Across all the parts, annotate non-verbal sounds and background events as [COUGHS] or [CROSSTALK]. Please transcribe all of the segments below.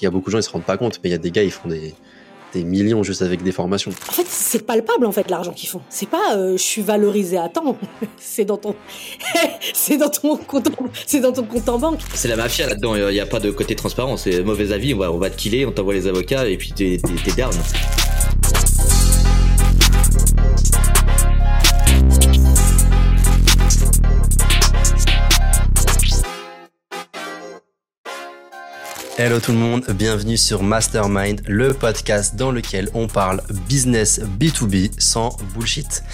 Il y a beaucoup de gens, ils se rendent pas compte, mais il y a des gars, ils font des, des millions juste avec des formations. En fait, c'est palpable en fait l'argent qu'ils font. C'est pas euh, je suis valorisé à temps. [LAUGHS] c'est dans ton [LAUGHS] c'est dans ton compte c'est dans ton compte en banque. C'est la mafia là-dedans, il n'y a pas de côté transparent, c'est mauvais avis, on va, on va te killer, on t'envoie les avocats et puis t'es t'es down. Hello tout le monde, bienvenue sur Mastermind, le podcast dans lequel on parle business B2B sans bullshit.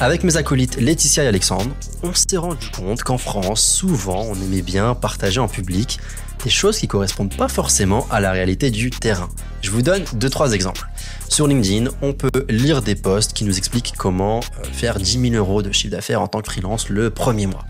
Avec mes acolytes Laetitia et Alexandre, on s'est rendu compte qu'en France, souvent, on aimait bien partager en public des choses qui correspondent pas forcément à la réalité du terrain. Je vous donne deux trois exemples. Sur LinkedIn, on peut lire des posts qui nous expliquent comment euh, faire 10 000 euros de chiffre d'affaires en tant que freelance le premier mois.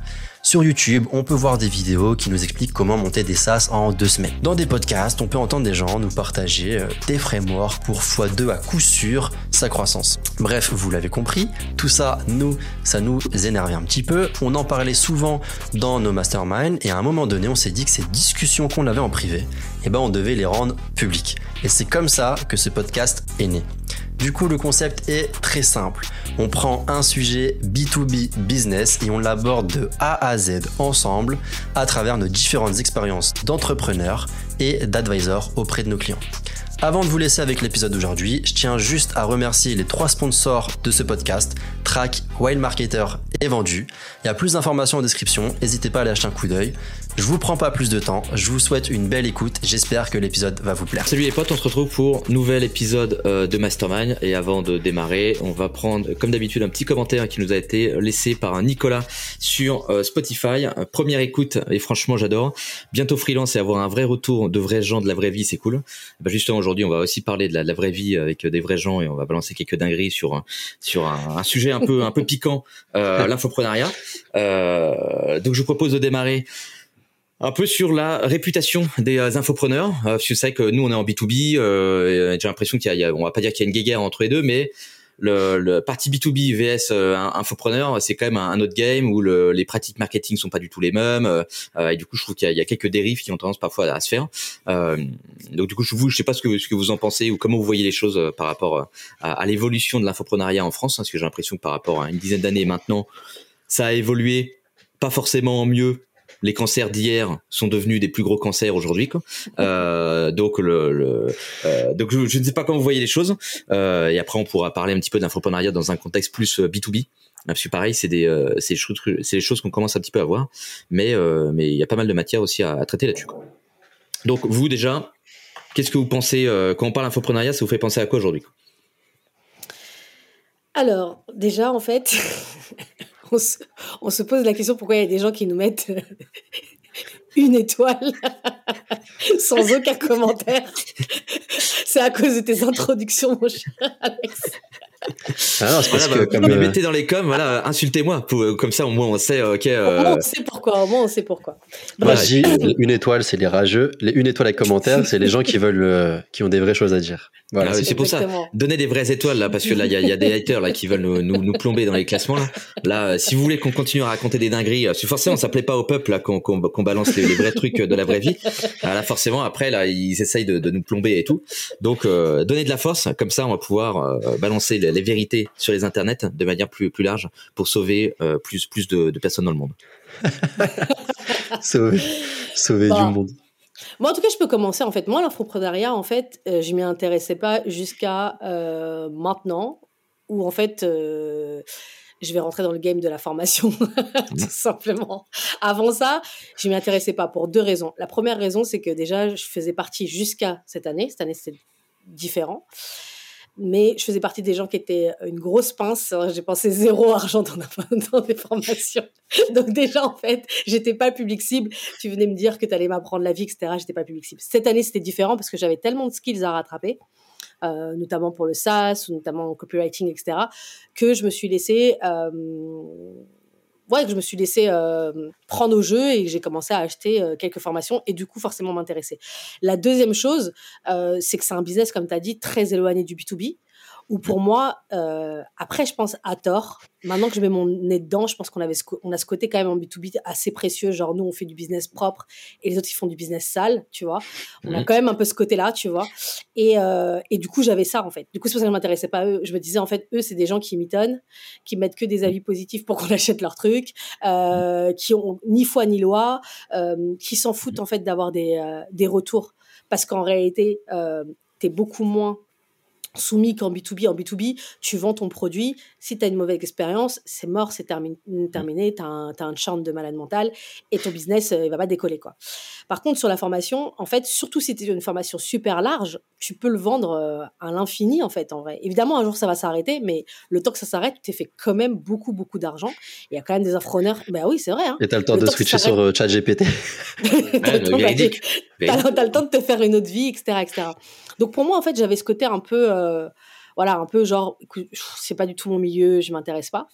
Sur YouTube, on peut voir des vidéos qui nous expliquent comment monter des SaaS en deux semaines. Dans des podcasts, on peut entendre des gens nous partager euh, des frameworks pour x2 à coup sûr sa croissance. Bref, vous l'avez compris, tout ça, nous, ça nous énervait un petit peu. On en parlait souvent dans nos masterminds et à un moment donné, on s'est dit que ces discussions qu'on avait en privé, eh ben, on devait les rendre publiques. Et c'est comme ça que ce podcast est né. Du coup, le concept est très simple. On prend un sujet B2B business et on l'aborde de A à Z ensemble à travers nos différentes expériences d'entrepreneurs et d'advisors auprès de nos clients. Avant de vous laisser avec l'épisode d'aujourd'hui, je tiens juste à remercier les trois sponsors de ce podcast, Track, Wild Marketer et Vendu. Il y a plus d'informations en description, n'hésitez pas à aller acheter un coup d'œil. Je vous prends pas plus de temps, je vous souhaite une belle écoute, j'espère que l'épisode va vous plaire. Salut les potes, on se retrouve pour nouvel épisode euh, de Mastermind et avant de démarrer, on va prendre comme d'habitude un petit commentaire qui nous a été laissé par Nicolas sur euh, Spotify. Première écoute et franchement j'adore. Bientôt freelance et avoir un vrai retour de vrais gens de la vraie vie, c'est cool. Bah justement aujourd'hui on va aussi parler de la, vraie vie avec des vrais gens et on va balancer quelques dingueries sur sur un, sujet un peu un peu piquant, euh, l'infoprenariat. Euh, donc je vous propose de démarrer un peu sur la réputation des euh, infopreneurs. Euh, parce que c'est vrai que nous, on est en B2B. Euh, j'ai l'impression qu'il y, a, on va pas dire qu'il y a une guéguerre entre les deux, mais le, le parti B2B vs euh, infopreneur, c'est quand même un, autre game où le, les pratiques marketing sont pas du tout les mêmes. Euh, et du coup, je trouve qu'il y, y, a quelques dérives qui ont tendance parfois à se faire. Euh, donc du coup, je vous, je sais pas ce que, ce que vous en pensez ou comment vous voyez les choses par rapport à, à l'évolution de l'infoprenariat en France, hein, parce que j'ai l'impression que par rapport à une dizaine d'années maintenant, ça a évolué pas forcément mieux les cancers d'hier sont devenus des plus gros cancers aujourd'hui. Euh, donc euh, je, ne sais pas comment vous voyez les choses. Euh, et après on pourra parler un petit peu d'infoprenariat dans un contexte plus B2B. Parce que pareil, c'est des c'est les choses qu'on commence un petit peu à voir, mais mais il y a pas mal de matière aussi à, traiter là-dessus. Donc vous déjà, qu'est-ce que vous pensez quand on parle d'infoprenariat, ça vous fait penser à quoi aujourd'hui Alors déjà en fait. On se, pose la question pourquoi il y a des gens qui nous mettent une étoile [LAUGHS] sans aucun commentaire. C'est à cause de tes introductions, mon cher Alex. Ah c'est parce que comme, euh, mettez dans les coms, voilà, insultez-moi, euh, comme ça au moins on sait. Ok. Euh, on sait pourquoi. Au moins on sait pourquoi. Moi, je dis une étoile, c'est les rageux. Les une étoile avec commentaire, c'est les gens qui veulent, qui ont des vraies choses à dire. Voilà. Ah c'est pour ça. Donnez des vraies étoiles là, parce que là il y a, des haters là qui veulent nous, nous, plomber dans les classements là. Là, si vous voulez qu'on continue à raconter des dingueries, parce que forcément ça plaît pas au peuple là qu'on balance les, vrais trucs de la vraie vie. Là forcément après là ils essayent de, nous plomber et tout. Donc donnez de la force, comme ça on va pouvoir balancer les, les vérités sur les internets de manière plus, plus large pour sauver euh, plus, plus de, personnes dans le monde. [LAUGHS] sauver sauver du monde. Moi, en tout cas, je peux commencer. En fait, moi, l'infoprenariat, en fait, je euh, je m'y intéressais pas jusqu'à euh, maintenant, où en fait, je vais rentrer dans le game de la formation, [LAUGHS] tout simplement. Avant ça, je m'y intéressais pas pour deux raisons. La première raison, c'est que déjà, je faisais partie jusqu'à cette année. Cette année, c'était différent mais je faisais partie des gens qui étaient une grosse pince. J'ai pensé zéro argent dans, [LAUGHS] des formations. Donc déjà, en fait, j'étais pas public cible. Tu venais me dire que tu allais m'apprendre la vie, etc. J'étais pas public cible. Cette année, c'était différent parce que j'avais tellement de skills à rattraper, euh, notamment pour le SaaS, ou notamment en copywriting, etc., que je me suis laissée... Euh, ouais, que je me suis laissé euh, prendre au jeu et que j'ai commencé à acheter euh, quelques formations et du coup forcément m'intéresser. La deuxième chose, euh, c'est que c'est un business, comme tu as dit, très éloigné du B2B. Où pour moi, euh, après, je pense à tort. Maintenant que je mets mon nez dedans, je pense qu'on avait on a ce côté quand même en B2B assez précieux. Genre, nous, on fait du business propre et les autres, ils font du business sale, tu vois. On a quand même un peu ce côté-là, tu vois. Et, euh, et du coup, j'avais ça, en fait. Du coup, c'est pour ça que je m'intéressais pas à eux. Je me disais, en fait, eux, c'est des gens qui mitonnent, qui mettent que des avis positifs pour qu'on [LAUGHS] achète leur truc, euh, qui ont ni foi ni loi, qui s'en foutent, en fait, d'avoir des, des retours. Parce qu'en réalité, euh, tu es beaucoup moins soumis qu'en B2B. En B2B, tu vends ton produit. Si tu as une mauvaise expérience, c'est mort, c'est terminé, terminé tu as un, as un charme de malade mental et ton business, euh, il va pas décoller. quoi. Par contre, sur la formation, en fait, surtout si tu une formation super large, tu peux le vendre euh, à l'infini, en fait, en vrai. Évidemment, un jour, ça va s'arrêter, mais le temps que ça s'arrête, tu fait quand même beaucoup, beaucoup d'argent. Il y a quand même des infopreneurs. Ben oui, c'est vrai. Hein. Et tu as [LAUGHS] le temps de switcher sur euh, ChatGPT. t'as le, temps de te faire une autre vie, etc. etc. Donc pour moi, en fait, j'avais ce côté un peu, euh, voilà, un peu genre, c'est pas du tout mon milieu, je m'intéresse pas.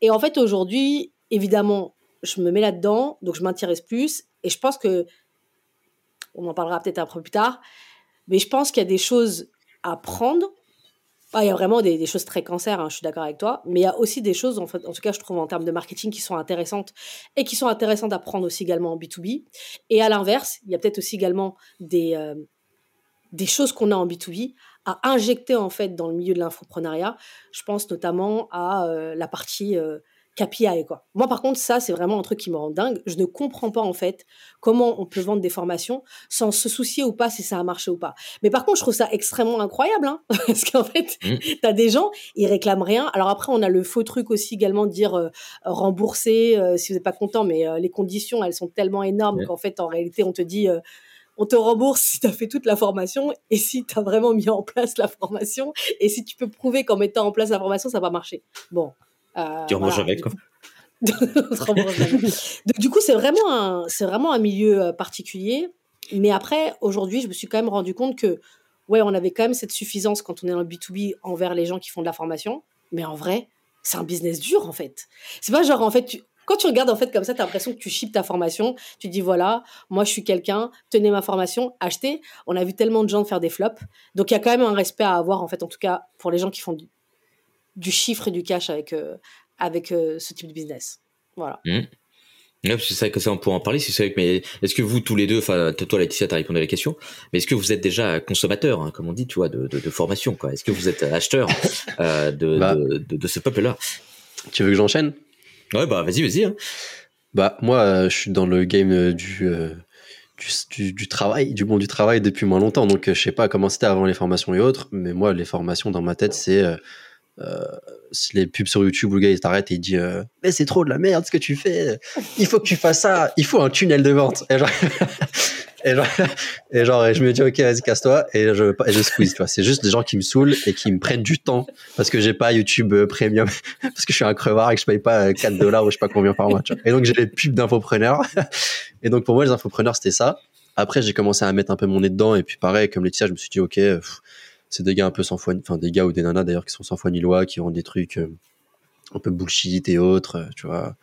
Et en fait, aujourd'hui, évidemment, je me mets là-dedans, donc je m'intéresse plus. Et je pense que, on en parlera peut-être un peu plus tard, mais je pense qu'il y a des choses à prendre. Ah, il y a vraiment des, choses très cancer, hein, je suis d'accord avec toi, mais il y a aussi des choses, en, fait, en tout cas, je trouve en termes de marketing qui sont intéressantes et qui sont intéressantes à prendre aussi également en B2B. Et à l'inverse, il y a peut-être aussi également des, euh, des choses qu'on a en B2B à injecter en fait dans le milieu de l'infoprenariat. Je pense notamment à euh, la partie euh, KPI quoi. Moi par contre ça c'est vraiment un truc qui me rend dingue. Je ne comprends pas en fait comment on peut vendre des formations sans se soucier ou pas si ça a marché ou pas. Mais par contre je trouve ça extrêmement incroyable hein, [LAUGHS] parce qu'en fait mmh. tu as des gens ils réclament rien. Alors après on a le faux truc aussi également de dire euh, rembourser si vous n'êtes pas content mais les conditions elles sont tellement énormes qu'en fait en réalité on te dit on te rembourse si tu as fait toute la formation et si tu as vraiment mis en place la formation et si tu peux prouver qu'en mettant en place la formation, ça va marcher. Bon. Euh, tu rembourses avec quoi [LAUGHS] Donc du coup, c'est vraiment un, c'est vraiment un milieu euh, particulier. Mais après, aujourd'hui, je me suis quand même rendu compte que, ouais, on avait quand même cette suffisance quand on est dans le B2B envers les gens qui font de la formation. Mais en vrai, c'est un business dur, en fait. C'est pas genre, en fait, tu, quand tu regardes en fait comme ça, tu as l'impression que tu ships ta formation. Tu dis voilà, moi je suis quelqu'un, tenez ma formation, achetez. On a vu tellement de gens faire des flops. Donc il y a quand même un respect à avoir en fait, en tout cas pour les gens qui font du, chiffre et du cash avec, euh, avec euh, ce type de business. Voilà. Mmh. c'est vrai que ça, on pourra en parler. C'est vrai, mais est-ce que vous tous les deux, enfin toi Laetitia, t'as répondu à la question, mais est-ce que vous êtes déjà consommateur, hein, comme on dit, tu vois, de, de, formation, quoi? Est-ce que vous êtes acheteur euh, de, bah. de, de, ce peuple-là? Tu veux que j'enchaîne? Ouais, bah vas-y, vas-y. Hein. Bah moi, euh, je suis dans le game euh, euh, du, du, travail, du monde du travail depuis moins longtemps. Donc je sais pas comment c'était avant les formations et autres, mais moi les formations dans ma tête c'est les pubs sur YouTube où le gars il t'arrête et il dit mais c'est trop de la merde ce que tu fais, il faut que tu fasses ça, il faut un tunnel de vente. [LAUGHS] Et genre, et genre, et je me dis, ok, vas-y, casse-toi, et je, je squeeze, tu vois. C'est juste des gens qui me saoulent et qui me prennent du temps parce que j'ai pas YouTube euh, Premium, [LAUGHS] parce que je suis un crevard et que je paye pas 4 euh, dollars ou je sais pas combien par mois, tu vois. Et donc, j'ai les pubs d'infopreneurs. [LAUGHS] Et donc, pour moi, les infopreneurs, c'était ça. Après, j'ai commencé à mettre un peu mon nez dedans, et puis pareil, comme Laetitia, je me suis dit, ok, c'est des gars un peu sans foi, enfin, des gars ou des nanas d'ailleurs qui sont sans foi ni loi, qui vendent des trucs euh, un peu bullshit et autres, tu vois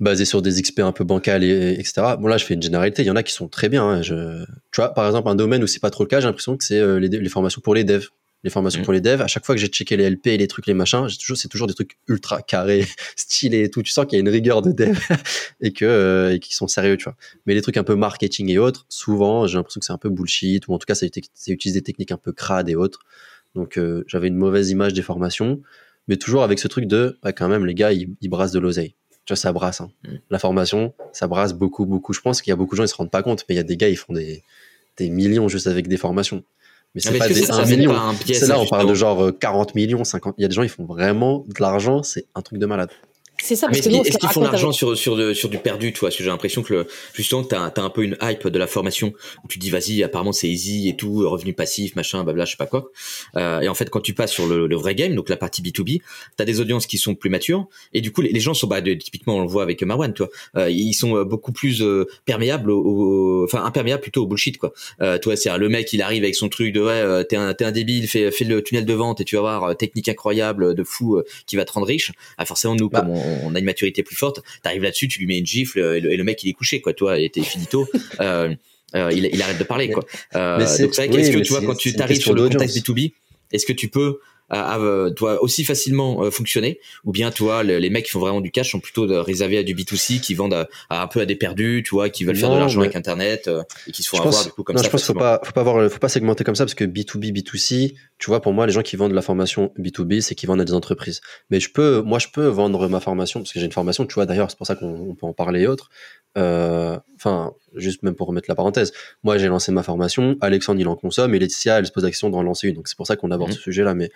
basé sur des experts un peu bancals et, etc. Bon là, je fais une généralité. Il y en a qui sont très bien. Hein. Je, tu vois, par exemple, un domaine où c'est pas trop le cas, j'ai l'impression que c'est euh, les, formations pour les devs. Les formations mmh. pour les devs. À chaque fois que j'ai checké les LP et les trucs, les machins, toujours, c'est toujours des trucs ultra carrés, [LAUGHS] stylés et tout. Tu sens qu'il y a une rigueur de dev [LAUGHS] et que euh, et qui sont sérieux, tu vois. Mais les trucs un peu marketing et autres, souvent, j'ai l'impression que c'est un peu bullshit ou en tout cas, c'est utiliser des techniques un peu crades et autres. Donc, euh, j'avais une mauvaise image des formations, mais toujours avec ce truc de, bah, quand même, les gars, ils, ils brassent de l'oseille tu vois, ça brasse. Hein. Mm. La formation, ça brasse beaucoup, beaucoup. Je pense qu'il y a beaucoup de gens, ils se rendent pas compte, mais il y a des gars, ils font des, des millions juste avec des formations. Mais c'est pas des 1 million. C'est là, on parle de genre 40 euh, millions, 50. Il y a des gens, ils font vraiment de l'argent, c'est un truc de malade. C'est ça, parce que Est-ce qu'ils font l'argent sur, sur, sur du perdu, tu vois? Parce que j'ai l'impression que le, justement, t'as as un peu une hype de la formation où tu dis, vas-y, apparemment c'est easy et tout, revenu passif, machin, blabla, je sais pas quoi. Euh, et en fait, quand tu passes sur le, le, vrai game, donc la partie B2B, t'as des audiences qui sont plus matures et du coup, les, les gens sont, bah, de, typiquement, on le voit avec Marwan, tu vois, euh, ils sont euh, beaucoup plus euh, perméables, au, enfin imperméables plutôt au bullshit, quoi. Euh, toi, c'est le mec, il arrive avec son truc de, ouais, euh, t'es un, t'es un débile, fais, fais le tunnel de vente et tu vas voir technique incroyable de fou qui va te rendre riche. Ah, forcément, nous, bah. comme on, on a une maturité plus forte, t'arrives là-dessus, tu lui mets une gifle et le, mec il est couché quoi, toi, et t'es finito. [LAUGHS] euh, euh, il, il, arrête de parler quoi. Euh, donc c'est vrai qu'est-ce que tu vois quand tu t'arrives sur le contexte B2B, est-ce que tu peux doit aussi facilement fonctionner. Ou bien toi les, mecs qui font vraiment du cash sont plutôt réservés à du B2C qui vendent à, un peu à des perdus tu vois qui veulent faire de l'argent avec internet et qui se font avoir du coup comme non, ça je pense qu'il faut pas faut pas avoir faut pas segmenter comme ça parce que B2B B2C tu vois pour moi les gens qui vendent de la formation B2B c'est qui vendent à des entreprises. Mais je peux moi je peux vendre ma formation parce que j'ai une formation tu vois d'ailleurs c'est pour ça qu'on peut en parler et autres euh, enfin, juste même pour remettre la parenthèse, moi j'ai lancé ma formation, Alexandre il en consomme et Laetitia elle se pose la question d'en lancer une. Donc c'est pour ça qu'on aborde mhm. ce sujet-là. Mais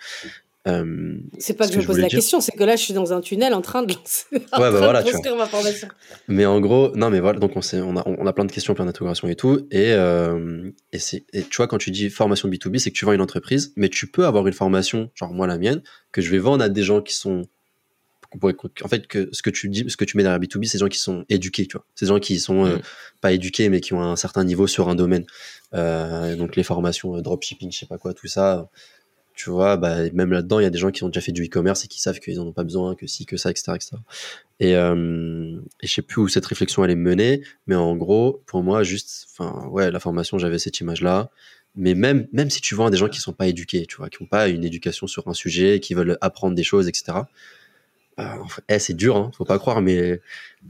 euh, c'est pas que, je me pose la question, c'est que là je suis dans un tunnel en train de lancer, [LAUGHS] ouais, bah voilà, ma formation. Mais en gros, non mais voilà, donc on, on, a, on a plein de questions, plein d'interrogations et tout. Et, euh, et, et tu vois, quand tu dis formation B2B, c'est que tu vends une entreprise, mais tu peux avoir une formation, genre moi la mienne, que je vais vendre à des gens qui sont en fait que ce que tu dis ce que tu mets derrière B2B c'est des gens qui sont éduqués tu vois. C'est des gens qui sont euh, mm. pas éduqués mais qui ont un certain niveau sur un domaine. Euh, donc les formations euh, dropshipping je sais pas quoi tout ça tu vois bah, même là dedans il y a des gens qui ont déjà fait du e-commerce et qui savent qu'ils en ont pas besoin que si que ça etc etc et, euh, et je sais plus où cette réflexion elle est menée mais en gros pour moi juste enfin ouais la formation j'avais cette image là mais même même si tu vends à des gens qui sont pas éduqués tu vois qui ont pas une éducation sur un sujet qui veulent apprendre des choses etc eh, c'est dur, hein, faut pas croire, mais,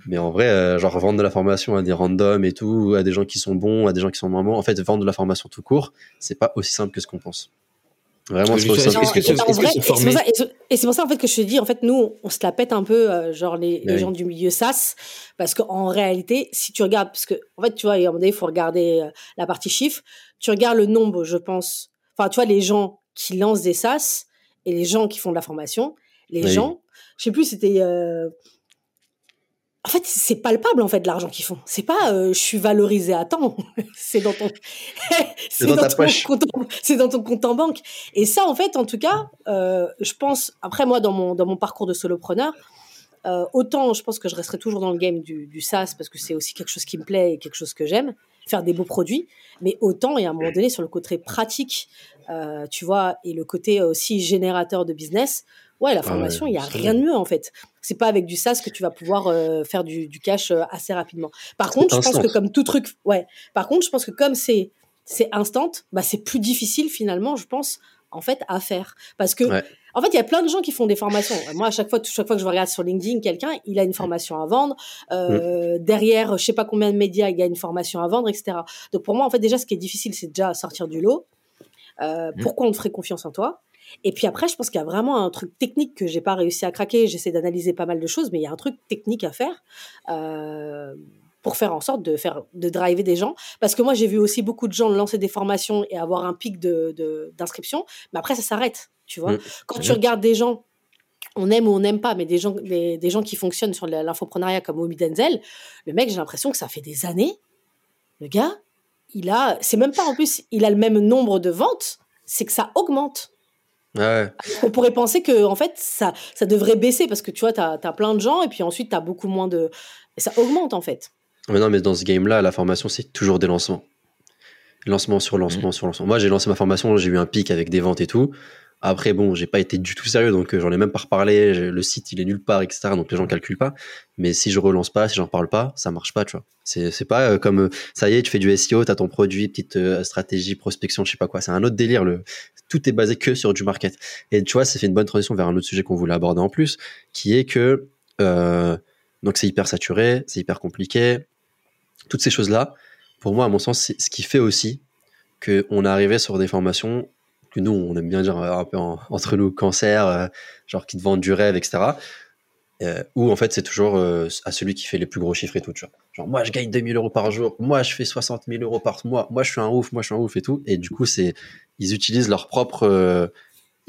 mais en vrai, euh, genre vendre de la formation à des randoms et tout, à des gens qui sont bons, à des gens qui sont moins bons, en fait, vendre de la formation tout court, c'est pas aussi simple que ce qu'on pense. Vraiment, c'est Et c'est pour ça en fait que je te dis, en fait, nous, on se la pète un peu, euh, genre les, les gens du milieu SaaS, parce qu'en réalité, si tu regardes, parce que en fait, tu vois, à un il faut regarder euh, la partie chiffre. Tu regardes le nombre, je pense. Enfin, tu vois, les gens qui lancent des SaaS et les gens qui font de la formation, les gens je sais plus, c'était. Euh, en fait, c'est palpable en fait l'argent qu'ils font. C'est pas euh, je suis valorisé à temps. [LAUGHS] c'est dans ton. [LAUGHS] c'est dans, ton compte. C'est dans ton compte en banque. Et ça, en fait, en tout cas, euh, je pense. Après moi, dans mon dans mon parcours de solopreneur, autant je pense que je resterai toujours dans le game du, du SaaS parce que c'est aussi quelque chose qui me plaît et quelque chose que j'aime faire des beaux produits, mais autant et à un moment donné sur le côté pratique, tu vois, et le côté aussi générateur de business, Ouais, la ah formation, il y n'y a rien de mieux en fait. C'est pas avec du SaaS que tu vas pouvoir euh, faire du, du cash euh, assez rapidement. Par contre, je pense que comme tout truc, ouais. Par contre, je pense que comme c'est c'est instant, bah c'est plus difficile finalement, je pense, en fait, à faire. Parce que en fait, il y a plein de gens qui font des formations. Moi, à chaque fois, chaque fois que je regarde sur LinkedIn, quelqu'un, il a une formation à vendre. Euh, Derrière, je sais pas combien de médias, il y a une formation à vendre, etc. Donc pour moi, en fait, déjà, ce qui est difficile, c'est déjà sortir du lot. Euh, pourquoi on te ferait confiance en toi? Et puis après, je pense qu'il y a vraiment un truc technique que j'ai pas réussi à craquer. J'essaie d'analyser pas mal de choses, mais il y a un truc technique à faire. Euh, pour faire en sorte de faire de driver des gens parce que moi j'ai vu aussi beaucoup de gens lancer des formations et avoir un pic de d'inscription mais après ça s'arrête tu vois mmh. quand tu regardes des gens on aime ou on n'aime pas, mais des gens, des, gens qui fonctionnent sur l'infoprenariat comme Omi Denzel, le mec, j'ai l'impression que ça fait des années. Le gars, il a, c'est même pas en plus, il a le même nombre de ventes, c'est que ça augmente. On pourrait penser que en fait ça, ça devrait baisser parce que tu vois, tu as, plein de gens et puis ensuite tu as beaucoup moins de. ça augmente en fait. Mais non, mais dans ce game-là, la formation, c'est toujours des lancements. Lancement sur lancement mmh. sur lancement. Moi, j'ai lancé ma formation, j'ai eu un pic avec des ventes et tout. Après, bon, j'ai pas été du tout sérieux, donc euh, j'en ai même pas reparlé. Le site, il est nulle part, etc. Donc les gens calculent pas. Mais si je relance pas, si j'en parle pas, ça marche pas, tu vois. C'est, pas euh, comme euh, ça y est, tu fais du SEO, t'as ton produit, petite stratégie, prospection, je sais pas quoi. C'est un autre délire. Tout est basé que sur du market. Et tu vois, ça fait une bonne transition vers un autre sujet qu'on voulait aborder en plus, qui est que donc c'est hyper saturé, c'est hyper compliqué. Toutes ces choses là, pour moi, à mon sens, c'est ce qui fait aussi qu'on est arrivé sur des formations que nous, on aime bien dire un peu entre nous, cancer, euh, genre qui te vendent du rêve, etc. Euh, ou en fait, c'est toujours euh, à celui qui fait les plus gros chiffres et tout, tu vois. Genre, moi, je gagne 2000 euros par jour, moi, je fais 60 000 euros par mois, moi, je suis un ouf, moi, je suis un ouf et tout. Et du coup, c'est, ils utilisent leur propre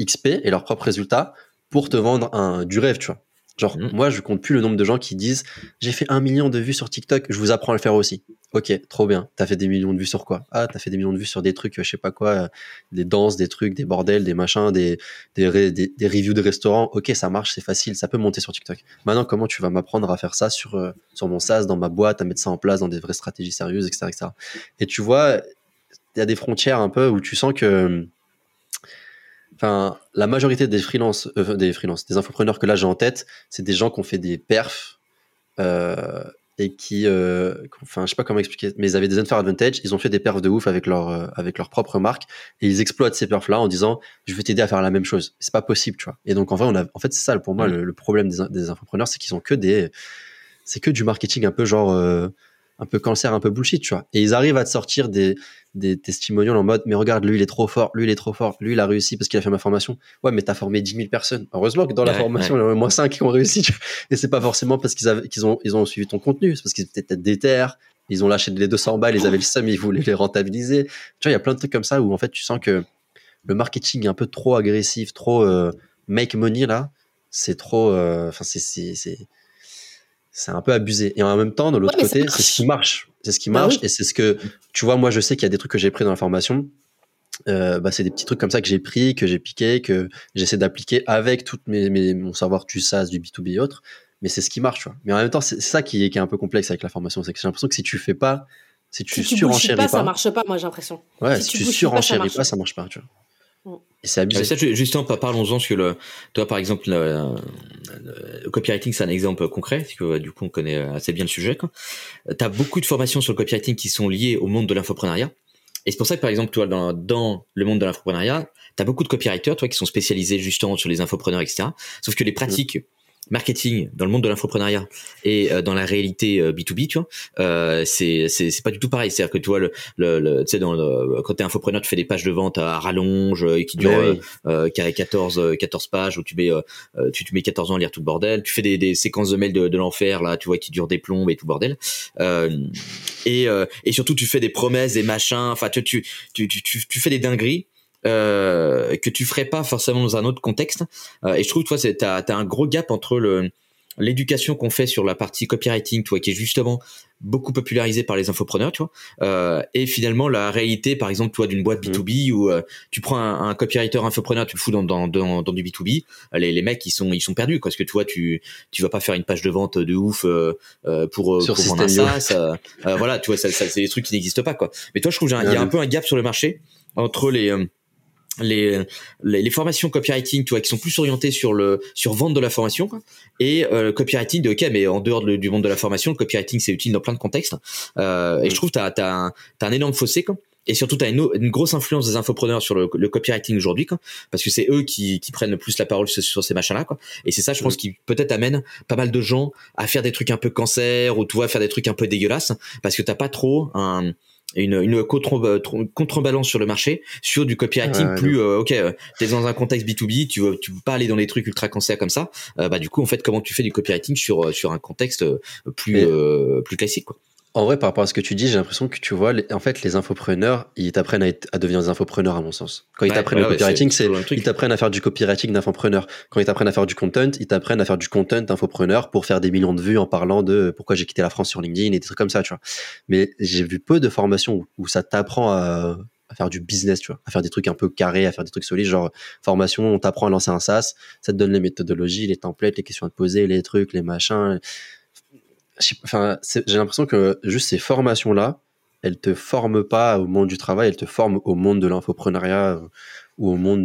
XP et leurs propres résultats pour te vendre un, du rêve, tu vois. Genre, mmh. moi, je compte plus le nombre de gens qui disent j'ai fait un million de vues sur TikTok, je vous apprends à le faire aussi. Ok, trop bien. T'as fait des millions de vues sur quoi? Ah, t'as fait des millions de vues sur des trucs, je sais pas quoi, euh, des danses, des trucs, des bordels, des machins, des, des, des, reviews de restaurants. Ok, ça marche, c'est facile, ça peut monter sur TikTok. Maintenant, comment tu vas m'apprendre à faire ça sur, euh, sur mon SaaS, dans ma boîte, à mettre ça en place dans des vraies stratégies sérieuses, etc. etc. Et tu vois, il y a des frontières un peu où tu sens que enfin, la majorité des freelances, euh, des freelances, des infopreneurs que là j'ai en tête, c'est des gens qui ont fait des perfs euh, et qui, euh, enfin, je sais pas comment expliquer, mais ils avaient des unfair advantage. Ils ont fait des perfs de ouf avec leur avec leur propre marque et ils exploitent ces perfs là en disant je vais t'aider à faire la même chose. C'est pas possible, tu vois. Et donc en vrai, on a, en fait, c'est ça pour moi le, problème des, des infopreneurs, c'est qu'ils ont que des, c'est que du marketing un peu genre un peu cancer, un peu bullshit, tu vois. Et ils arrivent à te sortir des, des testimonials en mode, mais regarde, lui, il est trop fort, lui, il est trop fort, lui, il a réussi parce qu'il a fait ma formation. Ouais, mais t'as formé 10 000 personnes. Heureusement que dans la formation, il y en a au moins 5 qui ont réussi. Et c'est pas forcément parce qu'ils qu'ils ont, ils ont suivi ton contenu, c'est parce qu'ils étaient peut-être déter, ils ont lâché les 200 balles, ils avaient le seum, ils voulaient les rentabiliser. Tu vois, il y a plein de trucs comme ça où en fait, tu sens que le marketing est un peu trop agressif, trop euh, make money là. C'est trop, euh, enfin, c'est, c'est, c'est, un peu abusé. Et en même temps, de l'autre côté, c'est ce qui marche. C'est ce qui bah marche et c'est ce que tu vois. Moi, je sais qu'il y a des trucs que j'ai pris dans la formation. Euh, bah, c'est des petits trucs comme ça que j'ai pris, que j'ai piqué, que j'essaie d'appliquer avec tout mes, mes, mon savoir du SaaS, du B2B et autres. Mais c'est ce qui marche, tu vois. Mais en même temps, c'est ça qui est, qui est un peu complexe avec la formation. C'est que j'ai l'impression que si tu fais pas, si tu, si tu surenchéris pas, ça marche pas, moi j'ai l'impresation. Ouais, si, tu, surenchéris pas, ça marche pas, tu vois. C'est abusé. ça, justement, parlons-en, parce que le, toi, par exemple, le, copywriting, c'est un exemple concret, parce que du coup, on connaît assez bien le sujet. Tu as beaucoup de formations sur le copywriting qui sont liées au monde de l'infoprenariat. Et c'est pour ça que, par exemple, toi, dans, dans le monde de l'infoprenariat, tu as beaucoup de copywriters, toi, qui sont spécialisés justement sur les infopreneurs, etc. Sauf que les pratiques marketing dans le monde de l'infoprenariat et euh, dans la réalité B2B, euh, tu vois, euh, c'est c'est pas du tout pareil. C'est-à-dire que tu vois le, le, tu sais dans le, quand t'es infopreneur, tu fais des pages de vente à rallonge et qui durent oui. 14 14 pages où tu mets tu te mets 14 ans à lire tout le bordel. Tu fais des, des séquences de mails de, de l'enfer là, tu vois, qui durent des plombes et tout le bordel. et et surtout tu fais des promesses, des machins. Enfin tu tu tu tu, tu fais des dingueries euh, que tu ferais pas forcément dans un autre contexte. Euh, et je trouve, toi, tu as, un gros gap entre le l'éducation qu'on fait sur la partie copywriting, tu vois, qui est justement beaucoup popularisée par les infopreneurs, tu vois, euh, et finalement la réalité, par exemple, toi, d'une boîte B2B mmh. où euh, tu prends un, un, copywriter infopreneur, tu le fous dans, dans, dans, dans du B2B, les, les mecs ils sont ils sont perdus, parce que tu vois, tu tu vas pas faire une page de vente de ouf euh, euh pour, sur pour vendre un SaaS, voilà, tu vois, ça, ça c'est des trucs qui n'existent pas, quoi. Mais toi, je trouve qu'il y a un peu un gap sur le marché entre les les, les, formations copywriting, tu vois, qui sont plus orientées sur le sur vendre de la formation et euh, le copywriting de ok, mais en dehors du monde de la formation, le copywriting c'est utile dans plein de contextes. Euh, et je trouve t'as t'as un, as un énorme fossé quoi. Et surtout, tu as une, une, grosse influence des infopreneurs sur le, le copywriting aujourd'hui, parce que c'est eux qui, qui, prennent le plus la parole sur, ces machins-là. Quoi. Et c'est ça, je pense, qui peut-être amène pas mal de gens à faire des trucs un peu cancer ou tu vois, faire des trucs un peu dégueulasses, parce que t'as pas trop un, une, une contre, contrebalance sur le marché sur du copywriting plus euh, ok euh, t'es dans un contexte B2B tu veux tu veux pas aller dans des trucs ultra cancer comme ça euh, bah du coup en fait comment tu fais du copywriting sur sur un contexte plus plus classique quoi en vrai, par rapport à ce que tu dis, j'ai l'impression que tu vois, en fait, les infopreneurs, ils t'apprennent à, à, devenir des infopreneurs, à mon sens. Quand ils t'apprennent le copywriting, c'est, ils t'apprennent à faire du copywriting d'infopreneur. Quand ils t'apprennent à faire du content, ils t'apprennent à faire du content d'infopreneur pour faire des millions de vues en parlant de pourquoi j'ai quitté la France sur LinkedIn et des trucs comme ça, tu vois. Mais j'ai vu peu de formations où, ça t'apprend à, à faire du business, tu vois, à faire des trucs un peu carrés, à faire des trucs solides, genre formation, on t'apprend à lancer un SaaS, ça te donne les méthodologies, les templates, les questions à te poser, les trucs, les machins enfin, j'ai l'impression que juste ces formations-là, elles te forment pas au monde du travail, elles te forment au monde de l'infoprenariat euh, ou au monde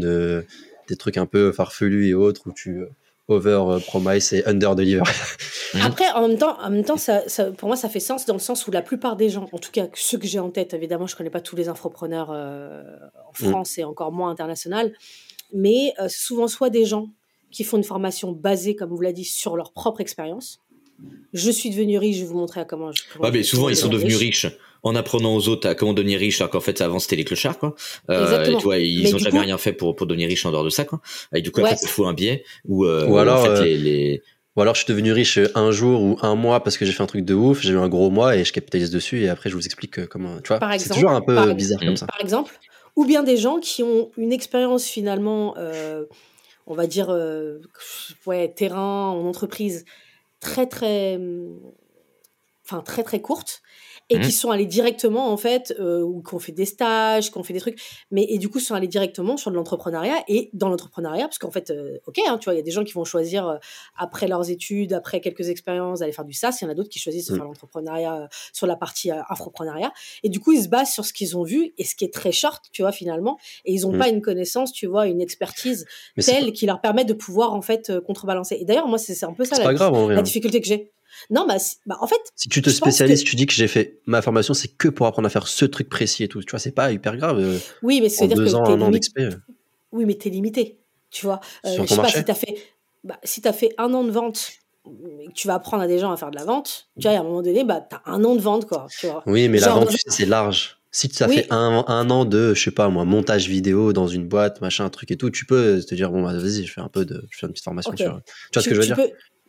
des trucs un peu farfelus et autres où tu euh, over euh, promise et under deliver. [LAUGHS] Après, en même temps, en même temps ça, pour moi, ça fait sens dans le sens où la plupart des gens, en tout cas ceux que j'ai en tête, évidemment, je connais pas tous les infopreneurs en mm. France et encore moins international, mais souvent soit des gens qui font une formation basée, comme vous l'avez dit, sur leur propre expérience, je suis devenu riche, je vais vous montrer à comment je. Comment mais souvent ils sont devenus riches en apprenant aux autres à comment devenir riche, alors qu'en fait avant c'était les clochards quoi. Euh, et tu vois, ils ont jamais rien fait pour pour devenir riche en dehors de ça quoi. Et du coup après il faut un biais ou, euh, ou alors euh, les, Ou alors je suis devenu riche un jour ou un mois parce que j'ai fait un truc de ouf, j'ai eu un gros mois et je capitalise dessus et après je vous explique euh, comment. Tu vois, c'est toujours un peu bizarre comme ça. Par exemple, ou bien des gens qui ont une expérience finalement, on va dire, ouais, terrain en entreprise très très enfin très très courtes et qui mmh. sont allés directement en fait euh, ou qui ont fait des stages, qui ont fait des trucs, mais et du coup sont allés directement sur de l'entrepreneuriat et dans l'entrepreneuriat parce qu'en fait euh, ok hein, tu vois il y a des gens qui vont choisir euh, après leurs études, après quelques expériences d'aller faire du SaaS, il y en a d'autres qui choisissent de mmh. faire l'entrepreneuriat euh, sur la partie infoprenariat et du coup ils se basent sur ce qu'ils ont vu et ce qui est très short tu vois finalement. Et ils ont mmh. pas une connaissance tu vois une expertise telle qui leur permet de pouvoir en fait contrebalancer. Et d'ailleurs moi c'est un peu ça la, la difficulté que j'ai Non, bah, bah, en fait. Si tu te spécialises, tu dis que j'ai fait ma formation, c'est que pour apprendre à faire ce truc précis et tout. Tu vois, c'est pas hyper grave. Euh, oui, mais c'est dire que ans, un an d'expérience. Oui, mais t'es limité. Tu vois, euh, je sais pas si t'as fait, bah, si as fait un an de vente tu vas apprendre à des gens à faire de la vente, tu vois, à un moment donné, bah, t'as un an de vente, quoi. Tu vois. Oui, mais la vente, c'est large. Si tu as fait un, un, an de, je sais pas moi, montage vidéo dans une boîte, machin, truc et tout, tu peux te dire, bon, bah, vas-y, je fais un peu de, je fais une petite formation Tu vois ce que je veux dire?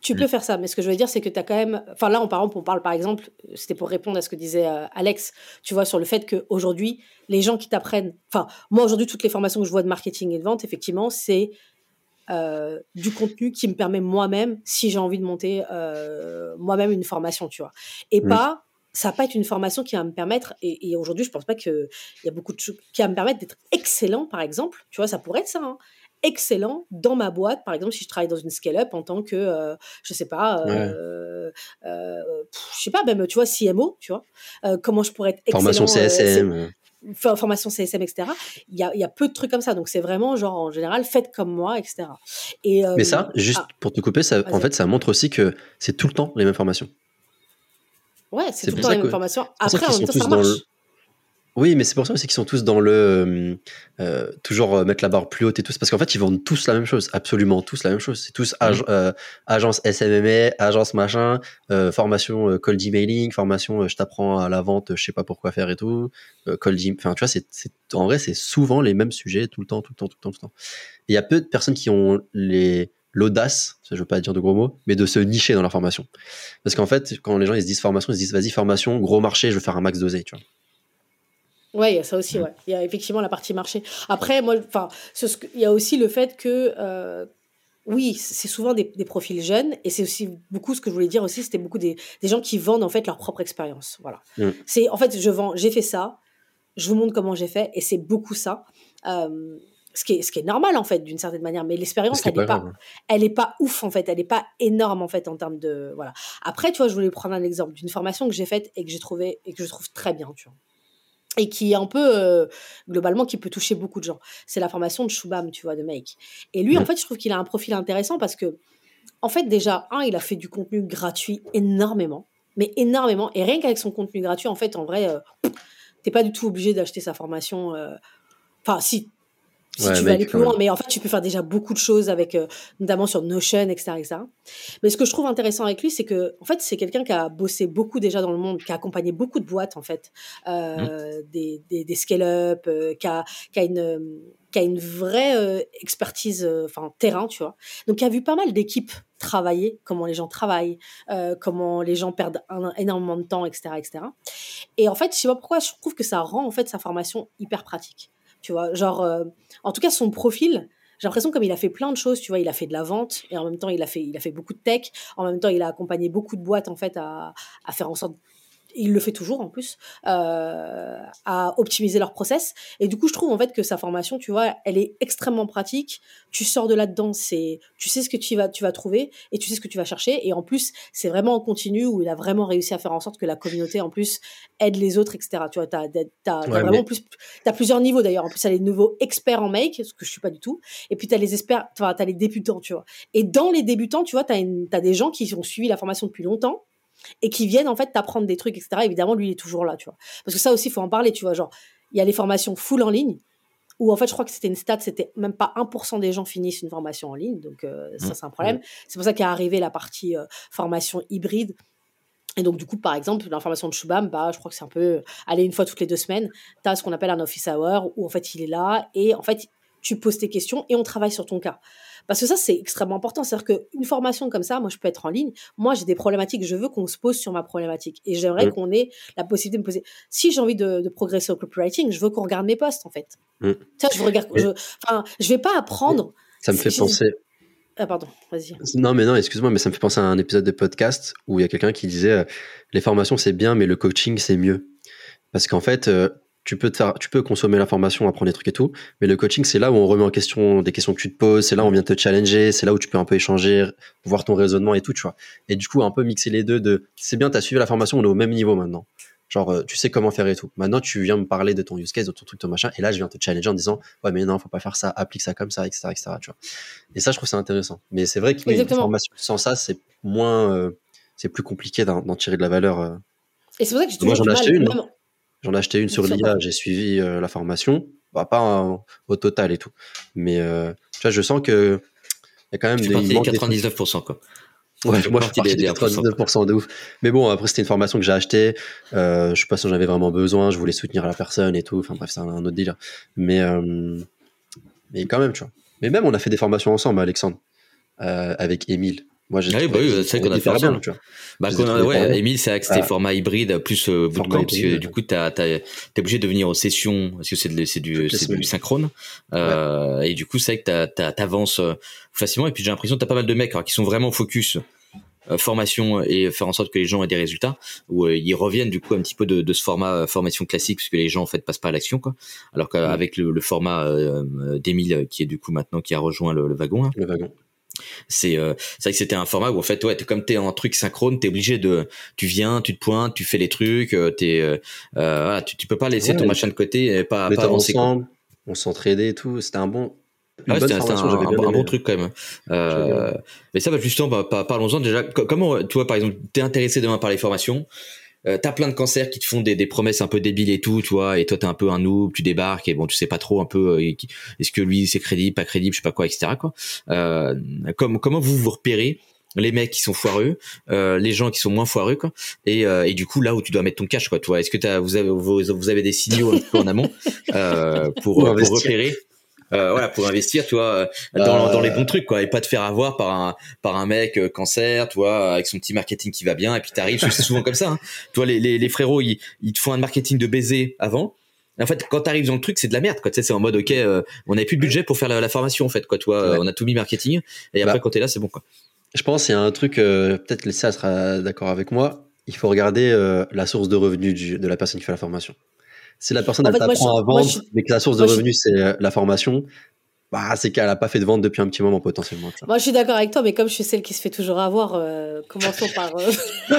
Tu peux faire ça, mais ce que je veux dire, c'est que tu as quand même. Enfin, là, on, par exemple, on parle par exemple, c'était pour répondre à ce que disait euh, Alex, tu vois, sur le fait qu'aujourd'hui, les gens qui t'apprennent. Enfin, moi, aujourd'hui, toutes les formations que je vois de marketing et de vente, effectivement, c'est euh, du contenu qui me permet moi-même, si j'ai envie de monter euh, moi-même une formation, tu vois. Et pas. Ça va pas être une formation qui va me permettre, et, aujourd'hui, je pense pas qu'il y a beaucoup de choses qui va me permettre d'être excellent, par exemple. Tu vois, ça pourrait être ça. Hein excellent dans ma boîte. Par exemple, si je travaille dans une scale-up en tant que, euh, je sais pas, euh, euh, je sais pas, même, tu vois, CMO, tu vois, comment je pourrais être excellent. Formation CSM. formation CSM, etc. Il y, a, il y a peu de trucs comme ça. Donc, c'est vraiment, genre, en général, faites comme moi, etc. Et, Mais ça, juste ah, pour te couper, ça, en fait, ça montre aussi que c'est tout le temps les mêmes formations. Ouais, c'est tout le temps les mêmes formations. Après, en même temps, ça marche. Oui, mais c'est pour ça aussi qu'ils sont tous dans le euh, euh, toujours euh, mettre la barre plus haute et tout. Parce qu'en fait, ils vendent tous la même chose, absolument tous la même chose. C'est tous mmh. agence SMMA, agence machin, formation cold emailing, formation je t'apprends à la vente, je sais pas pourquoi faire et tout. cold enfin tu vois, c'est en vrai c'est souvent les mêmes sujets tout le temps, tout le temps, tout le temps, tout le temps. Il y a peu de personnes qui ont les l'audace, je veux pas dire de gros mots, mais de se nicher dans leur formation. Parce qu'en fait, quand les gens ils se disent formation, ils se disent vas-y formation, gros marché, je veux faire un max d'oseille, tu vois. Ouais, il y a ça aussi, mm. ouais. Il y a effectivement la partie marché. Après, moi, enfin, il y a aussi le fait que, euh, oui, c'est souvent des, des, profils jeunes, et c'est aussi beaucoup ce que je voulais dire aussi, c'était beaucoup des, des, gens qui vendent en fait leur propre expérience. Voilà. Mm. C'est en fait, je vends, j'ai fait ça, je vous montre comment j'ai fait, et c'est beaucoup ça. Euh, ce qui, est, ce qui est normal en fait d'une certaine manière mais l'expérience elle n'est pas, hein. elle est pas ouf en fait elle n'est pas énorme en fait en termes de voilà après tu vois je voulais prendre un exemple d'une formation que j'ai faite et que j'ai trouvé et que je trouve très bien tu vois et qui est un peu euh, globalement qui peut toucher beaucoup de gens. C'est la formation de Shubham, tu vois, de Make. Et lui, en fait, je trouve qu'il a un profil intéressant parce que, en fait, déjà, un, il a fait du contenu gratuit énormément, mais énormément. Et rien qu'avec son contenu gratuit, en fait, en vrai, euh, t'es pas du tout obligé d'acheter sa formation. Euh, enfin, si, tu veux aller plus loin. Mais en fait, tu peux faire déjà beaucoup de choses avec, euh, notamment sur Notion, etc., etc. Mais ce que je trouve intéressant avec lui, c'est que, en fait, c'est quelqu'un qui a bossé beaucoup déjà dans le monde, qui a accompagné beaucoup de boîtes, en fait, euh, mmh. des, des, des scale-up, euh, qui, a, qui, a une, qui a une vraie expertise, enfin, terrain, tu vois. Donc, qui a vu pas mal d'équipes travailler, comment les gens travaillent, comment les gens perdent énormément de temps, etc., etc. Et en fait, je sais pas pourquoi, je trouve que ça rend, en fait, sa formation hyper pratique tu vois. Genre, euh, en tout cas, son profil, j'ai l'impression comme il a fait plein de choses, tu vois, il a fait de la vente et en même temps il a fait, il a fait beaucoup de tech, en même temps il a accompagné beaucoup de boîtes en fait à, à faire en sorte il le fait toujours en plus, euh, à optimiser leur process. Et du coup, je trouve en fait que sa formation, tu vois, elle est extrêmement pratique. Tu sors de là-dedans, c'est, tu sais ce que tu vas, tu vas trouver et tu sais ce que tu vas chercher. Et en plus, c'est vraiment en continu où il a vraiment réussi à faire en sorte que la communauté, en plus, aide les autres, etc. Tu vois, t'as, t'as, as vraiment plus, t'as plusieurs niveaux d'ailleurs. En plus, t'as les nouveaux experts en make, ce que je suis pas du tout. Et puis t'as les experts, tu t'as les débutants, tu vois. Et dans les débutants, tu vois, t'as, une, t'as des gens qui ont suivi la formation depuis longtemps et qui viennent en fait t'apprendre des trucs, etc. Évidemment, lui, il est toujours là, tu vois. Parce que ça aussi, il faut en parler, tu vois. Genre, il y a les formations full en ligne, où en fait, je crois que c'était une stat, c'était même pas 1% des gens finissent une formation en ligne, donc euh, ça, mmh. c'est un problème. C'est pour ça qu'est arrivé la partie euh, formation hybride. Et donc, du coup, par exemple, l'information de Shubham, bah, je crois que c'est un peu aller une fois toutes les deux semaines. Tu as ce qu'on appelle un office hour où en fait, il est là et en fait, tu poses tes questions et on travaille sur ton cas. Parce que ça, c'est extrêmement important. C'est-à-dire qu'une formation comme ça, moi, je peux être en ligne. Moi, j'ai des problématiques. Je veux qu'on se pose sur ma problématique. Et j'aimerais qu'on ait la possibilité de me poser. Si j'ai envie de, progresser au copywriting, je veux qu'on regarde mes posts, en fait. Ça, je regarde. Je, enfin, je vais pas apprendre. Ça me fait penser. Ah, pardon, vas-y. Non, mais non, excuse-moi, mais ça me fait penser à un épisode de podcast où il y a quelqu'un qui disait euh, les formations, c'est bien, mais le coaching, c'est mieux. Parce qu'en fait, euh, tu peux, tu peux consommer l'information, apprendre des trucs et tout, mais le coaching, c'est là où on remet en question des questions que tu te poses, c'est là où on vient te challenger, c'est là où tu peux un peu échanger, voir ton raisonnement et tout, tu vois. Et du coup, un peu mixer les deux de, c'est bien, tu as suivi la formation, on est au même niveau maintenant. Genre, euh, tu sais comment faire et tout. Maintenant, tu viens me parler de ton use case, de ton truc, ton machin, et là, je viens te challenger en disant, ouais, mais non, faut pas faire ça, applique ça comme ça, etc., etc., tu vois. Et ça, je trouve c'est intéressant. Mais c'est vrai que une formation sans ça, c'est moins, euh, c'est plus compliqué d'en tirer de la valeur. Euh. Et c'est pour ça que Moi, j'en ai acheté une. Hein. J'en ai acheté une sur l'IA, j'ai suivi euh, la formation. Bah, pas au total et tout. Mais tu vois, je sens que il y a quand même des. 99%, quoi. Ouais, moi je suis parti 99% de ouf. Mais bon, après c'était une formation que j'ai achetée. Euh, je sais pas si j'en avais vraiment besoin. Je voulais soutenir la personne et tout. Enfin bref, c'est un, autre deal. Mais euh, mais quand même, tu vois. Mais même on a fait des formations ensemble, Alexandre, euh, avec Émile. Moi, j'ai ah bah oui, c'est qu'on a fait bien, tu vois. Bah, ouais, Emile, c'est que c'était format hybride plus euh, bootcamp, parce que du coup, t'as, t'es obligé de venir aux sessions, parce que c'est, c'est du, c'est du synchrone. Euh, et du coup, c'est vrai que t'avances euh, facilement. Et puis, j'ai l'impression que t'as pas mal de mecs qui sont vraiment focus euh, formation et faire en sorte que les gens aient des résultats où ils reviennent du coup un petit peu de, de ce format formation classique parce que les gens en fait passent pas à l'action quoi. Alors qu'avec le, le, format d'Emile qui est du coup maintenant qui a rejoint le, le wagon hein. le wagon c'est euh, c'est vrai que c'était un format où en fait ouais t'es comme t'es en truc synchrone t'es obligé de tu viens tu te pointes tu fais les trucs euh, t'es euh, euh, voilà, tu, tu peux pas laisser ton machin de côté et pas, pas avancer ensemble, on s'entraidait et tout c'était un bon ah c'était un, un, bon truc quand même. Euh, mais ça, bah, justement, bah, parlons-en déjà. Comment, tu vois, par exemple, t'es intéressé demain par les formations? Euh, t'as plein de cancers qui te font des, des, promesses un peu débiles et tout, tu vois, et toi t'es un peu un noob, tu débarques et bon, tu sais pas trop un peu euh, est-ce que lui c'est crédible, pas crédible, je sais pas quoi, etc. Quoi. Euh, comme, comment vous vous repérez les mecs qui sont foireux, euh, les gens qui sont moins foireux, quoi. Et, euh, et, du coup, là où tu dois mettre ton cash, quoi. Tu vois, est-ce que as, vous avez vous, vous, avez des signaux un peu en amont euh, pour, pour, pour repérer euh, voilà pour investir tu vois euh, dans, dans, les bons trucs quoi et pas te faire avoir par un par un mec euh, cancer tu vois avec son petit marketing qui va bien et puis t'arrives c'est souvent comme ça hein. [LAUGHS] tu vois les, les, les frérots ils, ils te font un marketing de baiser avant en fait, quand t'arrives dans le truc, c'est de la merde, quoi. Tu sais, c'est en mode, ok, on n'avait plus de budget pour faire la, formation, en fait, quoi. Tu vois, on a tout mis marketing, et après, bah, quand t'es là, c'est bon, quoi. Je pense qu'il y a un truc, peut-être ça sera d'accord avec moi. Il faut regarder la source de revenus de la personne qui fait la formation. Si la personne, elle t'apprend à vendre, mais que la source de revenus, c'est euh, la formation, bah, c'est qu'elle n'a pas fait de vente depuis un petit moment potentiellement. Moi, je suis d'accord avec toi, mais comme je suis celle qui se fait toujours avoir, euh, commençons par. Euh, [LAUGHS]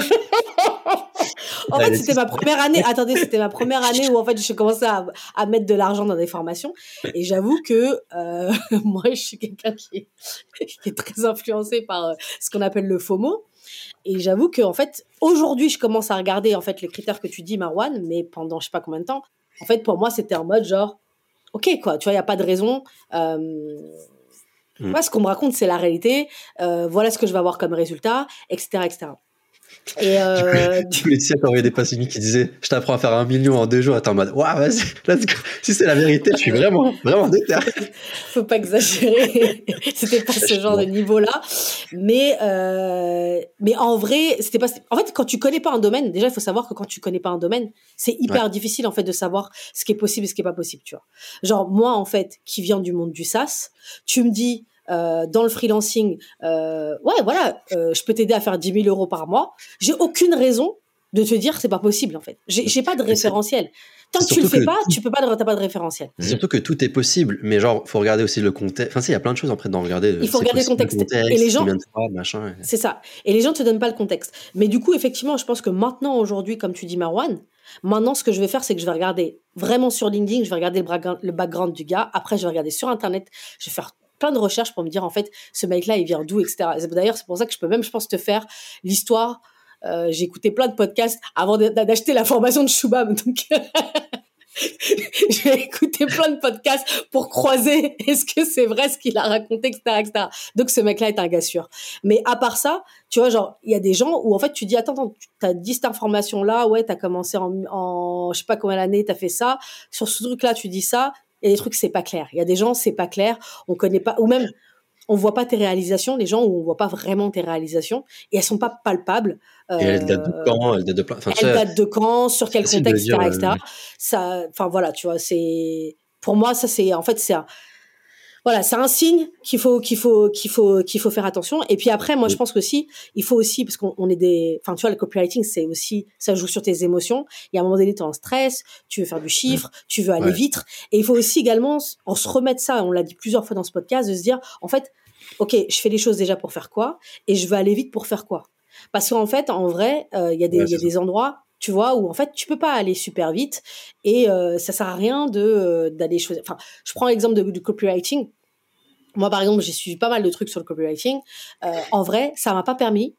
en fait, c'était ma première année. Attendez, c'était ma première année où en fait, j'ai commencé à, à, mettre de l'argent dans des formations. Et j'avoue que [LAUGHS] moi, je suis quelqu'un qui, qui est, très influencé par ce qu'on appelle le FOMO. Et j'avoue que en fait, aujourd'hui, je commence à regarder en fait les critères que tu dis, Marwan, mais pendant je sais pas combien de temps. En fait, pour moi, c'était en mode genre, ok quoi, tu vois, il y a pas de raison. Euh, mm. ce qu'on me raconte, c'est la réalité. Euh, voilà ce que je vais avoir comme résultat, etc., etc. Et euh... Laetitia t'as envoyé des passionnés qui disaient Je t'apprends à faire un million en deux jours. Attends, en mode Waouh, vas-y, let's go. Si c'est la vérité, je suis vraiment, vraiment déter. [LAUGHS] Faut pas exagérer. [LAUGHS] c'était pas ce genre de niveau-là. Mais, euh, mais en vrai, c'était pas. En fait, quand tu connais pas un domaine, déjà, il faut savoir que quand tu connais pas un domaine, c'est hyper difficile, en fait, de savoir ce qui est possible et ce qui est pas possible, tu vois. Genre, moi, en fait, qui viens du monde du SaaS, tu me dis euh, dans le freelancing, euh, ouais, voilà, euh, je peux t'aider à faire 10 000 euros par mois. J'ai aucune raison de te dire c'est pas possible en fait. J'ai pas de référentiel. Tant que tu le fais pas, tu peux pas, t'as pas de référentiel. Surtout que tout est possible, mais genre faut regarder aussi le contexte. Enfin, si, il y a plein de choses après d'en regarder. Il faut regarder le contexte. Et les gens, c'est ça. Et les gens te donnent pas le contexte. Mais du coup, effectivement, je pense que maintenant, aujourd'hui, comme tu dis, Marwan, maintenant, ce que je vais faire, c'est que je vais regarder vraiment sur LinkedIn, je vais regarder le background du gars. Après, je vais regarder sur Internet, je vais faire plein de recherches pour me dire en fait ce mec là il vient d'où etc d'ailleurs c'est pour ça que je peux même je pense te faire l'histoire. Euh, j'ai écouté plein de podcasts avant d'acheter la formation de Shubham donc [LAUGHS] j'ai écouté plein de podcasts pour croiser est-ce que c'est vrai ce qu'il a raconté etc etc donc ce mec là est un gars sûr. Mais à part ça tu vois genre il y a des gens où en fait tu dis attends attends t'as dit cette information là ouais t'as commencé en, en je sais pas combien d'années t'as fait ça. Sur ce truc là tu dis ça il y a des trucs c'est pas clair. Il y a des gens c'est pas clair, on connaît pas ou même on voit pas tes réalisations, les gens où on voit pas vraiment tes réalisations et elles sont pas palpables. et elles datent de quand? Elles datent de, enfin, elles datent de quand? Sur quel contexte, etc., etc. Ça, enfin voilà, tu vois, c'est pour moi ça c'est en fait c'est voilà, c'est un signe qu'il faut qu'il faut qu'il faut qu'il faut faire attention. Et puis après, moi, je pense que si il faut aussi parce qu'on est des, enfin, tu vois, le copywriting, c'est aussi ça joue sur tes émotions. Il y a un moment donné, tu es en stress, tu veux faire du chiffre, tu veux aller vite, et il faut aussi également en se remettre ça. On l'a dit plusieurs fois dans ce podcast, de se dire, en fait, ok, je fais les choses déjà pour faire quoi, et je veux aller vite pour faire quoi. Parce qu'en fait, en vrai, euh, il y a des, y a des endroits tu vois où en fait tu peux pas aller super vite et euh, ça sert à rien de euh, d'aller choisir enfin je prends l'exemple du copywriting moi, par exemple, j'ai suivi pas mal de trucs sur le copywriting. Euh, en vrai, ça m'a pas permis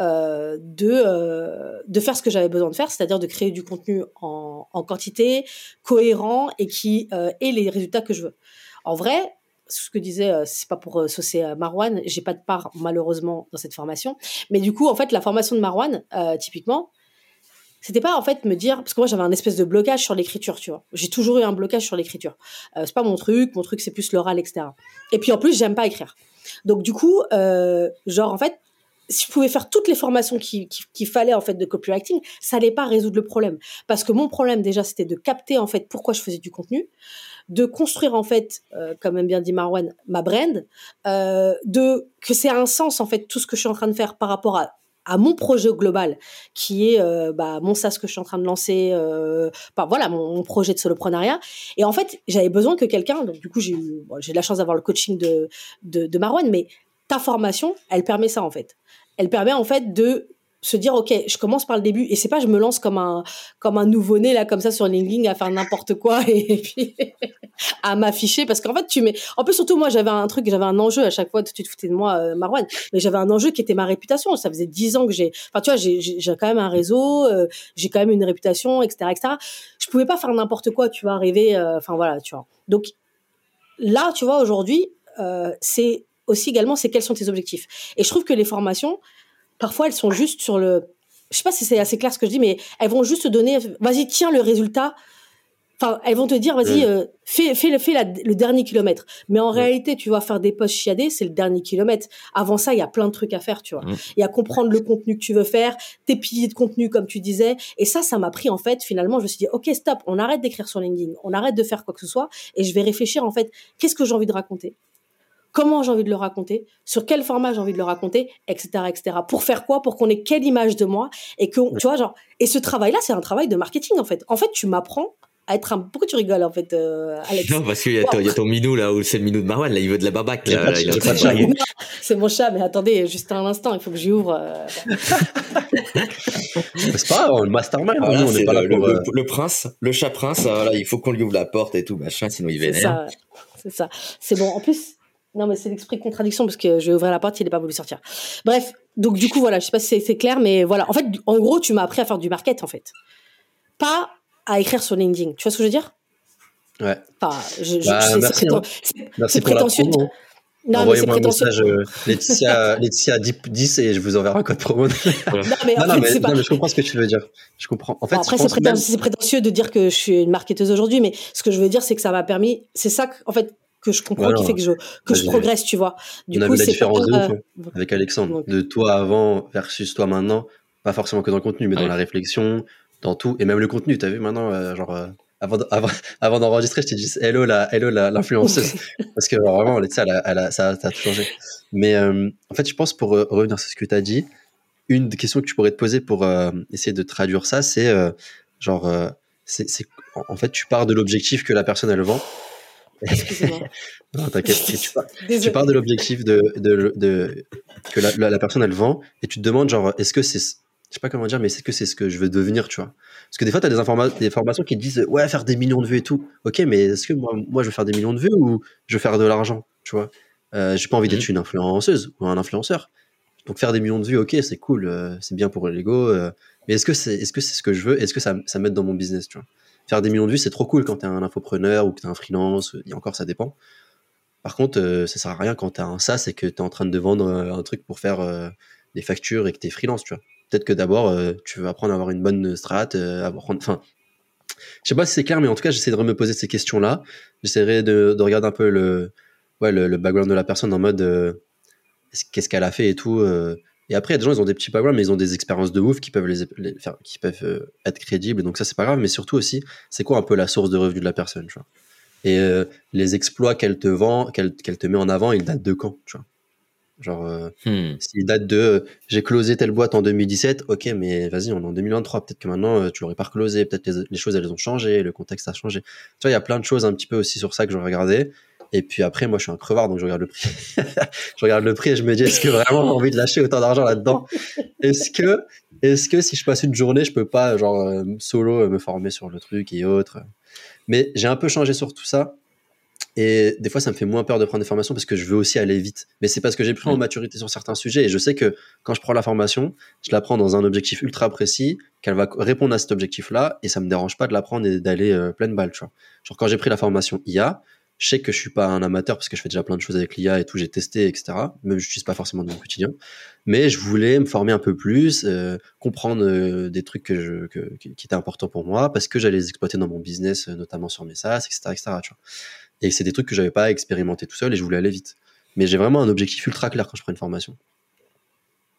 euh, de, euh, de faire ce que j'avais besoin de faire, c'est-à-dire de créer du contenu en, en quantité, cohérent et qui ait les résultats que je veux. En vrai, ce que disait, c'est pas pour saucer Marwan, j'ai pas de part malheureusement dans cette formation, mais du coup, en fait, la formation de Marwan, euh, typiquement, c'était pas en fait me dire parce que moi j'avais un espèce de blocage sur l'écriture tu vois. J'ai toujours eu un blocage sur l'écriture. Euh, c'est pas mon truc mon truc c'est plus l'oral etc et puis en plus j'aime pas écrire. Donc du coup euh, genre en fait si je pouvais faire toutes les formations qu'il qui, qui fallait en fait de copywriting ça allait pas résoudre le problème. Parce que mon problème déjà c'était de capter en fait pourquoi je faisais du contenu de construire en fait euh, comme aime bien dit Marwan ma brand euh, de que c'est un sens en fait tout ce que je suis en train de faire par rapport à à mon projet global, qui est euh, bah, mon SaaS que je suis en train de lancer, euh, bah, voilà, mon, projet de soloprenariat. Et en fait, j'avais besoin que quelqu'un, donc du coup, j'ai eu, j'ai de la chance d'avoir le coaching de, de, de Marwan, mais ta formation, elle permet ça en fait. Elle permet en fait de se dire ok je commence par le début et c'est pas je me lance comme un comme un nouveau né là comme ça sur LinkedIn à faire n'importe quoi [LAUGHS] et, puis à m'afficher. Parce qu'en fait tu mets en plus surtout moi j'avais un truc j'avais un enjeu à chaque fois tu te foutais de moi euh, Marwan mais j'avais un enjeu qui était ma réputation. Ça faisait dix ans que j'ai enfin tu vois j'ai j'ai quand même un réseau euh, j'ai quand même une réputation etc etc je pouvais pas faire n'importe quoi tu vois arriver euh, enfin voilà tu vois. Donc là tu vois aujourd'hui euh, c'est aussi également c'est quels sont tes objectifs. Et je trouve que les formations parfois elles sont juste sur le je sais pas si c'est assez clair ce que je dis mais elles vont juste te donner vas-y tiens le résultat. Enfin elles vont te dire vas-y euh, fais fais le fais la, le dernier kilomètre. Mais en réalité tu vas faire des posts chiadés c'est le dernier kilomètre. Avant ça il y a plein de trucs à faire tu vois. Il y a comprendre le contenu que tu veux faire tes piliers de contenu comme tu disais. Et ça ça m'a pris en fait finalement je me suis dit ok stop on arrête d'écrire sur LinkedIn on arrête de faire quoi que ce soit et je vais réfléchir en fait qu'est-ce que j'ai envie de raconter? Comment j'ai envie de le raconter, sur quel format j'ai envie de le raconter, etc., etc. Pour faire quoi? Pour qu'on ait quelle image de moi? Et que, tu vois, genre, et ce travail-là, c'est un travail de marketing en fait. En fait, tu m'apprends à être un. Pourquoi tu rigoles en fait, euh, Alex? Non, parce qu'il y, wow. y, a ton minou là, ou c'est le minou de Marwan, là, il veut de la babac. Là, là, c'est mon chat, mais attendez, juste un instant, il faut que j'y ouvre. Euh... [LAUGHS] c'est pas grave, le mastermind, voilà, on est pas le, là pour, le, euh... le, prince, le chat prince, voilà, il faut qu'on lui ouvre la porte et tout, machin, sinon il vénère. C'est ça, c'est bon. En plus, non, mais c'est l'esprit de contradiction parce que je vais ouvrir la porte, il n'est pas voulu sortir. Bref, donc du coup, voilà, je sais pas si c'est clair, mais voilà. En fait, en gros, tu m'as appris à faire du market, en fait. Pas à écrire sur LinkedIn. Tu vois ce que je veux dire? Ouais. Enfin, je, je, bah, c'est, merci, hein. merci pour prétentieux. La promo. Non, Envoyez-moi un message euh, Laetitia, Laetitia 10 et je vous enverrai un code promo. non, mais, non, fait, mais, pas... non, mais je comprends ce que tu veux dire. Je comprends. En fait, après, c'est prétentieux, même... prétentieux de dire que je suis une marketeuse aujourd'hui, mais ce que je veux dire, c'est que ça m'a permis, c'est ça, en fait, que je comprends voilà, qui fait que je que je progresse tu vois. Du on coup, a vu la différence pas, de ouf, euh... avec Alexandre. Donc. de toi avant versus toi maintenant pas forcément que dans le contenu mais ouais. dans la réflexion dans tout et même le contenu t'as vu maintenant euh, genre euh, avant, avant, avant d'enregistrer, je t'ai dit hello la hello l'influenceuse. [LAUGHS] Parce que genre, vraiment ça, elle a, elle a, ça, ça a tout changé. Mais euh, en fait, je pense pour euh, revenir sur ce que tu as dit, une des questions que tu pourrais te poser pour euh, essayer de traduire ça, c'est euh, genre, c'est en fait, tu pars de l'objectif que la personne elle vend [LAUGHS] non, t'inquiète. Tu, pars, tu pars de l'objectif de, de, de, que la, la, la, personne elle vend et tu te demandes genre est-ce que c'est je sais pas comment dire mais est-ce que c'est ce que je veux devenir tu vois? Parce que des fois tu as des, informa des formations qui te disent ouais faire des millions de vues et tout. Ok mais est-ce que moi moi je veux faire des millions de vues ou je veux faire de l'argent tu vois? Euh, j'ai pas envie d'être mmh. une influenceuse ou un influenceur. Donc faire des millions de vues ok c'est cool euh, c'est bien pour l'ego euh, mais est-ce que c'est est-ce que c'est ce que je veux est-ce que ça ça m'aide dans mon business tu vois? Faire des millions de vues, c'est trop cool quand t'es un infopreneur ou que t'es un freelance, et encore ça dépend. Par contre, euh, ça sert à rien quand t'as un SaaS et que t'es en train de vendre euh, un truc pour faire euh, des factures et que t'es freelance, tu vois. Peut-être que d'abord, euh, tu veux apprendre à avoir une bonne strat, apprendre, enfin, je sais pas si c'est clair, mais en tout cas, j'essaie de me poser ces questions-là. J'essaierai de, de, regarder un peu le, ouais, le, background de la personne en mode, qu'est-ce qu'elle a fait et tout, et après, il y a des gens, ils ont des petits backgrounds, mais ils ont des expériences de ouf qui peuvent les, les faire, qui peuvent euh, être crédibles. Donc ça, c'est pas grave. Mais surtout aussi, c'est quoi un peu la source de revenus de la personne, tu vois? Et euh, les exploits qu'elle te vend, qu'elle qu te met en avant, ils datent de quand, tu vois? Genre, euh, hmm. s'ils datent de euh, j'ai closé telle boîte en 2017, ok, mais vas-y, on est en 2023. Peut-être que maintenant, tu l'aurais pas closé. Peut-être les, les, choses, elles ont changé, le contexte a changé. Tu vois, il y a plein de choses un petit peu aussi sur ça que je regardais. Et puis après, moi, je suis un crevard, donc je regarde le prix. [LAUGHS] je regarde le prix et je me dis, est-ce que vraiment j'ai envie de lâcher autant d'argent là-dedans? Est-ce que, est-ce que si je passe une journée, je peux pas, genre, euh, solo, me former sur le truc et autres? Mais j'ai un peu changé sur tout ça. Et des fois, ça me fait moins peur de prendre des formations parce que je veux aussi aller vite. Mais c'est parce que j'ai pris en maturité sur certains sujets et je sais que quand je prends la formation, je la prends dans un objectif ultra précis, qu'elle va répondre à cet objectif-là et ça me dérange pas de la prendre et d'aller euh, pleine balle, tu vois. Genre quand j'ai pris la formation IA, je sais que je suis pas un amateur parce que je fais déjà plein de choses avec l'IA et tout, j'ai testé, etc. Même je n'utilise pas forcément dans mon quotidien. Mais je voulais me former un peu plus, euh, comprendre euh, des trucs que je, que, qui étaient importants pour moi parce que j'allais les exploiter dans mon business, notamment sur mes SaaS, etc., etc. Tu vois. Et c'est des trucs que j'avais pas expérimenté tout seul et je voulais aller vite. Mais j'ai vraiment un objectif ultra clair quand je prends une formation.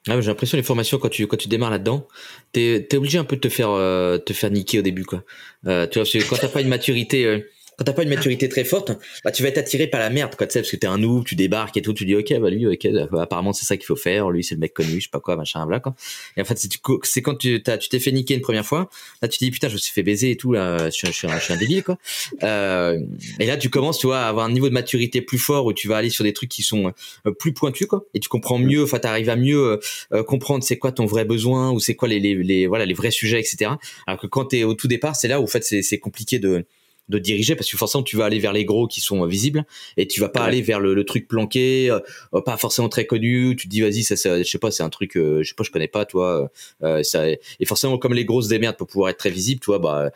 Ah, j'ai l'impression les formations quand tu quand tu démarres là-dedans, t'es es obligé un peu de te faire euh, te faire niquer au début quoi. Euh, tu vois parce quand t'as pas une maturité euh, quand t'as pas une maturité très forte, bah tu vas être attiré par la merde, quoi, tu sais, parce que t'es un noob, tu débarques et tout, tu dis ok, bah lui, ok, apparemment c'est ça qu'il faut faire, lui c'est le mec connu, je sais pas quoi, machin, bla quoi. Et en fait c'est quand tu t'es fait niquer une première fois, là tu te dis putain je me suis fait baiser et tout, là, je suis, un, débile quoi. Euh, et là tu commences, tu vois, à avoir un niveau de maturité plus fort où tu vas aller sur des trucs qui sont euh, plus pointus quoi, et tu comprends mieux, enfin t'arrives à mieux euh, comprendre c'est quoi ton vrai besoin ou c'est quoi les, les, les, voilà les vrais sujets etc. Alors que quand t'es au tout départ, c'est là où en fait c'est, c'est compliqué de de diriger parce que forcément tu vas aller vers les gros qui sont visibles et tu vas pas aller vers le, le truc planqué euh, pas forcément très connu tu te dis vas-y ça, ça je sais pas c'est un truc euh, je sais pas je connais pas toi euh, ça et forcément comme les grosses démerdes pour pouvoir être très visible toi bah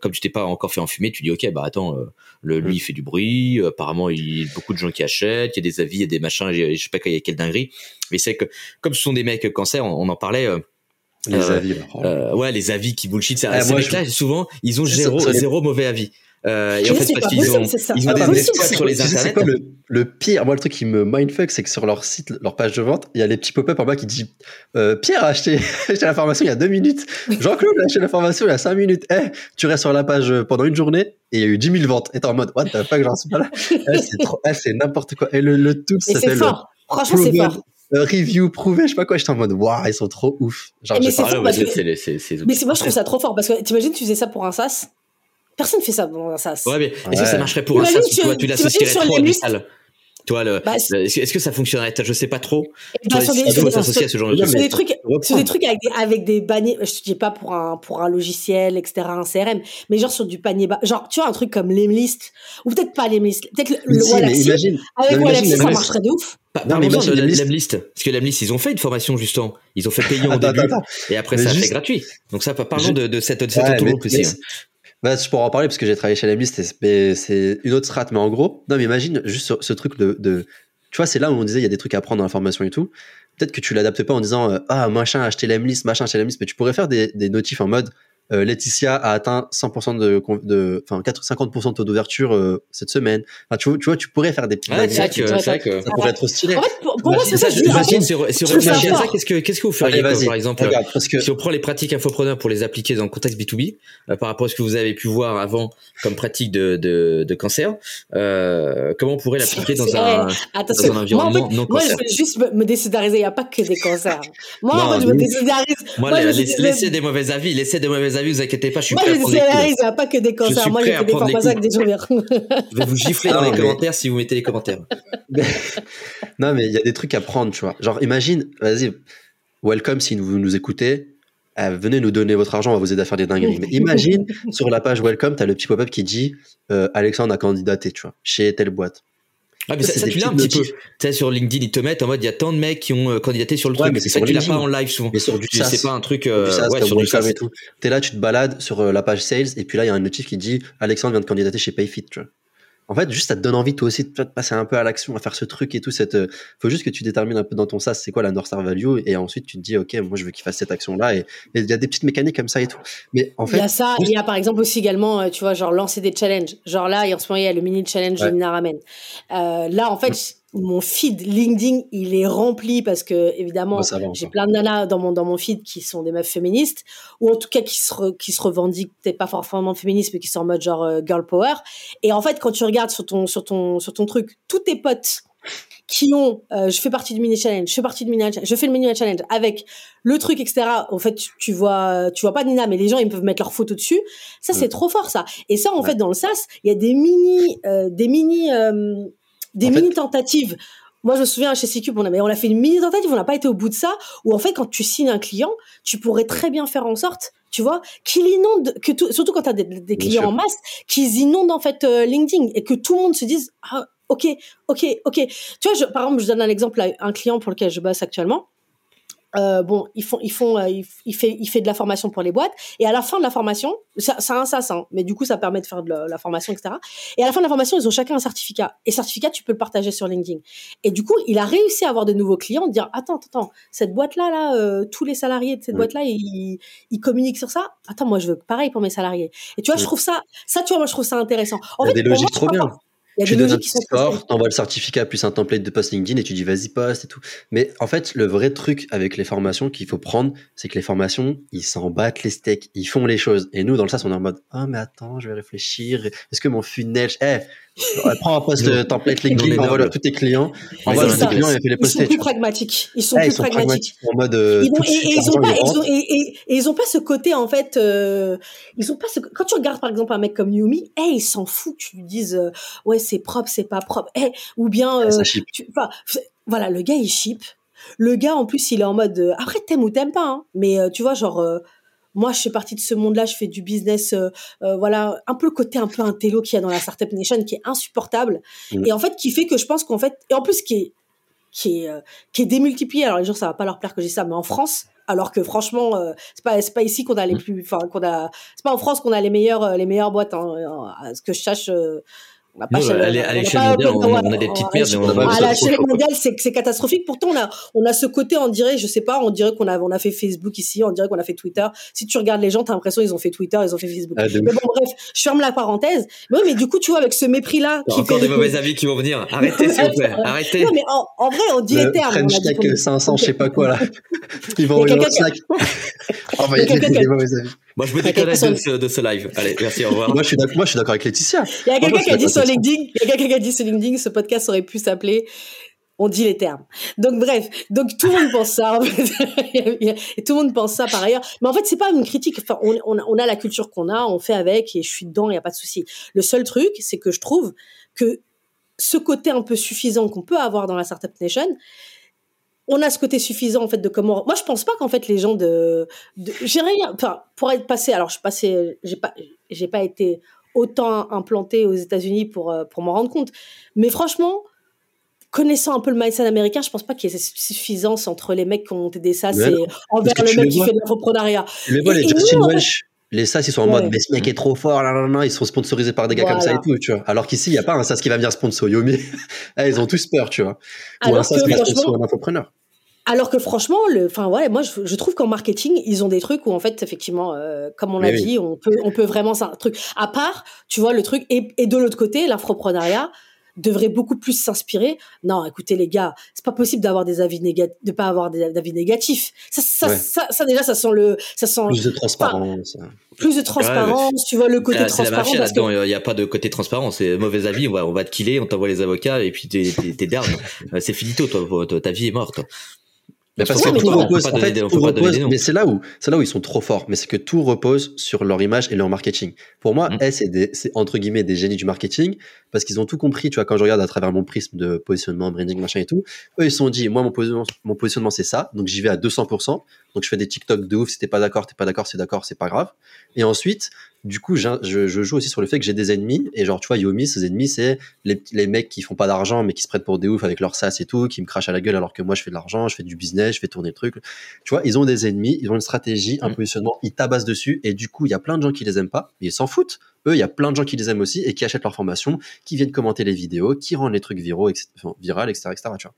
comme tu t'es pas encore fait enfumer tu dis ok bah attends le lui il fait du bruit apparemment il y a beaucoup de gens qui achètent il y a des avis il y a des machins je sais pas il y a quelle dinguerie mais c'est que comme ce sont des mecs cancer on, on en parlait les euh, avis. Euh, ouais, les avis qui bullshit. Ça, ah, ces mecs-là, souvent, ils ont zéro, zéro mauvais avis. Euh, et en fait, parce qu'ils ont, ils ont des exploits sur les internets. Quoi, le, le, pire, moi, le truc qui me mindfuck, c'est que sur leur site, leur page de vente, il y a les petits pop-up en bas qui disent euh, Pierre a acheté, [LAUGHS] acheté la formation il y a deux minutes. Jean-Claude a acheté la formation il y a cinq minutes. Eh, tu restes sur la page pendant une journée et il y a eu 10 000 ventes. Et t'es en mode What the fuck, j'en suis pas là. [LAUGHS] eh, c'est trop, eh, c'est n'importe quoi. Et le, le tout, ça C'est fort. Franchement, c'est fort. Euh, review prouvé, je sais pas quoi, j'étais en mode waouh, ils sont trop ouf. Genre, mais c'est moi je trouve ça trop fort parce que t'imagines tu faisais ça pour un SaaS Personne fait ça pour un SaaS. Ouais, mais est-ce que ça marcherait pour un SaaS tu, tu l'associerais trop à Mistral toi, le, bah, est-ce que ça fonctionnerait? Je sais pas trop. Bah, sur des, sur, sur, ce genre de des trucs, sur des trucs avec des, avec des paniers. Je te dis pas pour un pour un logiciel, etc., un CRM, mais genre sur du panier bas. Genre, tu vois un truc comme Lemlist ou peut-être pas Lemlist, peut-être le, le Wallaxy. Avec Wallaxy, ça marcherait de ouf. Pas, non, mais de Lemlist, parce que Lemlist, ils ont fait une formation justement. Ils ont fait payer au début et après ça a fait gratuit. Donc ça, parlons de, de cette, de cette aussi. Bah, je pourrais en parler parce que j'ai travaillé chez Lemlist et c'est une autre strat. Mais en gros, non, mais imagine juste ce, truc de, de, tu vois, c'est là où on disait il y a des trucs à prendre dans la formation et tout. Peut-être que tu l'adaptes pas en disant euh, ah machin acheter Lemlist, machin acheter Lemlist, mais tu pourrais faire des notifs en mode euh, Laetitia a atteint 100% de, de enfin 50% de taux d'ouverture euh, cette semaine. Enfin, tu, tu vois, tu pourrais faire des petites ouais, c'est que, ça pourrait être stylé. En fait, pour, moi, c'est ça. Qu'est-ce que qu'est-ce que vous feriez par exemple parce que... si on prend les pratiques infopreneurs pour les appliquer dans le contexte B2B euh, par rapport à ce que vous avez pu voir avant comme pratique de de, de cancer, euh, comment on pourrait l'appliquer dans un dans un environnement non cancer Moi, je veux juste me décidariser. Il n'y a pas que des cancers. Moi, en fait, je me décidarise. Moi, laissez des mauvais avis, laissez des mauvais avis, vous inquiétez pas, je suis moi, prêt à prendre il n'y a pas que des concerts. Moi, j'ai fait des formations des gens [LAUGHS] Je vais vous gifler dans les commentaires si vous mettez les commentaires. [LAUGHS] non, mais il y a des trucs à prendre, tu vois. Genre, imagine, vas-y, welcome si vous nous écoutez. Euh, venez nous donner votre argent, on va vous aider à faire des dingueries. Mais imagine, [LAUGHS] sur la page welcome, tu as le petit pop-up qui dit euh, Alexandre a candidaté, tu vois, chez telle boîte. Ah, mais ça, ça, tu l'as un petit peu. Tu sais, sur LinkedIn, ils te mettent en mode, il y a tant de mecs qui ont euh, candidaté sur le truc. Mais c'est ça que tu l'as pas en live souvent. Mais sur du C'est pas un truc, euh, du ouais, sur du SaaS et tout. T'es là, tu te balades sur euh, la page sales, et puis là, il y a un notif qui dit, Alexandre vient de candidater chez Payfit, tu vois en fait, juste ça te donne envie toi aussi de passer un peu à l'action, à faire ce truc et tout. Cette, euh, faut juste que tu détermines un peu dans ton SaaS c'est quoi la North Star Value et ensuite tu te dis ok, moi je veux qu'il fasse cette action là et il y a des petites mécaniques comme ça et tout. Mais en fait, il y a ça, il y a par exemple aussi également, euh, tu vois, genre lancer des challenges. Genre là, en ce moment il y a le mini challenge de Nina Ramen. Euh, là, en fait. Mon feed LinkedIn, il est rempli parce que évidemment, j'ai plein de nanas dans mon dans mon feed qui sont des meufs féministes ou en tout cas qui se qui se revendiquent peut-être pas forcément féministes mais qui sont en mode genre euh, girl power. Et en fait, quand tu regardes sur ton sur ton sur ton truc, tous tes potes qui ont, euh, je fais partie du mini challenge, je fais partie du mini challenge, je fais le mini challenge avec le truc etc. En fait, tu, vois, tu vois pas Nina, mais les gens ils peuvent mettre leurs photos dessus. Ça c'est trop fort ça. Et ça en fait dans le sas, il y a des mini, euh, des mini des mini tentatives moi, je me souviens chez C-Cube, on a, on a fait une mini tentative, on n'a pas été au bout de ça, où en fait, quand tu signes un client, tu pourrais très bien faire en sorte, tu vois, qu'il inonde, que surtout quand tu as des, clients en masse, qu'ils inondent en fait euh, LinkedIn et que tout le monde se dise, ah, ok, ok, ok. Tu vois, je, par exemple, je donne un exemple à un client pour lequel je bosse actuellement. Euh, bon, ils font, ils font, euh, il, fait, il fait de la formation pour les boîtes. Et à la fin de la formation, ça, ça un sas, hein, mais du coup, ça permet de faire de la, formation, etc. Et à la fin de la formation, ils ont chacun un certificat. Et certificat, tu peux le partager sur LinkedIn. Et du coup, il a réussi à avoir de nouveaux clients, de dire attends, attends, cette boîte-là, là, euh, tous les salariés de cette boîte-là, ils, ils, communiquent sur ça? Attends, moi, je veux pareil pour mes salariés. Et tu vois, je trouve ça, ça, tu vois, moi, je trouve ça intéressant. En Il y a des logiques trop bien. Y a tu donnes un score, t'envoies le certificat plus un template de post LinkedIn et tu dis vas-y poste et tout. Mais en fait, le vrai truc avec les formations qu'il faut prendre, c'est que les formations, ils s'en battent les steaks, ils font les choses. Et nous, dans le sas, on est en mode ah mais attends, je vais réfléchir. Est-ce que mon funnel, eh, Prends un poste de template LinkedIn, envoie à tous tes clients, envoie à tes clients et fais les poster. Ils sont plus pragmatiques. Ils sont plus pragmatiques. En mode, euh, et, ils ont pas, ils ont, et, ils ont pas ce côté, en fait, euh, ils ont pas ce, quand tu regardes, par exemple, un mec comme Yumi, hey, il s'en fout que tu lui dises, euh, ouais, c'est propre, c'est pas propre, hey, ou bien, euh, tu, voilà, le gars, il ship. Le gars, en plus, il est en mode, après, t'aimes ou t'aimes pas, hein, mais tu vois, genre, moi, je fais partie de ce monde-là, je fais du business, euh, euh, voilà, un peu le côté un peu intello qu'il y a dans la startup nation, qui est insupportable, mmh. et en fait, qui fait que je pense qu'en fait, et en plus, qui est qui est euh, qui est démultiplié. Alors les gens, ça va pas leur plaire que j'ai ça, mais en France, alors que franchement, c'est pas c'est pas ici qu'on a les mmh. plus, enfin qu'on a, c'est pas en France qu'on a les meilleures les meilleures boîtes. Hein, à ce que je sache on à l'échelle mondiale, on, a des petites merdes. On a à l'échelle mondiale, c'est catastrophique. Pourtant, on a, on a ce côté, on dirait, je sais pas, on dirait qu'on a, on a fait Facebook ici, on dirait qu'on a fait Twitter. Si tu regardes les gens, t'as l'impression ils ont fait Twitter, ils ont fait Facebook. Ah, mais bon, bref, je ferme la parenthèse. Mais, mais du coup, tu vois, avec ce mépris-là. Encore des mauvais avis qui vont venir. Arrêtez, s'il vous plaît. Arrêtez. Non, mais en, vrai, on dit les termes. French Tech 500, je sais pas quoi, là. [LAUGHS] Ils vont envoyer leur Slack. On va y des mauvais avis. Moi, je me [LAUGHS] déconnecte de, ce, de ce live. Allez, merci, au revoir. moi, je suis d'accord avec Laetitia. [LAUGHS] Il y a quelqu'un qui a dit sur LinkedIn, il y a quelqu'un qui a dit sur LinkedIn, ce podcast aurait pu s'appeler on dit les termes. Donc bref, donc tout le monde pense ça. [LAUGHS] et tout le monde pense ça par ailleurs. Mais en fait, c'est pas une critique. Enfin, on, on, on a la culture qu'on a, on fait avec, et je suis dedans, il y a pas de souci. Le seul truc, c'est que je trouve que ce côté un peu suffisant qu'on peut avoir dans la startup nation, on a ce côté suffisant en fait de comment moi je pense pas qu'en fait les gens de, j'ai rien enfin pour être passé alors je suis passé j'ai pas j'ai pas été autant implanté aux États-Unis pour euh, pour m'en rendre compte. Mais franchement connaissant un peu le mindset américain je pense pas qu'il y ait cette suffisance entre les mecs qui ont monté des SAS et envers le mec qui fait de l'infoprenariat les Justin Welch les SAS ils sont en mode mais ce mec est trop fort là, là, là, ils sont sponsorisés par des gars comme ça et tout tu vois. Alors qu'ici il y a pas un SAS qui va venir sponsor Yomi [LAUGHS] eh, ils ont tous peur tu vois. Ou un SAS qui va sponsor un infopreneur alors que franchement, le, enfin ouais, moi je, trouve qu'en marketing, ils ont des trucs où en fait, effectivement, euh, comme on a dit, on peut, on peut vraiment ça un truc. À part, tu vois, le truc et, et de l'autre côté, l'infoprenariat devrait beaucoup plus s'inspirer. Non, écoutez les gars, c'est pas possible d'avoir des avis négatifs, de pas avoir des avis négatifs. Ça, ça, ça, ça, déjà, ça sent le, ça sent plus de transparence. plus de transparence, tu vois le côté transparent. La mafia là-dedans. Il n'y a pas de côté transparent. C'est mauvais avis. On va, on va te killer, on t'envoie les avocats et puis t'es, t'es, t'es [LAUGHS] euh, C'est finito, toi, ta vie est morte. Mais parce que tout repose, en fait, tout repose, mais c'est là où, c'est là où ils sont trop forts. Mais c'est que tout repose sur leur image et leur marketing. Pour moi, mm. c'est c'est entre guillemets des génies du marketing parce qu'ils ont tout compris. Tu vois, quand je regarde à travers mon prisme de positionnement, branding, machin et tout, eux ils se sont dit, moi mon positionnement, mon positionnement c'est ça, donc j'y vais à 200%. Donc je fais des TikTok de ouf. Si t'es pas d'accord, t'es pas d'accord, c'est d'accord, c'est pas grave. Et ensuite, du coup, je, je, joue aussi sur le fait que j'ai des ennemis. Et genre, tu vois, Yomi, ses ennemis, c'est les, les, mecs qui font pas d'argent, mais qui se prêtent pour des ouf avec leur sas et tout, qui me crachent à la gueule alors que moi, je fais de l'argent, je fais du business, je fais tourner le truc. Tu vois, ils ont des ennemis, ils ont une stratégie, un mm. positionnement, ils tabassent dessus. Et du coup, il y a plein de gens qui les aiment pas, ils s'en foutent. Eux, il y a plein de gens qui les aiment aussi et qui achètent leur formation, qui viennent commenter les vidéos, qui rendent les trucs viraux, etc., viral, etc., etc., tu vois.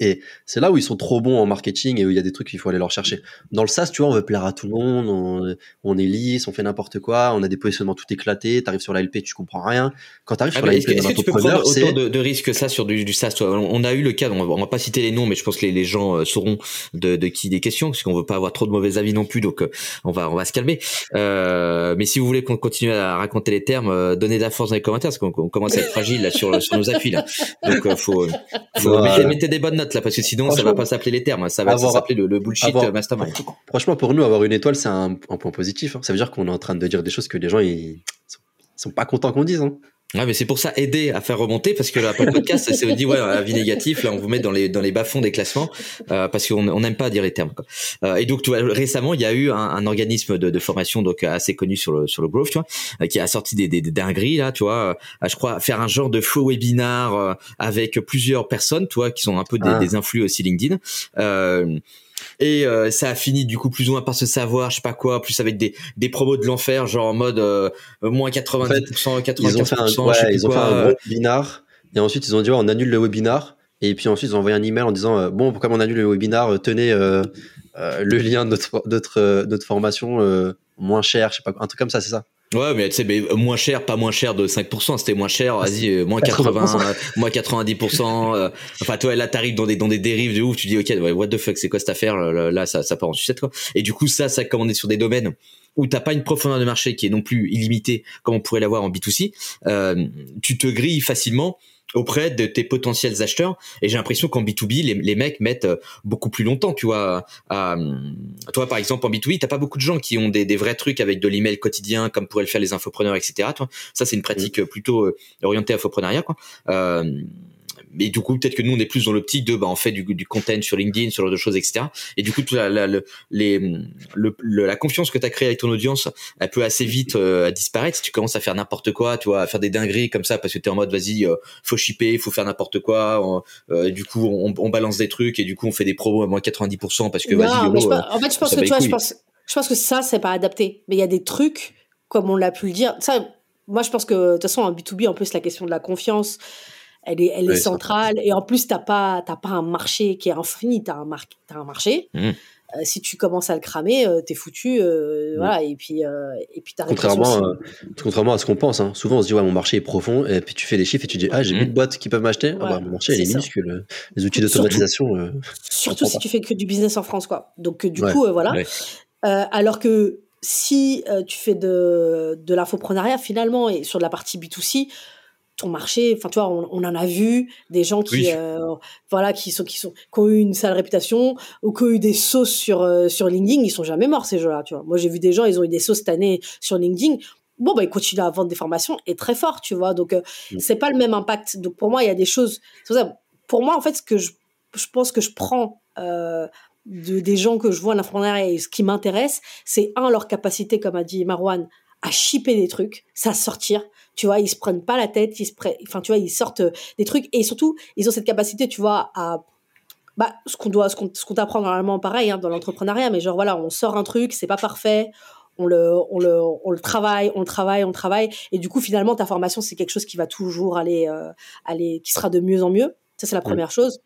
Et c'est là où ils sont trop bons en marketing et où il y a des trucs qu'il faut aller leur chercher. Dans le SaaS, tu vois, on veut plaire à tout le monde, on, est lisse, on fait n'importe quoi, on a des positionnements tout éclatés, t'arrives sur la LP, tu comprends rien. Quand t'arrives ah sur la LP est-ce que tu peux prendre autant de, de risques que ça sur du, du SaaS toi? On a eu le cas, on va, on va pas citer les noms, mais je pense que les, les gens euh, sauront de, de, qui des questions, parce qu'on veut pas avoir trop de mauvais avis non plus, donc euh, on va on va se calmer. Euh, mais si vous voulez qu'on continue à raconter les termes, euh, donnez de la force dans les commentaires, parce qu'on commence à être fragile là, sur, sur nos appuis là. Donc faut, faut mettre des bonnes notes là, parce que sinon ça va pas s'appeler les termes, ça va s'appeler le, bullshit mastermind. Franchement, pour nous, avoir une étoile, c'est un, point positif. Hein. Ça veut dire qu'on est en train de dire des choses que les gens ils sont, pas contents qu'on dise. Hein. Ouais, mais c'est pour ça aider à faire remonter parce que là, le podcast, c'est dit ouais, avis négatif, là on vous met dans les dans les bas fonds des classements euh, parce qu'on on n'aime pas dire les termes. Quoi. Euh, et donc, tu vois, récemment, il y a eu un, un organisme de, de, formation donc assez connu sur le sur le growth, tu vois, euh, qui a sorti des, des, des dingueries là, tu vois. Euh, je crois faire un genre de faux webinar avec plusieurs personnes, tu vois, qui sont un peu des, ah. des influx aussi LinkedIn. Euh, et euh, ça a fini du coup plus ou moins par se savoir, je sais pas quoi, plus avec des, des promos de l'enfer, genre en mode euh, moins 90%, 95%. Ils ont fait un, ouais, ils ont fait un gros webinar et ensuite ils ont dit ouais, on annule le webinar et puis ensuite ils ont envoyé un email en disant euh, bon pourquoi on annule le webinar, tenez le lien de notre notre, notre formation moins cher, je sais pas un truc comme ça, c'est ça. Ouais, mais tu sais, mais moins cher, pas moins cher de 5%, c'était moins cher, vas-y, euh, moins 80%, euh, moins 90%. Euh, enfin, toi, là, t'arrives dans des, dans des dérives de ouf, tu dis, ok, ouais, what the fuck, c'est quoi cette affaire? Là, ça, ça part en sucette, quoi. Et du coup, ça, ça, comme on est sur des domaines où t'as pas une profondeur de marché qui est non plus illimitée, comme on pourrait l'avoir en B2C, euh, tu te grilles facilement auprès de tes potentiels acheteurs. Et j'ai l'impression qu'en B2B, les, les, mecs mettent euh, beaucoup plus longtemps, tu vois. toi, par exemple, en B2B, t'as pas beaucoup de gens qui ont des, des vrais trucs avec de l'email quotidien, comme pourraient le faire les infopreneurs, etc. Toi. Ça, c'est une pratique plutôt euh, orientée infoprenariat, quoi. Euh, mais du coup peut-être que nous on est plus dans l'optique de bah on fait du, du content sur LinkedIn sur de choses etc et du coup la, la, les, le, la confiance que tu as créée avec ton audience elle peut assez vite euh, disparaître. Si tu commences à faire n'importe quoi tu vois à faire des dingueries comme ça parce que tu es en mode vas-y euh, faut shipper faut faire n'importe quoi euh, du coup on, on, balance des trucs et du coup on fait des promos à moins 90% parce que vas-y en fait je pense que tu vois je pense je pense que ça c'est pas adapté. Mais il y a des trucs comme on l'a pu le dire ça moi je pense que de toute façon en B2B en plus la question de la confiance elle est, elle est centrale. Et en plus, t'as pas, t'as pas un marché qui est infini, un, mar as un marché. Mmh. Euh, si tu commences à le cramer, euh, t'es foutu, euh, mmh. voilà. Et puis, euh, et puis contrairement, contrairement à ce qu'on pense, hein. souvent on se dit ouais mon marché est profond, et puis tu fais les chiffres et tu dis ah j'ai mmh. de boîtes qui peuvent m'acheter. ah, bah, mon marché il est minuscule. Les outils d'automatisation. Surtout, si tu fais que du business en France, quoi. Donc du coup, voilà. alors que si tu fais de, de l'infoprenariat finalement et sur la partie B2C, marché. Enfin, tu vois, on, en a vu des gens qui, euh, voilà, qui sont, qui sont, qui ont eu une sale réputation ou qui ont eu des sauces sur euh, sur LinkedIn. Ils sont jamais morts ces gens-là. Tu vois, moi j'ai vu des gens, ils ont eu des sauces cette année sur LinkedIn. Bon, bah, ils continuent à vendre des formations et très fort, tu vois. Donc, euh, mm. c'est pas le même impact. Donc, pour moi, il y a des choses. Pour moi, en fait, ce que je, je pense que je prends de, des gens que je vois à l'infirmerie et ce qui m'intéresse, c'est un leur capacité, comme a dit Marwan, à shipper des trucs, ça sortir. Tu vois, ils se prennent pas la tête, ils se enfin tu vois, ils sortent euh, des trucs et surtout ils ont cette capacité, tu vois, à bah ce qu'on doit, ce qu'on, ce qu'on t'apprend normalement pareil hein, dans l'entrepreneuriat, mais genre voilà, on sort un truc, c'est pas parfait, on le, on le, on le travaille, on le travaille, on le travaille, et du coup finalement ta formation c'est quelque chose qui va toujours aller, euh, aller, qui sera de mieux en mieux. Ça c'est la première chose.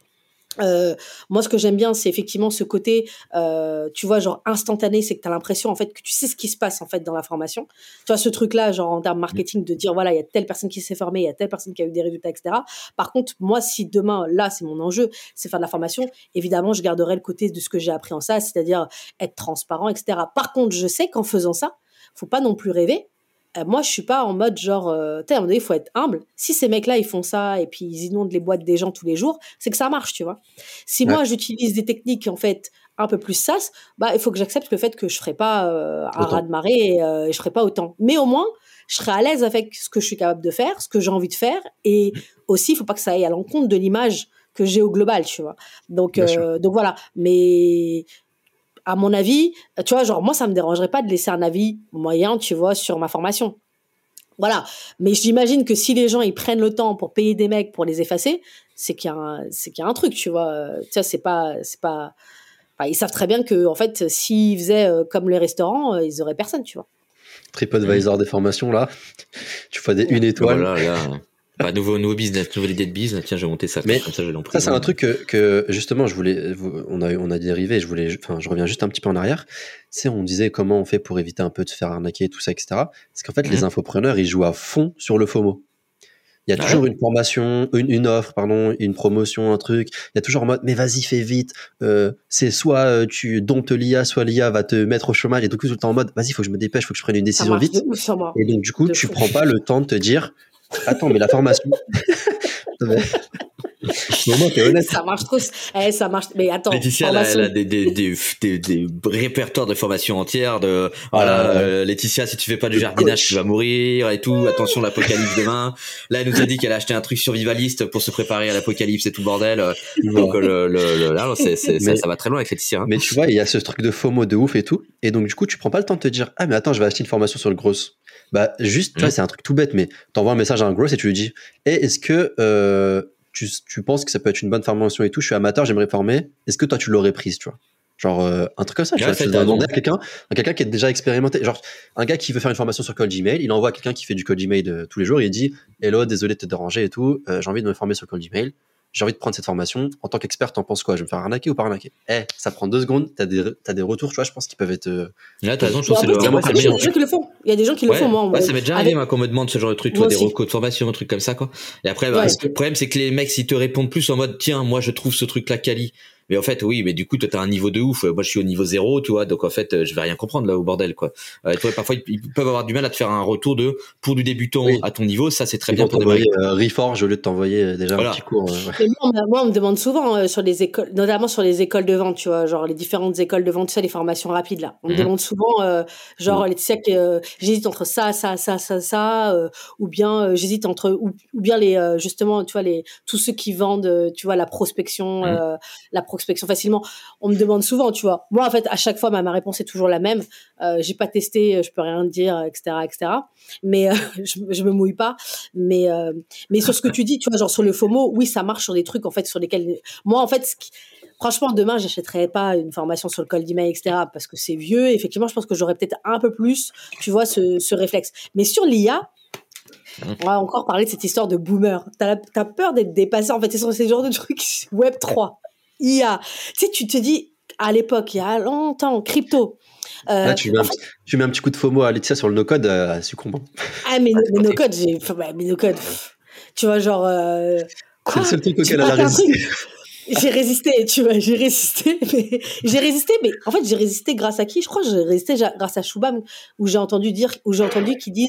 Euh, moi, ce que j'aime bien, c'est effectivement ce côté, euh, tu vois, genre instantané, c'est que tu as l'impression en fait que tu sais ce qui se passe en fait dans la formation. Tu vois, ce truc-là, genre en termes marketing, de dire voilà, il y a telle personne qui s'est formée, il y a telle personne qui a eu des résultats, etc. Par contre, moi, si demain, là, c'est mon enjeu, c'est faire de la formation, évidemment, je garderai le côté de ce que j'ai appris en ça, c'est-à-dire être transparent, etc. Par contre, je sais qu'en faisant ça, faut pas non plus rêver moi, je suis pas en mode genre, euh, tu sais, à un moment donné, il faut être humble. Si ces mecs-là, ils font ça et puis ils inondent les boîtes des gens tous les jours, c'est que ça marche, tu vois. Si moi, j'utilise des techniques, en fait, un peu plus sas, bah, il faut que j'accepte le fait que je ferai pas euh, un raz de marée et, euh, je ferai pas autant. Mais au moins, je serai à l'aise avec ce que je suis capable de faire, ce que j'ai envie de faire. Et aussi, il faut pas que ça aille à l'encontre de l'image que j'ai au global, tu vois. Donc, euh, donc voilà. Mais à mon avis, tu vois, genre, moi, ça me dérangerait pas de laisser un avis moyen, tu vois, sur ma formation. Voilà. Mais j'imagine que si les gens, ils prennent le temps pour payer des mecs pour les effacer, c'est qu'il y a un, c'est qu'il y a un truc, tu vois. Tu vois, c'est pas, c'est pas, ils savent très bien que, en fait, s'ils faisaient euh, comme les restaurants, euh, ils auraient personne, tu vois. TripAdvisor des formations, là. Tu fais des une étoile. Voilà, bah, nouveau, nouveau business, nouvelle idée de business. Tiens, j'ai monté ça. Mais comme ça, ça c'est un truc que, que, justement, je voulais, on a, on a dérivé. Je voulais, enfin, je reviens juste un petit peu en arrière. C'est, on disait comment on fait pour éviter un peu de se faire arnaquer, tout ça, etc. Parce qu'en fait, les mhm. infopreneurs, ils jouent à fond sur le FOMO. Il y a ah toujours une formation, une, une, offre, pardon, une promotion, un truc. Il y a toujours en mode, mais vas-y, fais vite. Euh, c'est soit euh, tu domptes l'IA, soit l'IA va te mettre au chômage. Et du coup, tout le temps en mode, vas-y, faut que je me dépêche, faut que je prenne une décision vite. Et donc, du coup, tu prends pas le temps de te dire, Attends, mais la formation. [LAUGHS] T'es honnête. ça marche trop. Eh, ça marche. Mais attends. Laetitia, elle, a, elle a des, des, des, des, des répertoires de formation entière de, voilà, euh, Laetitia, si tu fais pas du jardinage, tu vas mourir et tout. Attention, l'apocalypse demain. Là, elle nous a dit qu'elle a acheté un truc survivaliste pour se préparer à l'apocalypse et tout bordel. Donc, le, le, là, ça, ça, va très loin avec Laetitia. Hein. Mais tu vois, il y a ce truc de FOMO de ouf et tout. Et donc, du coup, tu prends pas le temps de te dire, ah, mais attends, je vais acheter une formation sur le gros. Bah, juste, mm. c'est un truc tout bête, mais t'envoies un message à un gros et tu lui dis, hey, eh, est-ce que, euh, tu, tu, penses que ça peut être une bonne formation et tout, je suis amateur, j'aimerais former, est-ce que toi tu l'aurais prise, tu vois Genre euh, un truc comme ça, tu vois, tu demander à quelqu'un, quelqu'un qui est déjà expérimenté, genre un gars qui veut faire une formation sur Code Gmail, il envoie à quelqu'un qui fait du Code Gmail de, tous les jours, il dit "Hello, désolé de te déranger et tout, euh, j'ai envie de me former sur Code Gmail." J'ai envie de prendre cette formation. En tant qu'expert, t'en penses quoi? Je vais me faire arnaquer ou pas arnaquer? Eh, ça prend deux secondes, t'as des, as des retours, tu vois, je pense qu'ils peuvent être. Euh, Là, t'as raison, je pense que c'est vraiment Il y a des gens qui le font. Il y a des gens qui le font, moi. Ouais, ça m'est déjà arrivé, moi, qu'on me demande ce genre de truc, toi, des recours de formation, un truc comme ça, quoi. Et après, bah, le problème, c'est que les mecs, s'ils te répondent plus en mode, tiens, moi, je trouve ce truc-là quali, mais en fait, oui, mais du coup, toi, t'as un niveau de ouf. Moi, je suis au niveau zéro, tu vois. Donc, en fait, euh, je vais rien comprendre là au bordel, quoi. Euh, parfois, ils peuvent avoir du mal à te faire un retour de pour du débutant à ton niveau. Ça, c'est très bien pour t'envoyer euh, Reforge au lieu de t'envoyer euh, déjà un petit cours. moi, on me demande souvent sur les écoles, notamment sur les écoles de vente, tu vois, genre les différentes écoles de vente, tu sais, les formations rapides là. On me mhm. demande souvent, genre, mhm. les tu sais, que j'hésite entre ça, ça, ça, ça, ça, ou bien j'hésite entre, ou, bien les, justement, tu vois, les tous ceux qui vendent, tu vois, la prospection, mhm. la prospection facilement on me demande souvent, tu vois. Moi, en fait, à chaque fois, ma, réponse est toujours la même. Euh, j'ai pas testé, je peux rien dire, etc., etc. Mais euh, [LAUGHS] je, me mouille pas. Mais euh, mais sur ce que tu dis, tu vois, genre sur le FOMO, oui, ça marche sur des trucs en fait sur lesquels moi, en fait, franchement, demain, j'achèterais pas une formation sur le cold email, etc. Parce que c'est vieux. Effectivement, je pense que j'aurais peut-être un peu plus, tu vois, ce, réflexe. Mais sur l'IA, on va encore parler de cette histoire de boomer. T'as as peur d'être dépassé. En fait, c'est sur ces genres de trucs [LAUGHS] Web 3. IA. Tu sais, tu te dis, à l'époque, il y a longtemps, crypto. Euh, Là, tu mets, un, tu mets, un, petit coup de FOMO à Laetitia sur le no-code, euh, succombant. Ah, mais, [LAUGHS] mais no-code, j'ai. Bah, mais no-code. Tu vois, genre. Euh, c'est le seul truc [LAUGHS] auquel elle a résisté. [LAUGHS] J'ai résisté, tu vois, j'ai résisté, mais j'ai résisté, mais en fait j'ai résisté grâce à qui? Je crois que j'ai résisté grâce à Shubham, où j'ai entendu dire, où j'ai entendu qu'il dit il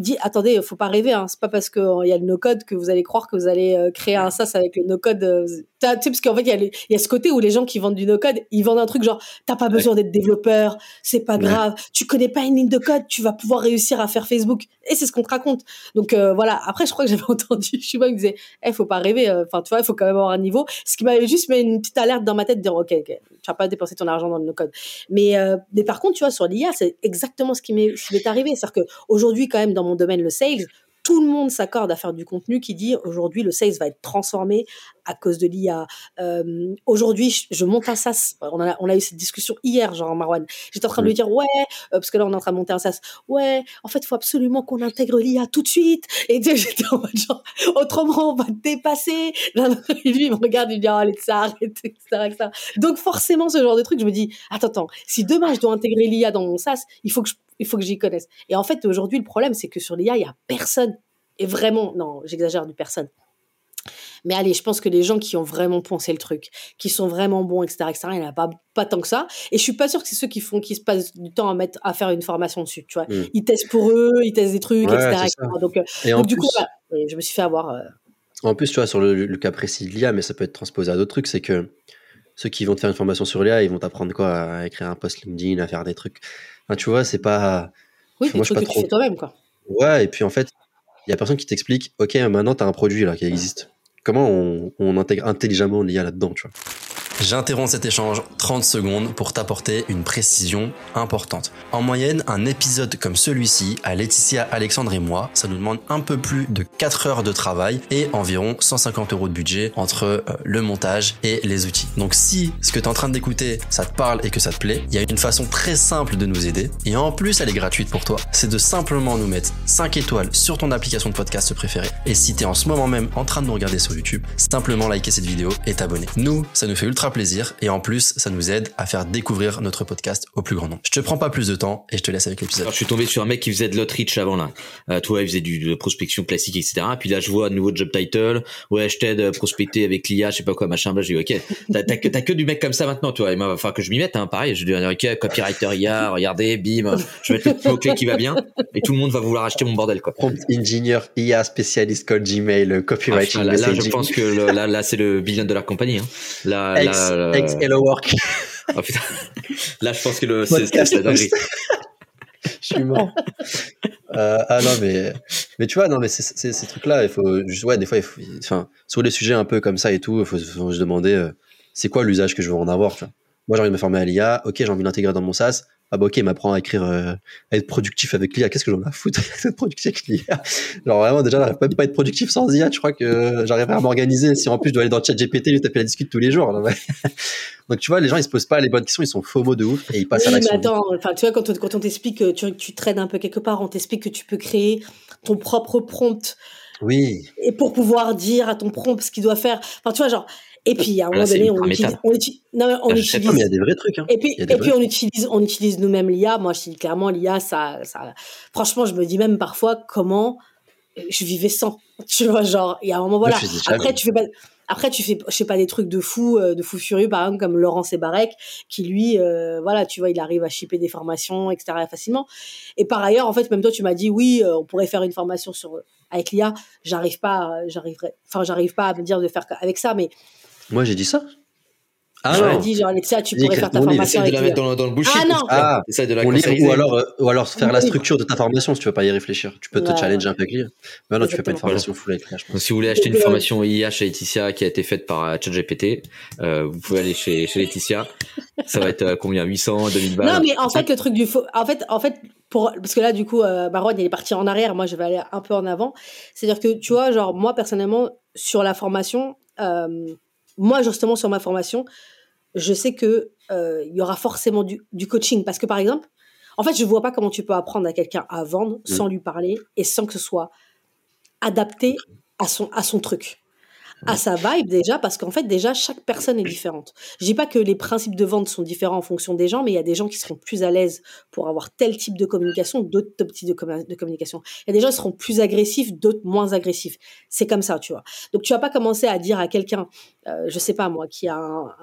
dit attendez, faut pas rêver, hein, c'est pas parce qu'il y a le no-code que vous allez croire que vous allez euh, créer un SaaS avec le no-code. Euh, tu sais, parce qu'en fait, il y, a ce côté où les gens qui vendent du no-code, ils vendent un truc genre t'as pas besoin d'être développeur, c'est pas grave, tu connais pas une ligne de code, tu vas pouvoir réussir à faire Facebook. Et c'est ce qu'on te raconte. Donc euh, voilà. Après, je crois que j'avais [LAUGHS] entendu, pas, me disait, eh, faut pas rêver. Enfin, tu vois, il faut quand même avoir un niveau. Ce qui m'avait juste mis une petite alerte dans ma tête, de dire ok, tu vas pas dépenser ton argent dans le no-code. Mais mais par contre, tu vois, sur l'IA, c'est exactement ce qui m'est arrivé, c'est-à-dire que aujourd'hui, quand même, dans mon domaine, le sales, tout le monde s'accorde à faire du contenu qui dit aujourd'hui le sales va être transformé à cause de l'IA. Euh, aujourd'hui, je monte un SaaS. On a, on a eu cette discussion hier, genre Marwan. J'étais en train de lui dire ouais, euh, parce que là on est en train de monter un SaaS. Ouais, en fait, il faut absolument qu'on intègre l'IA tout de suite. Et j'étais en mode genre autrement on va te dépasser. Et [LAUGHS] lui il me regarde, il me dit oh, allez ça arrête, etc., Donc forcément ce genre de truc, je me dis attends attends, si demain je dois intégrer l'IA dans mon SaaS, il faut que je il faut que j'y connaisse. Et en fait, aujourd'hui, le problème, c'est que sur l'IA, il y a personne. Et vraiment, non, j'exagère du personne. Mais allez, je pense que les gens qui ont vraiment pensé le truc, qui sont vraiment bons, etc., etc., il n'y en a pas, pas tant que ça. Et je suis pas sûre que c'est ceux qui font, qui se passent du temps à mettre, à faire une formation dessus, tu vois. Mm. Ils testent pour eux, ils testent des trucs, etc., Donc, euh, du coup, je me suis fait avoir. Euh, en plus, tu vois, sur le, cas précis de l'IA, mais ça peut être transposé à d'autres trucs, c'est que ceux qui vont te faire une formation sur l'IA, ils vont t'apprendre quoi À écrire un post LinkedIn, à faire des trucs tu vois, c'est pas. Oui, moi, je pas que trop... tu fais toi-même, quoi. Ouais, et puis en fait, il y a personne qui t'explique, ok, maintenant tu as un produit là qui existe. Comment on, on intègre intelligemment l'IA là-dedans, tu vois? J'interromps cet échange 30 secondes pour t'apporter une précision importante. En moyenne, un épisode comme celui-ci, à Laetitia, Alexandre et moi, ça nous demande un peu plus de 4 heures de travail et environ 150 euros de budget entre euh, le montage et les outils. Donc si ce que tu es en train d'écouter, ça te parle et que ça te plaît, il y a une façon très simple de nous aider et en plus elle est gratuite pour toi. C'est de simplement nous mettre 5 étoiles sur ton application de podcast préférée. Et si tu es en ce moment même en train de nous regarder sur YouTube, simplement liker cette vidéo et t'abonner. Nous, ça nous fait ultra fera plaisir et en plus, ça nous aide à faire découvrir notre podcast au plus grand nombre. Je te prends pas plus de temps et je te laisse avec l'épisode. Je suis tombé sur un mec qui faisait de l'outreach avant là. Euh, toi, il faisait du de prospection classique, etc. Puis là, je vois un nouveau job title. Ouais, je t'aide à prospecter avec l'IA, je sais pas quoi, machin. Bah, j'ai dit, ok, t'as, t'as, que, t'as que du mec comme ça maintenant, toi. Il va falloir que je m'y mette, hein, pareil. Je dis, ok, copywriter IA, regardez, bim, je vais mettre le mot-clé qui va bien et tout le monde va vouloir acheter mon bordel, quoi. Prompt engineer IA spécialiste code Gmail, copywriting. Ah, là, là, je pense que le, là, là, c'est le billion de la compagnie. Hein. Là, ex, Hello Work. Oh, putain. [LAUGHS] Là, je pense que le, c'est, la dinguerie. je [LAUGHS] suis mort. euh, ah non, mais, mais tu vois, non, mais c'est, ces trucs-là, il faut, ouais, des fois, il faut, enfin, sur les sujets un peu comme ça et tout, il faut, faut se demander, euh, c'est quoi l'usage que je veux en avoir, tu vois. Moi, j'ai envie de me former à l'IA, ok, j'ai envie d'intégrer dans mon SaaS, ah bah ok, il m'apprend à écrire, euh, à être productif avec l'IA. Qu'est-ce que j'en ai à foutre [LAUGHS] d'être productif avec l'IA Genre vraiment, déjà, j'arrive même pas à être productif sans IA. Je crois que j'arriverai à m'organiser si en plus je dois aller dans le chat GPT, lui taper la discute tous les jours. [LAUGHS] Donc tu vois, les gens ils se posent pas les bonnes questions, ils sont faux mots de ouf et ils passent oui, à l'action. mais attends, enfin tu vois quand on, quand on t'explique que tu, tu traînes un peu quelque part, on t'explique que tu peux créer ton propre prompt. Oui. Et pour pouvoir dire à ton prompt ce qu'il doit faire. Enfin tu vois genre et puis à un moment Là, c'est donné, on utilise, on utilise, non, on utilise il y a des vrais trucs. Hein. Et puis, et puis on utilise, on utilise nous-mêmes l'IA. Moi, je dis clairement, l'IA, ça, ça, franchement, je me dis même parfois comment je vivais sans. [LAUGHS] Tu vois, genre, il y a un moment, voilà. Moi. Après, tu fais pas, après, tu fais, je sais pas, des trucs de fou, euh, de fou furieux, par exemple, comme Laurent Sebarek, qui lui, euh, voilà, tu vois, il arrive à shipper des formations, etc., facilement. Et par ailleurs, en fait, même toi, tu m'as dit, oui, euh, on pourrait faire une formation sur, avec l'IA. J'arrive pas, j'arriverai, enfin, j'arrive pas à me dire de faire avec ça, mais Moi, j'ai dit ça. Ah non. dit, genre, Alexia, tu pourrais faire ta formation Essaye de la mettre dans, le- dans le bullshit. Ah, non. Ah, Essaye de la ou alors, euh, ou alors faire la structure de ta formation si tu veux pas y réfléchir. Tu peux te challenger un peu avec l'IA. Mais non, tu fais pas une formation full avec l'IA, je pense. Donc, si vous voulez acheter une formation IA chez Laetitia qui a été faite par euh, ChatGPT, euh, vous pouvez aller chez, chez Laetitia. Ça va être euh, combien? 800, 2000 balles? Non, mais en fait, le truc du faux, en fait, en fait, pour, parce que là, du coup, euh, Marwan, il est parti en arrière. Moi, je vais aller un peu en avant. C'est-à-dire que, tu vois, genre, moi, personnellement, sur la formation, euh, moi, justement, sur ma formation, je sais que euh, il y aura forcément du, du coaching. Parce que, par exemple, en fait, je vois pas comment tu peux apprendre à quelqu'un à vendre sans lui parler et sans que ce soit adapté à son, à son truc. À sa vibe déjà, parce qu'en fait, déjà, chaque personne est différente. Je dis pas que les principes de vente sont différents en fonction des gens, mais il y a des gens qui seront plus à l'aise pour avoir tel type de communication, d'autres types de, commu- de communication. Il y a des gens qui seront plus agressifs, d'autres moins agressifs. C'est comme ça, tu vois. Donc, tu vas pas commencer à dire à quelqu'un, euh, je sais pas moi, qui a un,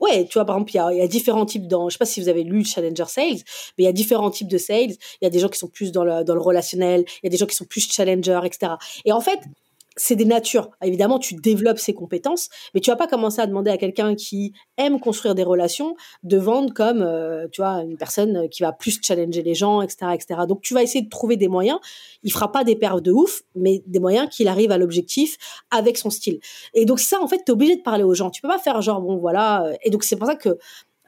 Ouais, tu vois, par exemple, il y a, il y a différents types dans. Je sais pas si vous avez lu Challenger Sales, mais il y a différents types de sales. Il y a des gens qui sont plus dans le, dans le relationnel, il y a des gens qui sont plus challenger, etc. Et en fait, c'est des natures. Évidemment, tu développes ses compétences, mais tu vas pas commencer à demander à quelqu'un qui aime construire des relations de vendre comme, euh, tu vois, une personne qui va plus challenger les gens, etc., etc. Donc, tu vas essayer de trouver des moyens. Il fera pas des perfs de ouf, mais des moyens qu'il arrive à l'objectif avec son style. Et donc, ça, en fait, tu es obligé de parler aux gens. Tu peux pas faire genre, bon, voilà. euh, Et donc, c'est pour ça que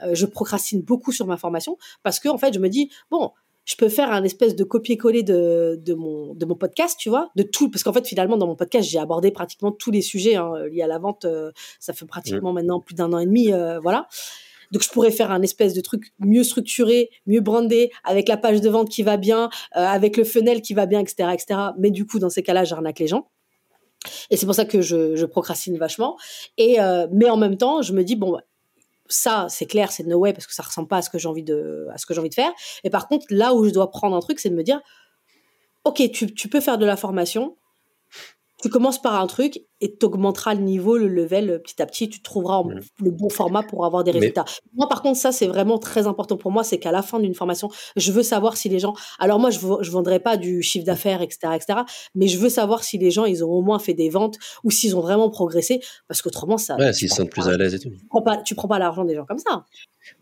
euh, je procrastine beaucoup sur ma formation parce que, en fait, je me dis, bon, je peux faire un espèce de copier-coller de, de, mon, de mon podcast, tu vois, de tout, parce qu'en fait, finalement, dans mon podcast, j'ai abordé pratiquement tous les sujets hein, liés à la vente. euh, ça fait pratiquement maintenant plus d'un an et demi, euh, voilà. Donc, je pourrais faire un espèce de truc mieux structuré, mieux brandé, avec la page de vente qui va bien, euh, avec le funnel qui va bien, etc., etc. Mais du coup, dans ces cas-là, j'arnaque les gens. Et c'est pour ça que je, je procrastine vachement. Et euh, mais en même temps, je me dis bon, ça c'est clair, c'est no way parce que ça ressemble pas à ce que j'ai envie de à ce que j'ai envie de faire. Et par contre, là où je dois prendre un truc, c'est de me dire ok, tu, tu peux faire de la formation. Tu commences par un truc et tu augmenteras le niveau, le level euh, petit à petit. Tu trouveras le bon format pour avoir des Mais- résultats. Moi, par contre, ça, c'est vraiment très important pour moi. C'est qu'à la fin d'une formation, je veux savoir si les gens. Alors, moi, je ne je vendrai pas du chiffre d'affaires, etc., etc. Mais je veux savoir si les gens, ils ont au moins fait des ventes ou s'ils ont vraiment progressé. Parce qu'autrement, ça. Ouais, s'ils se sentent plus à l'aise et tout. Tu prends pas, tu prends pas l'argent des gens comme ça.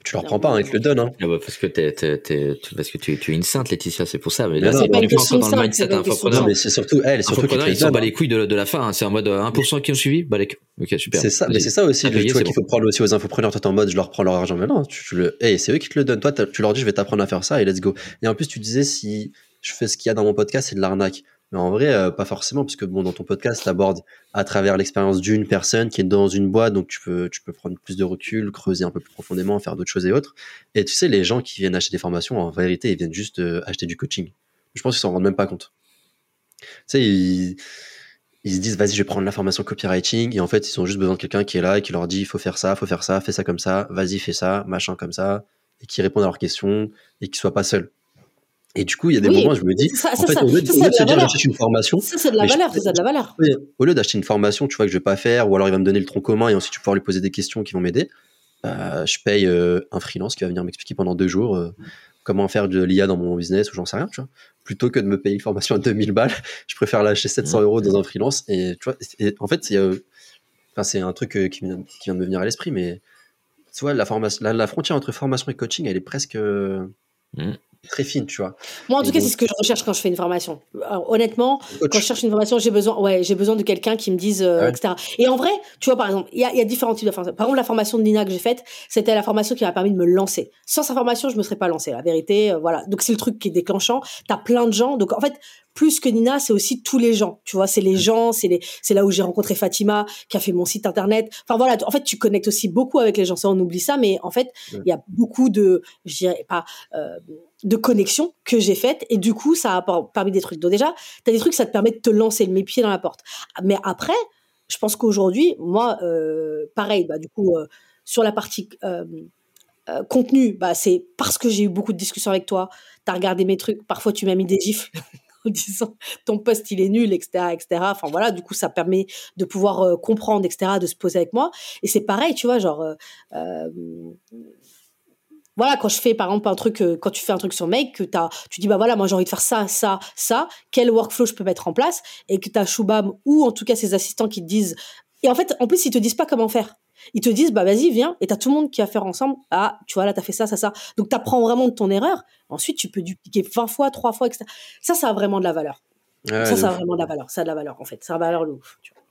Tu leur prends pas, hein, ils te le donnent. Hein. Ah bah, parce que t'es, t'es, t'es- tu- parce que tu, tu es une sainte, Laetitia, c'est pour ça. Mais là, non, c'est pas une dans le question de mindset sainte, c'est surtout elle, surtout qu'ils te les couilles de, de la fin. hein. C'est en mode euh, 1% qui ont suivi. Bah, les... Ok, super. C'est ça, mais c'est ça aussi, Ah, le, tu c'est qu'il faut prendre aussi aux infopreneurs. Toi, t'es en mode, je leur prends leur argent. Mais non, tu, tu le, hey, c'est eux qui te le donnent. Toi, tu leur dis, je vais t'apprendre à faire ça et let's go. Et en plus, tu disais, si je fais ce qu'il y a dans mon podcast, c'est de l'arnaque. Mais en vrai, euh, pas forcément, parce que bon, dans ton podcast, t'abordes à travers l'expérience d'une personne qui est dans une boîte, donc tu peux, tu peux prendre plus de recul, creuser un peu plus profondément, faire d'autres choses et autres. Et tu sais, les gens qui viennent acheter des formations, en vérité, ils viennent juste euh, acheter du coaching. Je pense qu'ils s'en rendent même pas compte. Tu sais, ils, ils se disent vas-y je vais prendre la formation copywriting et en fait ils ont juste besoin de quelqu'un qui est là et qui leur dit il faut faire ça, il faut faire ça, fais ça comme ça, vas-y fais ça, machin comme ça et qui répondent à leurs questions et qui soient pas seuls. Et du coup, il y a des moments où je me dis, en fait, au lieu, de, se dire j'achète une formation, ça c'est de la valeur, ça de la valeur. Au lieu d'acheter une formation, tu vois que je vais pas faire, ou alors il va me donner le tronc commun et ensuite tu vas pouvoir lui poser des questions qui vont m'aider. Bah, je paye euh, un freelance qui va venir m'expliquer pendant deux jours euh, comment faire de l'IA dans mon business ou j'en sais rien, tu vois. Plutôt que de me payer une formation à 2000 balles, [LAUGHS] je préfère lâcher 700 euros dans un freelance. Et tu vois, en fait, c'est un truc euh, qui vient, qui vient, de me venir à l'esprit, mais tu vois, la, formation, la, frontière entre formation et coaching, elle est presque. Mmh très fine, tu vois. Moi, en tout cas, c'est ce que je recherche quand je fais une formation. honnêtement, quand je cherche une formation, j'ai besoin, ouais, j'ai besoin de quelqu'un qui me dise, euh, etc. Et en vrai, tu vois, par exemple, il y a, y a, différents types de formations. Par exemple, la formation de Nina que j'ai faite, c'était la formation qui m'a permis de me lancer. Sans sa formation, je me serais pas lancée. La vérité, euh, voilà. Donc c'est le truc qui est déclenchant. T'as plein de gens. Donc en fait, plus que Nina, c'est aussi tous les gens. Tu vois, c'est les gens, c'est les, c'est là où j'ai rencontré Fatima, qui a fait mon site internet. Enfin voilà, en fait, tu connectes aussi beaucoup avec les gens. Ça, on oublie ça, mais en fait, il y a beaucoup de, je dirais pas, euh, de connexions que j'ai faites et du coup, ça a permis des trucs. Donc déjà, tu as des trucs, ça te permet de te lancer, de mettre pieds dans la porte. Mais après, je pense qu'aujourd'hui, moi, euh, pareil, bah, du coup, euh, sur la partie euh, contenu, bah, c'est parce que j'ai eu beaucoup de discussions avec toi, tu as regardé mes trucs, parfois tu m'as mis des gifs [LAUGHS] en disant ton poste il est nul, etc., etc. Enfin voilà, du coup ça permet de pouvoir comprendre, etc., de se poser avec moi. Et c'est pareil, tu vois, genre voilà, quand je fais par exemple un truc, quand tu fais un truc sur Make, que as, tu dis bah voilà, moi j'ai envie de faire ça, ça, ça, quel workflow je peux mettre en place, et que tu as Shubham ou en tout cas ses assistants qui te disent, et en fait en plus ils te disent pas comment faire, ils te disent bah vas-y viens, et t'as tout le monde qui va faire ensemble, ah tu vois là t'as fait ça, ça, ça, donc t'apprends vraiment de ton erreur, ensuite tu peux dupliquer 20 fois, 3 fois, etc. Ça, ça a vraiment de la valeur. ça, ça a vraiment de la valeur, ça a de la valeur en fait, ça a de la valeur de ouf. Tu vois.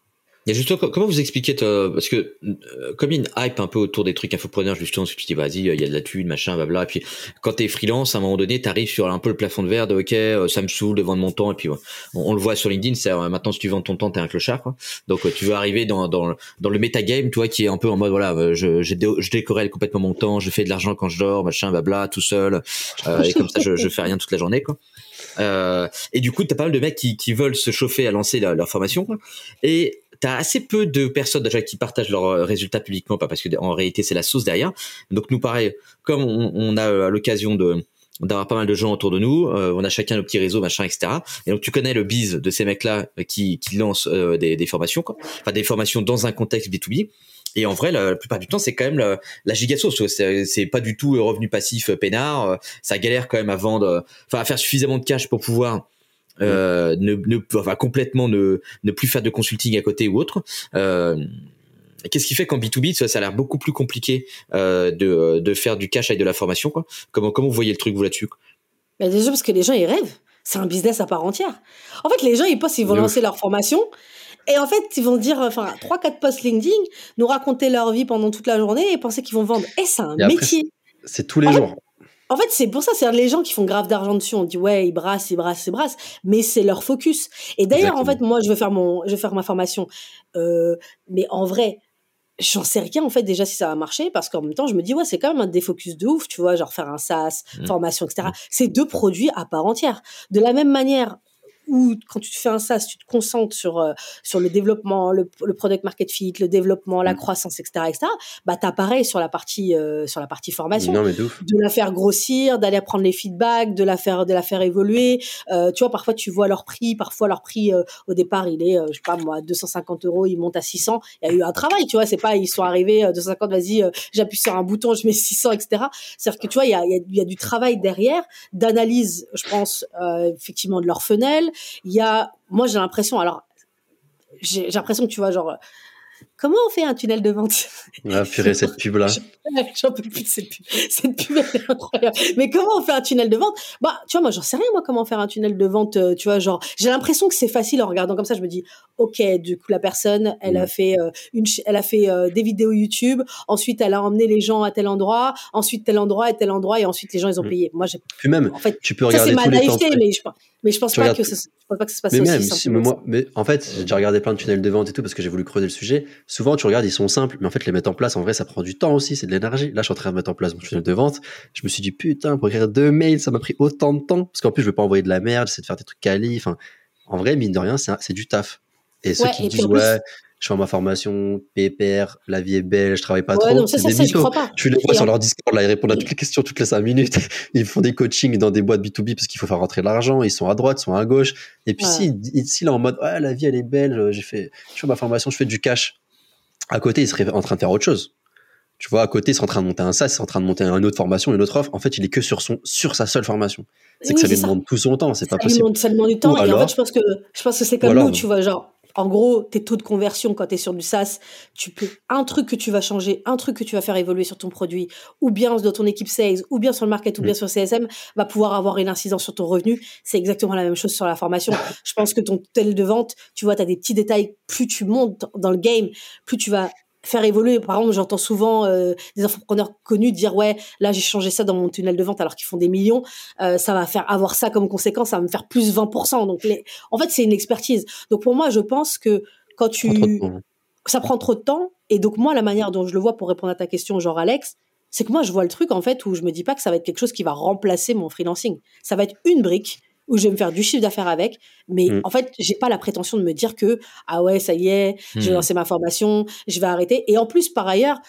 Et justement, comment vous expliquez, parce que euh, comme il y a une hype un peu autour des trucs infopreneurs, justement, tu te dis, vas-y, il y a de la thune, machin, blabla. Et puis, quand t'es freelance, à un moment donné, t'arrives sur un peu le plafond de verre de, ok, euh, ça me saoule de vendre mon temps. Et puis, on, le voit sur LinkedIn, c'est euh, maintenant, si tu vends ton temps, t'es un clochard, quoi. Donc, tu veux arriver dans, dans, dans le metagame, toi, qui est un peu en mode, voilà, je, je, décorelle complètement mon temps, je fais de l'argent quand je dors, machin, blabla, tout seul. et comme ça, je, fais rien toute la journée, quoi. Euh, et du coup, t'as pas mal de mecs qui, qui veulent se chauffer à lancer leur, leur formation. Quoi. Et t'as assez peu de personnes déjà qui partagent leurs euh, résultats publiquement, pas parce que en réalité c'est la sauce derrière. Donc nous pareil, comme on, on a euh, l'occasion de d'avoir pas mal de gens autour de nous, euh, on a chacun nos petits réseaux, machin, etc. Et donc tu connais le bise de ces mecs-là qui, qui lancent des, des, formations, quoi. enfin des formations dans un contexte B2B. Et en vrai, la, plupart du temps, c'est quand même la, la. C'est pas du tout revenu passif peinard. Ça galère quand même à vendre, enfin à faire suffisamment de cash pour pouvoir euh, ne, ne, enfin, complètement ne, ne plus faire de consulting à côté ou autre. Euh, Qu'est-ce qui fait qu'en B2B, ça, ça a l'air beaucoup plus compliqué euh, de, de faire du cash avec de la formation quoi? Comment, comment vous voyez le truc, vous, là-dessus? Bah Déjà, parce que les gens, ils rêvent. C'est un business à part entière. En fait, les gens, ils pensent qu'ils vont lancer leur formation. Et en fait, ils vont dire, enfin, 3-4 posts LinkedIn, nous raconter leur vie pendant toute la journée et penser qu'ils vont vendre. Et c'est un métier. C'est tous les jours. En fait, c'est pour ça, c'est les gens qui font grave d'argent dessus. On dit ouais, ils brassent, ils brassent, ils brassent, mais c'est leur focus. Et d'ailleurs, en fait, moi, je veux faire mon, je veux faire ma formation, euh, mais en vrai, j'en sais rien en fait déjà si ça va marcher parce qu'en même temps, je me dis ouais, c'est quand même un défocus de ouf, tu vois, genre faire un SaaS, mmh. formation, etc. Mmh. C'est deux produits à part entière. De la même manière, où quand tu fais un SaaS, tu te concentres sur euh, sur le développement, le, le, product market fit, le développement, la mm. croissance, etc., etc. Bah t'as pareil sur la partie euh, sur la partie formation, non, mais de, de, la faire grossir, d'aller prendre les feedbacks, de la faire de la faire évoluer. Euh, tu vois, parfois tu vois leur prix, parfois leur prix euh, au départ il est, je sais pas moi, 250 euros, il monte à 600. Il y a eu un travail, tu vois, c'est pas ils sont arrivés 250, vas-y, j'appuie sur un bouton, je mets 600, etc. C'est-à-dire que tu vois, il y a, il y a, y a du travail derrière, d'analyse, je pense effectivement de leur fenêtre il y a, moi j'ai l'impression, alors j'ai l'impression que tu vois, genre, Comment on fait un tunnel de vente? Ah, purée, cette [LAUGHS] pub-là. J'en peux plus de cette pub. Cette pub, elle est incroyable. Mais comment on fait un tunnel de vente? Bah, tu vois, moi, j'en sais rien, moi, comment faire un tunnel de vente. Euh, tu vois, genre, j'ai l'impression que c'est facile en regardant comme ça. Je me dis, ok, du coup, la personne, elle a fait euh, une, elle a fait euh, des vidéos YouTube. Ensuite, elle a emmené les gens à tel endroit. Ensuite, tel endroit et tel endroit. Et ensuite, les gens, ils ont mm. payé. Moi, j'ai. Puis même, en fait, tu peux regarder ça, c'est ma naïveté, mais je, mais je pense pas que ça, je pense pas que ça se passe mais aussi même, moi, mais en fait, j'ai déjà regardé plein de tunnels de vente et tout parce que j'ai voulu creuser le sujet. Souvent, tu regardes, ils sont simples, mais en fait, les mettre en place, en vrai, ça prend du temps aussi, c'est de l'énergie. Là, je suis en train de mettre en place mon tunnel de vente. Je me suis dit, putain, pour écrire deux mails, ça m'a pris autant de temps. Parce qu'en plus, je veux pas envoyer de la merde, j'essaie de faire des trucs quali. Enfin, en vrai, mine de rien, c'est du taf. Et ceux qui disent, ouais, je fais ma formation, PPR, la vie est belle, je travaille pas trop. c'est des mythos. Tu les vois sur leur Discord, là, ils répondent à toutes les questions toutes les 5 minutes. [LAUGHS] Ils font des coachings dans des boîtes B2B parce qu'il faut faire rentrer de l'argent. Ils sont à droite, ils sont à gauche. Et puis, si, si, là, en mode, ouais, la vie, elle est belle, j'ai fait, je fais ma formation, je fais du cash. À côté, ils seraient en train de faire autre chose. Tu vois, à côté, c'est en train de monter un SaaS, c'est en train de monter une autre formation, une autre offre. En fait, il est que sur son, sur sa seule formation. C'est que ça lui demande tout son temps, c'est pas possible. ça demande du temps. et en fait, je pense que, je pense que c'est comme nous, tu vois, genre, en gros, tes taux de conversion quand tu es sur du SaaS, tu peux un truc que tu vas changer, un truc que tu vas faire évoluer sur ton produit, ou bien dans ton équipe sales, ou bien sur le market, ou bien mm. sur CSM, va pouvoir avoir une incidence sur ton revenu. C'est exactement la même chose sur la formation. [LAUGHS] Je pense que ton tel de vente, tu vois, tu as des petits détails. Plus tu montes dans le game, plus tu vas faire évoluer. Par exemple, j'entends souvent euh, des entrepreneurs connus dire ouais, là j'ai changé ça dans mon tunnel de vente alors qu'ils font des millions, euh, ça va faire avoir ça comme conséquence, ça va me faire plus 20%. Donc les... en fait, c'est une expertise. Donc pour moi, je pense que quand tu ça prend trop de temps et donc moi la manière dont je le vois pour répondre à ta question genre Alex, c'est que moi je vois le truc en fait où je me dis pas que ça va être quelque chose qui va remplacer mon freelancing. Ça va être une brique où je vais me faire du chiffre d'affaires avec. Mais mm. en fait, j'ai pas la prétention de me dire que ah ouais, ça y est, je vais mm. lancer ma formation, je vais arrêter. Et en plus, par ailleurs,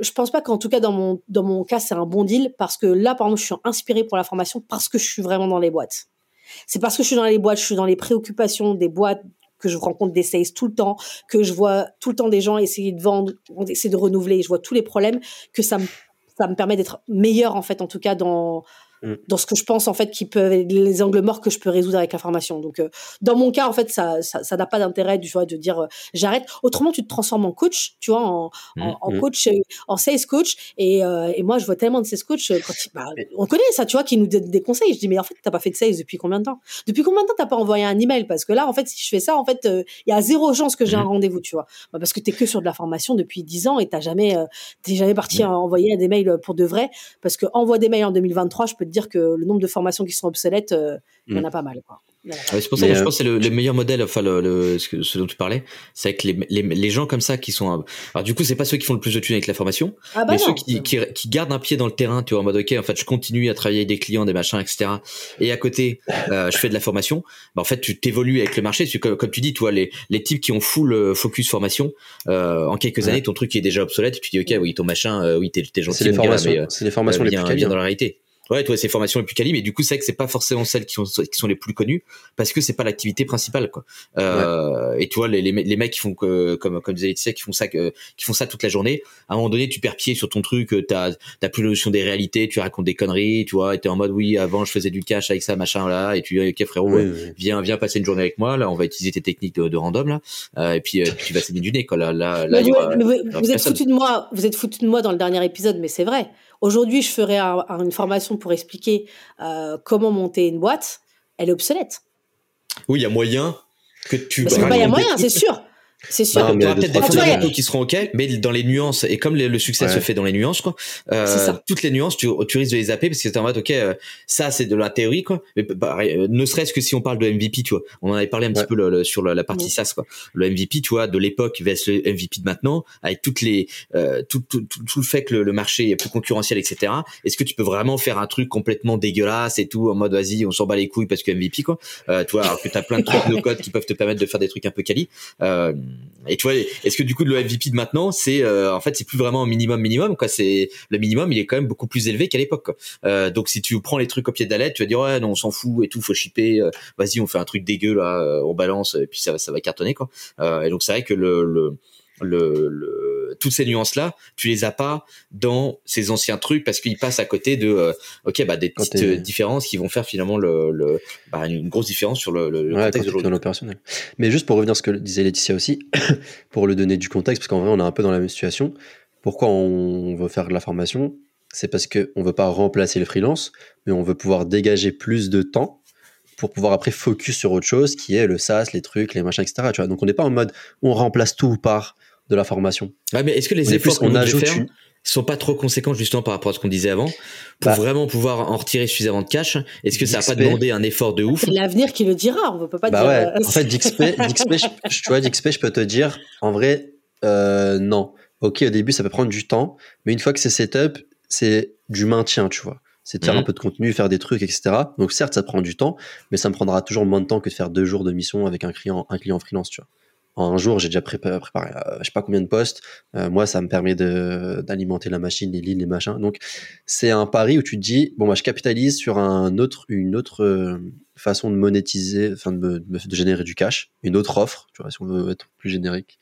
je pense pas qu'en tout cas dans mon dans mon cas c'est un bon deal parce que là, par exemple, je suis inspirée pour la formation parce que je suis vraiment dans les boîtes. C'est parce que je suis dans les boîtes, je suis dans les préoccupations des boîtes que je rencontre des sales tout le temps, que je vois tout le temps des gens essayer de vendre, essayer de renouveler, je vois tous les problèmes, que ça me, ça me permet d'être meilleur en fait, en tout cas dans Mm. dans ce que je pense en fait qui peuvent les angles morts que je peux résoudre avec la formation. Donc euh, dans mon cas en fait ça ça n'a pas d'intérêt du vois de dire euh, j'arrête. Autrement tu te transformes en coach, tu vois en, mm, en, mm. coach euh, en sales coach et, et moi je vois tellement de sales coach quand bah, on connaît ça tu vois qui nous donnent des conseils. Je dis mais en fait t'as pas fait de sales depuis combien de temps? Depuis combien de temps t'as pas envoyé un email? Parce que là en fait si je fais ça en fait il y a zéro chance que j'ai un rendez-vous tu vois bah, parce que t'es que sur de la formation depuis 10 ans et t'as jamais t'es jamais parti envoyer des mails pour de vrai parce que envoie des mails en 2023 je peux dire que le nombre de formations qui sont obsolètes, euh, il y en a mm. pas mal. Quoi. c'est pour ça que je pense que c'est le, meilleur modèle, enfin le, ce, dont tu parlais, c'est avec les, les, gens comme ça qui sont. Alors du coup, c'est pas ceux qui font le plus de thunes avec la formation, ah bah mais ceux qui, qui, gardent un pied dans le terrain, tu vois, en mode ok, en fait, je continue à travailler avec des clients, des machins, etc. Et à côté, euh, je fais de la formation. Bah, en fait, tu t'évolues avec le marché. Comme, comme tu dis, tu vois, les, les types qui ont full euh, focus formation, en quelques années, ton truc est déjà obsolète. Et tu dis ok, oui, ton machin, oui, t'es gentil, c'est les, formations, c'est les formations les plus dans la réalité. Ouais, toi, ces formations les plus quali, mais du coup, c'est vrai que c'est pas forcément celles qui sont, qui sont les plus connues parce que c'est pas l'activité principale, quoi. Euh, Et tu vois, les, les, les, mecs qui font que, comme, comme disait Laetitia, qui font ça, qui font ça toute la journée, à un moment donné, tu perds pied sur ton truc, t'as, t'as plus la notion des réalités, tu racontes des conneries, tu vois, et t'es en mode, oui, avant, je faisais du cash avec ça, machin, là, et tu dis, ok, frérot, viens, viens passer une journée avec moi, là, on va utiliser tes techniques de, de random, là, euh, et puis, euh, tu vas saigner du nez, quoi, là, là, là vous, êtes foutu de moi, vous êtes foutu de moi dans le dernier épisode, mais c'est vrai. Aujourd'hui, je ferais une formation pour expliquer euh, comment monter une boîte. Elle est obsolète. Oui, il y a moyen que tu. Parce qu'il y a moyen, c'est sûr. C'est sûr. il y aura peut-être des fondamentaux qui seront ok, mais dans les nuances et comme le, succès se fait dans les nuances, quoi. Euh, toutes les nuances, tu, tu risques de les zapper parce que t'es en mode ok, euh, ça c'est de la théorie, quoi. Mais bah, euh, ne serait-ce que si on parle de MVP, tu vois, on en avait parlé un petit peu le, sur la, partie SaaS, quoi. Le MVP, tu vois, de l'époque vs le MVP de maintenant, avec toutes les euh, tout, tout, tout, tout, le fait que le, marché est plus concurrentiel, etc. Est-ce que tu peux vraiment faire un truc complètement dégueulasse et tout en mode vas-y, on s'en bat les couilles parce que MVP, quoi. Euh, tu vois, alors que t'as plein de trucs [LAUGHS] no code qui peuvent te permettre de faire des trucs un peu quali. Euh, et tu vois, est-ce que du coup le MVP de maintenant, c'est euh, en fait c'est plus vraiment un minimum minimum quoi. C'est le minimum, il est quand même beaucoup plus élevé qu'à l'époque. Euh, donc si tu prends les trucs au pied de la lettre, tu vas dire ouais non on s'en fout et tout, faut shipper. Euh, vas-y on fait un truc dégueu là, on balance et puis ça va ça va cartonner quoi. et donc c'est vrai que le, le le, le, toutes ces nuances là tu les as pas dans ces anciens trucs parce qu'ils passent à côté de euh, ok bah des petites euh, différences qui vont faire finalement le, le bah, une grosse différence sur le, le contexte de l'opérationnel mais juste pour revenir à ce que disait Laetitia aussi [COUGHS] pour le donner du contexte parce qu'en vrai on est un peu dans la même situation pourquoi on veut faire de la formation? C'est parce que on veut pas remplacer le freelance mais on veut pouvoir dégager plus de temps pour pouvoir après focus sur autre chose qui est le SaaS, les trucs, les machins, etc. Tu vois. Donc on n'est pas en mode on remplace tout par de la formation. Ouais, mais est-ce que les efforts qu'on ajoute faire sont pas trop conséquents justement par rapport à ce qu'on disait avant pour bah. vraiment pouvoir en retirer suffisamment de cash? Est-ce que ça n'a pas demandé un effort de ouf? C'est l'avenir qui le dira. On peut pas bah dire. Ouais. Euh, en fait, [LAUGHS] d'XP, je, tu vois, d'XP, je peux te dire, en vrai, euh, non. Ok, au début, ça peut prendre du temps, mais une fois que c'est setup, c'est du maintien, tu vois. C'est de faire un mhm. peu de contenu, faire des trucs, etc. Donc certes, ça prend du temps, mais ça me prendra toujours moins de temps que de faire deux jours de mission avec un client, un client freelance, tu vois un jour, j'ai déjà préparé, préparé je sais pas combien de postes. moi, ça me permet d'alimenter la machine, les lignes, les machins. Donc, c'est un pari où tu te dis, bon, moi, je capitalise sur un autre, une autre façon de monétiser, enfin, de, de, générer du cash, une autre offre, tu vois, si on veut être plus générique.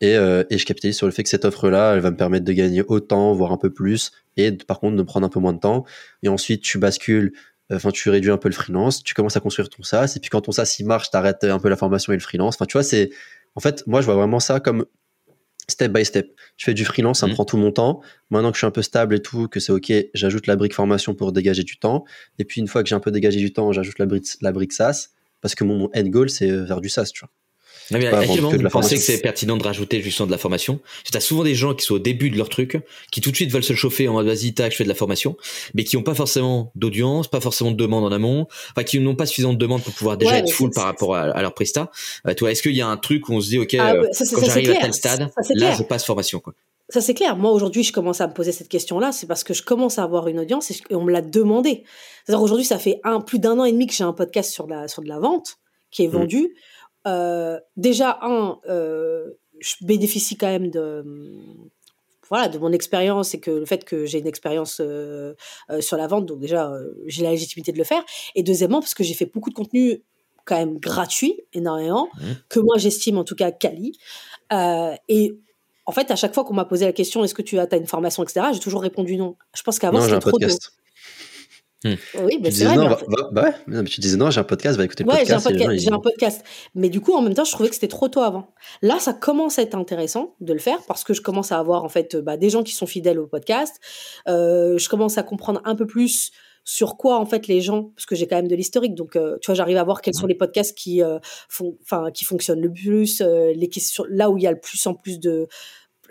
Et, et, je capitalise sur le fait que cette offre-là, elle va me permettre de gagner autant, voire un peu plus, et par contre de prendre un peu moins de temps. Et ensuite, tu bascules enfin tu réduis un peu le freelance, tu commences à construire ton SaaS, et puis quand ton SaaS il marche, t'arrêtes un peu la formation et le freelance. Enfin, tu vois, c'est en fait, moi je vois vraiment ça comme step by step. Je fais du freelance, ça me mmh. prend tout mon temps. Maintenant que je suis un peu stable et tout, que c'est ok, j'ajoute la brique formation pour dégager du temps. Et puis une fois que j'ai un peu dégagé du temps, j'ajoute la brique, la brique SaaS, parce que mon, mon end goal c'est euh, vers du SaaS, tu vois. Non, mais à quel moment vous pensez que c'est pertinent de rajouter justement de la formation? Tu as souvent des gens qui sont au début de leur truc, qui tout de suite veulent se chauffer en mode vas-y, tac, je fais de la formation, mais qui n'ont pas forcément d'audience, pas forcément de demande en amont, enfin qui n'ont pas suffisamment de demande pour pouvoir déjà être full par rapport à, leur presta. Euh, toi, est-ce qu'il y a un truc où on se dit ok, ah, euh, quand j'arrive à tel stade, là je passe formation quoi ça c'est clair. Moi aujourd'hui, je commence à me poser cette question-là, c'est parce que je commence à avoir une audience et on me l'a demandé. C'est-à-dire aujourd'hui, ça fait un plus d'un an et demi que j'ai un podcast sur la sur de la vente qui est mmh. Euh, déjà, un, euh, je bénéficie quand même de voilà de mon expérience et que le fait que j'ai une expérience euh, sur la vente donc déjà j'ai la légitimité de le faire. Et deuxièmement parce que j'ai fait beaucoup de contenu quand même gratuit énormément mmh. que moi j'estime en tout cas quali. Et en fait à chaque fois qu'on m'a posé la question est-ce que tu as, as une formation etc j'ai toujours répondu non. Je pense qu'avant c'était trop tôt Hmm. Oui, mais c'est vrai. Non, bah, ouais, tu disais non, j'ai un podcast, va écouter le podcast. J'ai un, podcast, Mais du coup, en même temps, je trouvais que c'était trop tôt avant. Là, ça commence à être intéressant de le faire parce que je commence à avoir en fait bah, des gens qui sont fidèles au podcast. Euh, je commence à comprendre un peu plus sur quoi en fait les gens, parce que j'ai quand même de l'historique, donc euh, tu vois, j'arrive à voir quels sont les podcasts qui euh, font, enfin, qui fonctionnent le plus, les questions, là où il y a le plus en plus de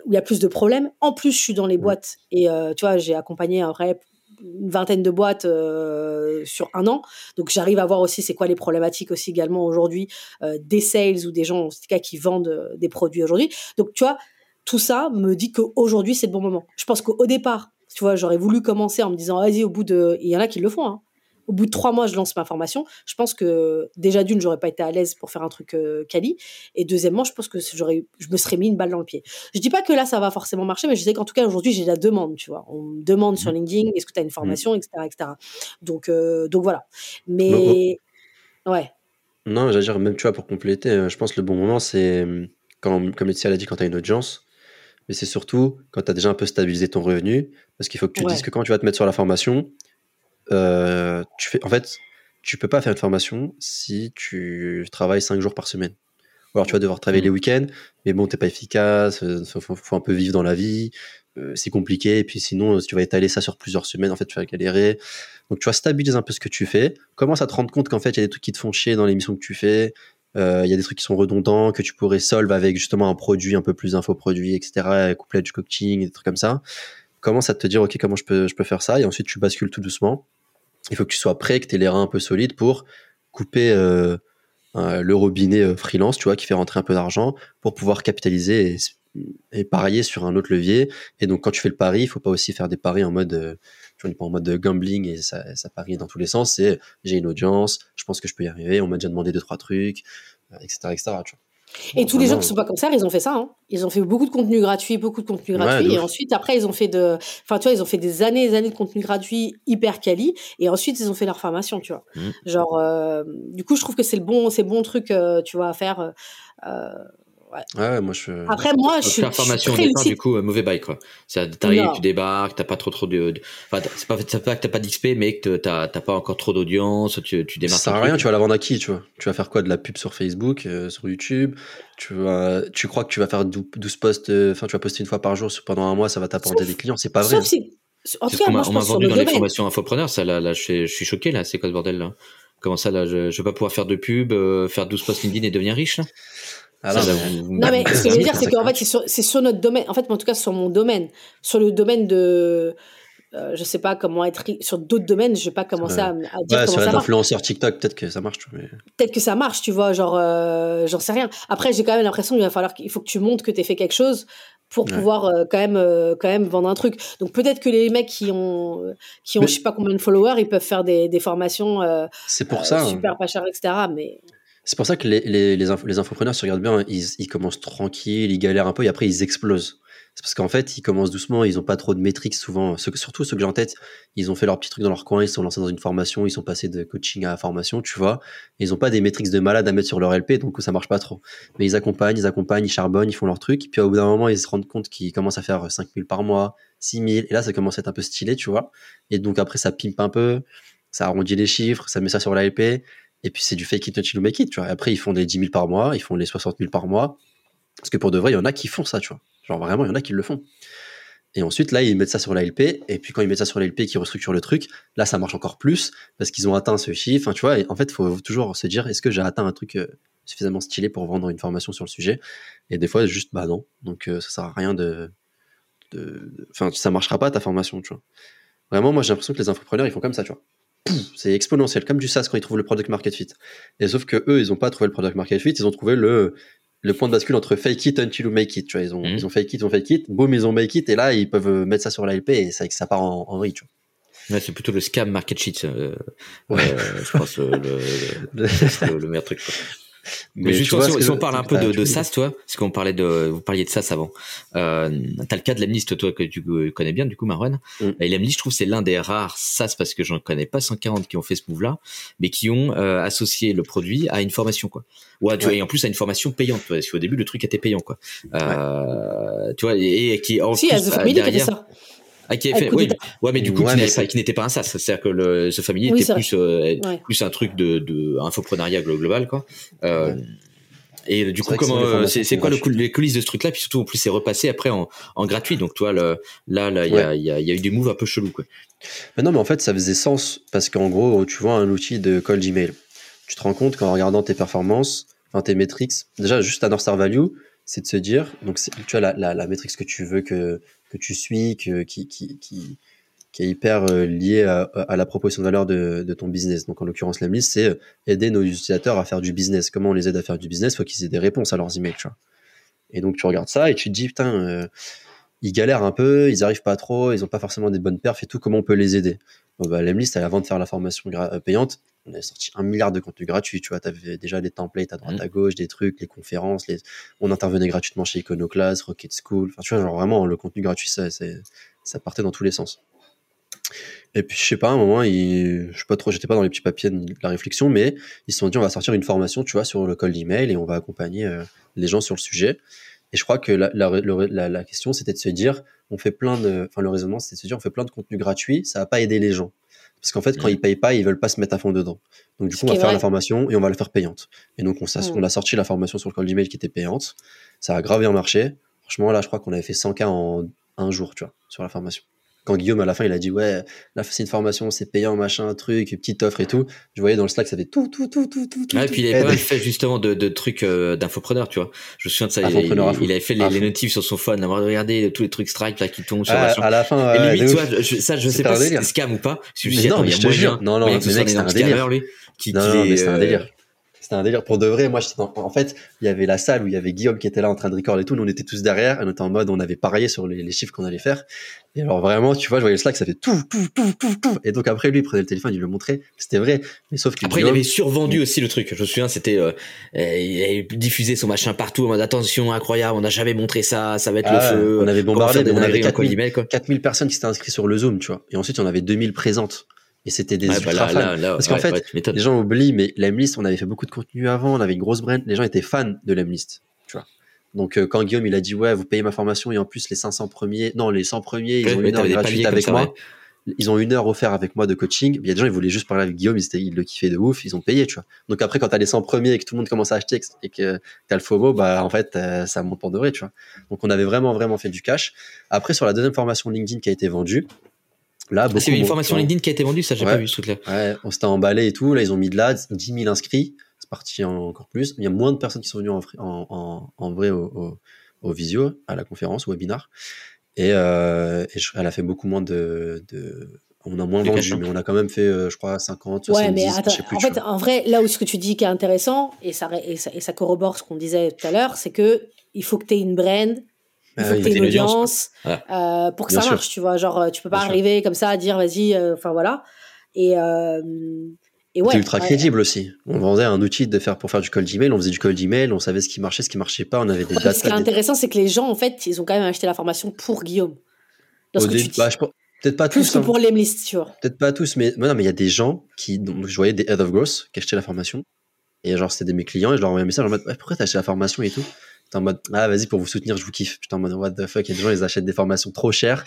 où il y a plus de problèmes. En plus, je suis dans les boîtes et tu vois, j'ai accompagné un vrai une vingtaine de boîtes euh, sur un an. Donc j'arrive à voir aussi c'est quoi les problématiques aussi également aujourd'hui euh, des sales ou des gens en tout cas qui vendent euh, des produits aujourd'hui. Donc tu vois, tout ça me dit qu'aujourd'hui c'est le bon moment. Je pense qu'au départ, tu vois, j'aurais voulu commencer en me disant vas-y au bout de, il y en a qui le font. Hein au bout de trois mois, je lance ma formation. Je pense que déjà d'une, j'aurais pas été à l'aise pour faire un truc euh, quali. Et deuxièmement, je pense que j'aurais, je me serais mis une balle dans le pied. Je dis pas que là, ça va forcément marcher, mais je sais qu'en tout cas, aujourd'hui, j'ai la demande, tu vois. On me demande sur mmh. LinkedIn, est-ce que tu as une mmh. formation, etc., etc. Donc, euh, donc voilà. Mais, ouais. Non, j'allais dire, même, tu vois, pour compléter, euh, je pense que le bon moment, c'est quand, comme Laetitia l'a dit, quand tu as une audience. Mais c'est surtout quand tu as déjà un peu stabilisé ton revenu, parce qu'il faut que tu dises que quand tu vas te mettre sur la formation, euh, tu fais, en fait, tu peux pas faire une formation si tu travailles 5 jours par semaine. Ou alors tu vas devoir travailler les mmh. week-ends, mais bon, t'es pas efficace, il euh, faut, un peu vivre dans la vie, euh, c'est compliqué, et puis sinon, si tu vas étaler ça sur plusieurs semaines, en fait, tu vas galérer. Donc tu vas stabiliser un peu ce que tu fais, commence à te rendre compte qu'en fait, il y a des trucs qui te font chier dans l'émission que tu fais, il y a des trucs qui sont redondants, que tu pourrais solve avec justement un produit un peu plus infoproduit, etc., couplet du coaching, des trucs comme ça. Commence à te dire, OK, comment je peux, je peux faire ça, et ensuite tu bascules tout doucement il faut que tu sois prêt, que tu aies les reins un peu solides pour couper euh, le robinet euh, freelance, tu vois, qui fait rentrer un peu d'argent pour pouvoir capitaliser et, parier sur un autre levier. Et donc, quand tu fais le pari, il faut pas aussi faire des paris en mode, euh, tu vois, pas en mode gambling et ça, ça parie dans tous les sens. C'est j'ai une audience, je pense que je peux y arriver, on m'a déjà demandé deux, trois trucs, etc., etc. Tu vois. Et tous les gens qui sont pas comme ça, ils ont fait ça. Hein. Ils ont fait beaucoup de contenu gratuit, beaucoup de contenu gratuit. et ensuite, après, ils ont fait de, enfin, tu vois, ils ont fait des années et des années de contenu gratuit hyper quali. Et ensuite, ils ont fait leur formation, tu vois. Mmh. Genre, euh, du coup, je trouve que c'est le bon, c'est bon truc, euh, tu vois, à faire. Euh, Ouais. moi je. Après, moi, je suis. Faire formation au départ, du coup, mauvais bail, quoi. T'arrives, tu débarques, t'as pas trop trop de. Enfin, c'est pas, c'est pas que t'as pas d'XP, mais que t'as, t'as pas encore trop d'audience, tu, tu démarres. Ça sert à rien, tu vas la vendre à qui, tu vois? Tu vas faire quoi De la pub sur Facebook, euh, sur YouTube? Tu, vas, tu crois que tu vas faire 12 posts, euh, enfin, tu vas poster une fois par jour pendant un mois, ça va t'apporter des clients, c'est pas vrai. Sauf hein. si. En tout cas, on m'a vendu dans les formations infopreneurs, ça, là, là, je suis choqué, là, c'est quoi ce bordel, là? Comment ça, là, je, je vais pas pouvoir faire de pub, euh, faire 12 posts LinkedIn et devenir riche, là? Ah non, mais ce que je veux dire, c'est qu'en fait, c'est sur, notre domaine. En fait, en tout cas, sur mon domaine, sur le domaine de, euh, je sais pas comment être sur d'autres domaines, je vais pas commencer à, à, dire ouais, comment sur l'influenceur TikTok, peut-être que ça marche. Mais... Peut-être que ça marche, tu vois, genre, euh, j'en sais rien. Après, j'ai quand même l'impression qu'il va falloir qu'il faut que tu montres que tu fait quelque chose pour pouvoir euh, quand même euh, quand même vendre un truc. Donc peut-être que les mecs qui ont qui ont je sais pas combien de followers, ils peuvent faire des, des formations. c'est pour ça. Super pas cher, etc. Mais C'est pour ça que les, les, les, les infopreneurs, si tu regardes bien, ils, ils commencent tranquilles, ils galèrent un peu et après ils explosent. C'est parce qu'en fait, ils commencent doucement, ils ont pas trop de métriques souvent. surtout ceux que j'ai en tête, ils ont fait leur petit truc dans leur coin, ils sont lancés dans une formation, ils sont passés de coaching à formation, tu vois. ils ont pas des métriques de malade à mettre sur leur LP, donc ça marche pas trop. Mais ils accompagnent, ils accompagnent, ils charbonnent, ils font leur truc. Puis au bout d'un moment, ils se rendent compte qu'ils commencent à faire 5000 par mois, 6000. Et là, ça commence à être un peu stylé, tu vois. Et donc après, ça pimpe un peu, ça arrondit les chiffres, ça met ça sur la LP. Et puis c'est du fake it until you make it, tu vois. après, ils font des 10 000 par mois, ils font les 60 000 par mois. Parce que pour de vrai, il y en a qui font ça, tu vois. Genre vraiment, il y en a qui le font. Et ensuite, là, ils mettent ça sur la LP. Et puis, quand ils mettent ça sur la LP, qu'ils restructurent le truc, là, ça marche encore plus parce qu'ils ont atteint ce chiffre. tu vois, et en fait, il faut toujours se dire, est-ce que j'ai atteint un truc euh, suffisamment stylé pour vendre une formation sur le sujet? Et des fois, juste, bah non. Donc, euh, ça sert à rien de, enfin, ça marchera pas ta formation, tu vois. Vraiment, moi, j'ai l'impression que les infopreneurs, ils font comme ça, tu vois. C'est exponentiel, comme du SaaS quand ils trouvent le product market fit. Et sauf que eux, ils ont pas trouvé le product market fit, ils ont trouvé le, le point de bascule entre fake it until you make it. Tu vois, ils ont, mhm. ils ont fake it, ils ont fake it, boum, ils ont make it, et là, ils peuvent mettre ça sur la LP et ça, ça part en, en vois. c'est plutôt le scam market sheet, euh, ouais. Euh, je pense, le, le, le, [LAUGHS] meilleur truc. Mais, justement, si, on parle un peu de, de SaaS, toi, parce qu'on parlait de, vous parliez de SaaS avant. Euh, t'as le cas de l'Emlist, toi, que tu connais bien, du coup, Marwan. Mm. Et l'Emlist, je trouve, c'est l'un des rares SaaS, parce que j'en connais pas 140 qui ont fait ce move-là, mais qui ont euh, associé le produit à une formation, quoi. Ouais, tu vois, et en plus à une formation payante, parce qu'au début, le truc était payant, quoi. Euh, tu vois, et, qui en si, plus, derrière, ça. Ah, qui fait, oui, ouais, mais du coup, qui n'était pas un SaaS. C'est-à-dire que le, ce familier était plus, euh, plus un truc de, de infoprenariat global, quoi. Euh, Et du coup, comment, c'est quoi le, les coulisses de ce truc-là? Puis surtout, en plus, c'est repassé après en, en gratuit. Donc, toi, le, là, là, il y, a, y, a, y, a, eu des moves un peu chelous, quoi. Mais non, mais en fait, ça faisait sens parce qu'en gros, tu vois un outil de call Gmail. Tu te rends compte qu'en regardant tes performances, enfin tes metrics, déjà juste à North Star Value, c'est de se dire, donc tu as la, la, la métrique que tu veux que que tu suis, que, qui, qui, qui, qui est hyper euh, lié à, à, la proposition de valeur de, de ton business. Donc en l'occurrence, la liste, c'est euh, aider nos utilisateurs à faire du business. Comment on les aide à faire du business? Il faut qu'ils aient des réponses à leurs emails. Tu vois. Et donc tu regardes ça et tu te dis, putain, euh, ils galèrent un peu, ils arrivent pas trop, ils ont pas forcément des bonnes perfs et tout, comment on peut les aider? Bon, bah, Lemlist, avant de faire la formation payante, on avait sorti un milliard de contenus gratuits, tu vois, tu avais déjà les templates à droite, mmh. à gauche, des trucs, les conférences, les... on intervenait gratuitement chez Iconoclast, Rocket School, enfin, tu vois, genre vraiment, le contenu gratuit, ça, ça partait dans tous les sens. Et puis, je sais pas, à un moment, je sais pas trop, j'étais pas dans les petits papiers de la réflexion, mais ils se sont dit, on va sortir une formation, tu vois, sur le call d'email et on va accompagner euh, les gens sur le sujet. Et je crois que la, la, la, la question, c'était de se dire, on fait plein de, enfin, le raisonnement, c'était de se dire, on fait plein de contenus gratuits, ça va pas aider les gens. Parce qu'en fait, quand mm. ils payent pas, ils veulent pas se mettre à fond dedans. Donc du coup, on va faire la formation et on va la faire payante. Et donc on, mm. on a sorti la formation sur le call d'email qui était payante. Ça a grave bien marché. Franchement, là, je crois qu'on avait fait 100 k en un jour, tu vois, sur la formation quand Guillaume à la fin il a dit ouais là c'est une formation c'est payant machin truc petite offre et tout je voyais dans le Slack ça fait tout tout tout tout tout et puis il avait pas mal fait justement de, de trucs euh, d'infopreneur tu vois. Je me souviens de ça il, il, avait fait les, les, notifs sur son phone avoir regardé tous les trucs strike là qui tombent sur ah, à la fin et limite tu vois je, ça je sais pas si c'est scam ou pas je me non mais je te jure. Non non mais mec c'est un délire. qui, non mais c'est un délire c'était un délire pour de vrai. Moi, en, fait, il y avait la salle où il y avait Guillaume qui était là en train de recorder et tout. Nous, on était tous derrière. On était en mode, on avait parié sur les, chiffres qu'on allait faire. Et alors, vraiment, tu vois, je voyais le Slack, ça fait tout, tout, tout, tout, tout. Et donc, après, lui, il prenait le téléphone, il le montrait. C'était vrai. Mais sauf que Après, il avait survendu aussi le truc. Je me souviens, c'était, euh, il avait diffusé son machin partout en mode, attention, incroyable, on n'a jamais montré ça, ça va être le ah, feu. On avait bombardé, on avait 4000, 4000 personnes qui s'étaient inscrites sur le Zoom, tu vois. Et ensuite, en avait 2000 présentes. Et c'était des bah ultra fans. Parce qu'en fait, les gens oublient, mais l'Emlist, on avait fait beaucoup de contenu avant, on avait une grosse brand, les gens étaient fans de l'Emlist, tu vois. Donc euh, quand Guillaume il a dit ouais vous payez ma formation et en plus les 500 premiers non les 100 premiers ils ont une heure gratuite avec moi. ils ont une heure offerte avec moi de coaching. Il y a des gens ils voulaient juste parler avec Guillaume ils, ils le kiffaient de ouf ils ont payé tu vois. Donc après quand t'as les 100 premiers et que tout le monde commence à acheter et que t'as le FOMO bah en fait euh, ça monte de vrai tu vois. Donc on avait vraiment vraiment fait du cash. Après sur la deuxième formation LinkedIn qui a été vendue Là, ah, c'est une formation LinkedIn qui a été vendue, ça j'ai pas vu ce truc-là. Ouais, on s'était emballé et tout. Là, ils ont mis de là 10 000 inscrits. C'est parti encore plus. Il y a moins de personnes qui sont venues en, en, en vrai au, au, visio, à la conférence, au webinar. Et, euh, et elle a fait beaucoup moins de, de on a moins vendu, mais on a quand même fait, euh, je crois, 50, 70, ouais, mais attends, en fait, en vrai, là où ce que tu dis qui est intéressant, et ça, et ça, et ça corrobore ce qu'on disait tout à l'heure, c'est que il faut que tu aies une brand il faut que tu aies une audience, euh, pour que ça marche, tu vois. Genre, tu peux pas arriver comme ça à dire, vas-y, euh, enfin voilà. Et, euh, Et ouais, c'est ultra crédible aussi. On vendait un outil de faire pour faire du cold email, on faisait du cold email, on savait ce qui marchait, ce qui marchait pas, on avait des ouais, Ce qui est intéressant, c'est que les gens, en fait, ils ont quand même acheté la formation pour Guillaume. Début, bah, peut-être pas Plus tous. que hein. pour l'Emlist, tu vois. Peut-être pas tous, mais non, mais il y a des gens qui, donc, je voyais des head of growth qui achetaient la formation. Et genre, c'était mes clients, et je leur envoyais un message en mode, pourquoi t'as acheté la formation et tout? T'es en mode, ah, vas-y, pour vous soutenir, je vous kiffe. J'étais en mode, what the fuck, il y a des gens, ils achètent des formations trop chères.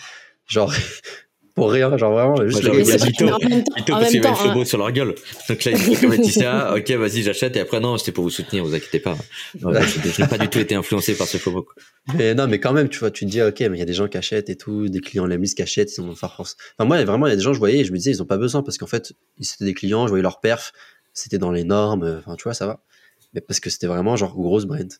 Genre, [LAUGHS] pour rien, genre vraiment, juste Moi, le gars en même temps, en parce hein. beau sur leur gueule. Donc là, il dit comme Laetitia, [LAUGHS] ok, vas-y, j'achète. Et après, non, c'était pour vous soutenir, vous inquiétez pas. Je je n'ai pas du tout été influencé par ce faux. Mais non, mais quand même, tu vois, tu te dis, ok, mais il y a des gens qui achètent et tout, des clients Lemlist qui achètent, ils ont faire force. Enfin, moi, vraiment, il y a des gens, je voyais, et je me disais, ils ont pas besoin parce qu'en fait, c'était des clients, je voyais leur perf, c'était dans les normes, enfin, tu vois, ça va. Mais parce que c'était vraiment genre grosse brand.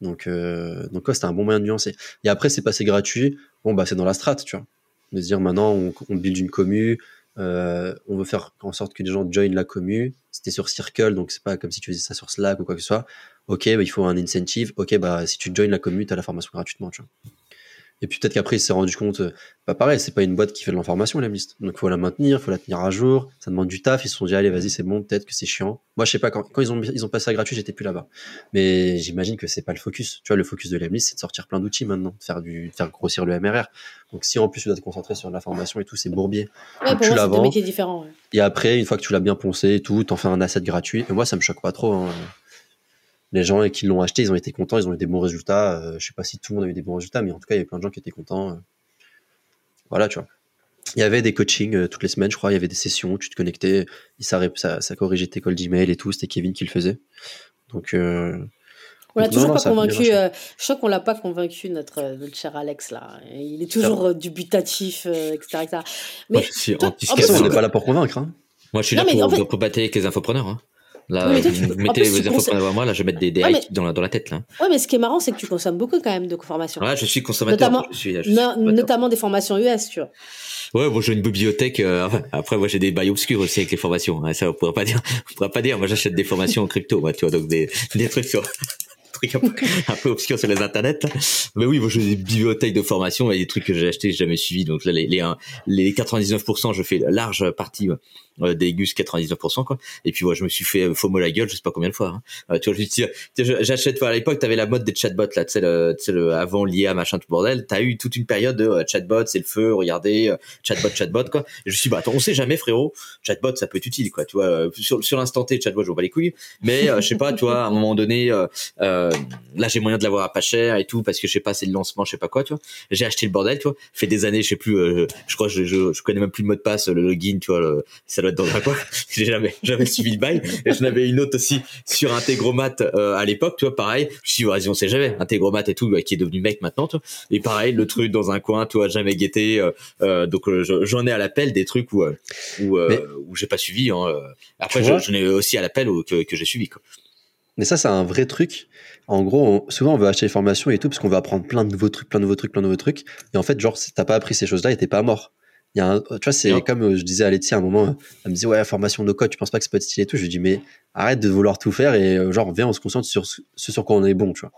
Donc, euh, donc ouais, c'était un bon moyen de nuancer. Et après, c'est passé gratuit. Bon, bah, c'est dans la strat, tu vois. De se dire, maintenant, on, on build une commu, euh, on veut faire en sorte que les gens joignent la commu. C'était sur Circle, donc c'est pas comme si tu faisais ça sur Slack ou quoi que ce soit. Ok, bah, il faut un incentive. Ok, bah, si tu joins la commu, t'as la formation gratuitement, tu vois. Et puis peut-être qu'après, il s'est rendu compte, euh, bah pareil, c'est pas une boîte qui fait de l'information, la liste. Donc faut la maintenir, faut la tenir à jour, ça demande du taf, ils se sont dit, allez, vas-y, c'est bon, peut-être que c'est chiant. Moi, je sais pas, quand, quand ils, ont, ils ont passé à gratuit, j'étais plus là-bas. Mais j'imagine que c'est pas le focus. Tu vois, le focus de l'Emlist, c'est de sortir plein d'outils maintenant, de faire, du, de faire grossir le MRR. Donc si en plus tu dois te concentrer sur la formation et tout, c'est bourbier. Ouais, Donc, pour tu moi, la c'est deux vends. métiers différents. ouais. Et après, une fois que tu l'as bien poncé et tout, t'en fais un asset gratuit. Et moi, ça me choque pas trop. hein. Les gens qui l'ont acheté, ils ont été contents, ils ont eu des bons résultats. Euh, je sais pas si tout le monde a eu des bons résultats, mais en tout cas, il y avait plein de gens qui étaient contents. euh. Voilà, tu vois. Il y avait des coachings euh, toutes les semaines, je crois. Il y avait des sessions, tu te connectais, et ça, ré- ça, ça corrigeait tes cold email et tout. C'était Kevin qui le faisait. Donc, euh, On l'a toujours non, pas convaincu. euh, je crois qu'on l'a pas convaincu notre, notre cher Alex là. Il est toujours dubitatif, euh, etc., etc. Mais Moi, je suis toi- anti en façon, on plus, n'est pas là pour convaincre. Hein. Moi, je suis Non, là mais en pour, fait- pour battre avec les infopreneurs. Hein. Là, Oui, toi, tu- mettez plus, les conseilles- infopreneurs à moi, là, je vais mettre des, des Ouais, hikes mais- dans, la, dans la tête. Là. Ouais, mais ce qui est marrant, c'est que tu consommes beaucoup quand même de formations. Ouais, je suis consommateur. Notamment- je suis, je suis No- notamment des formations US, tu vois. Ouais, bon, j'ai une bibliothèque. euh, après, moi, j'ai des bails obscurs aussi avec les formations. hein, ça, on pourrait pas dire. On pourrait pas dire. Moi, j'achète des formations en crypto, moi, tu vois, donc des, des trucs sur un peu, un peu obscurs sur les internets. Mais oui, moi, j'ai des bibliothèques de formation et des trucs que j'ai achetés, j'ai jamais suivi. Donc là, les les, les 99%, je fais la large partie euh, des gus 99%, quoi. Et puis, ouais, je me suis fait euh, FOMO la gueule, je sais pas combien de fois. hein. Euh, tu vois, je je- j'achète. À l'époque, t'avais la mode des chatbots là, tu sais, le, le avant l'IA machin tout bordel. T'as eu toute une période de euh, chatbot, c'est le feu. Regardez, euh, chatbot, chatbot, quoi. Et je me suis bah attends, on sait jamais, frérot. Chatbot, ça peut être utile, quoi. Tu vois, euh, sur, sur l'instant T, chatbot, je vois pas les couilles. Mais je sais pas, tu vois, à un moment donné, là, j'ai moyen de l'avoir à pas cher et tout parce que je sais pas, c'est le lancement, je sais pas quoi, tu vois. J'ai acheté le bordel, tu vois. Fait des années, je sais plus, euh, je crois, je, je, je connais même plus le mot de passe, le login, tu vois. le- ça doit être dans un [LAUGHS] quoi. J'ai jamais, jamais suivi le bail. Et j'en avais une autre aussi sur Integromat euh, à l'époque, tu vois, pareil. Je suis vas-y, on sait jamais. Integromat et tout, bah, qui est devenu mec maintenant, tu vois. Et pareil, le truc dans un coin, tu vois, jamais guetté. euh, euh, donc euh, je- j'en ai à l'appel des trucs où euh, où, euh, Mais- où j'ai pas suivi. Hein, euh. Après, j'en ai aussi à l'appel que, que j'ai suivi. Quoi. Mais ça, c'est un vrai truc. En gros, on- souvent, on veut acheter des formations et tout, parce qu'on veut apprendre plein de nouveaux trucs, plein de nouveaux trucs, plein de nouveaux trucs. Et en fait, genre, si t'as pas appris ces choses-là et t'es pas mort. Il y a un, tu vois, c'est comme euh, je disais à Laetitia à un moment, elle me disait, ouais, formation no code, tu penses pas que c'est pas stylé et tout? Je lui dis, mais arrête de vouloir tout faire et euh, genre, viens, on se concentre sur ce ce sur quoi on est bon, tu vois.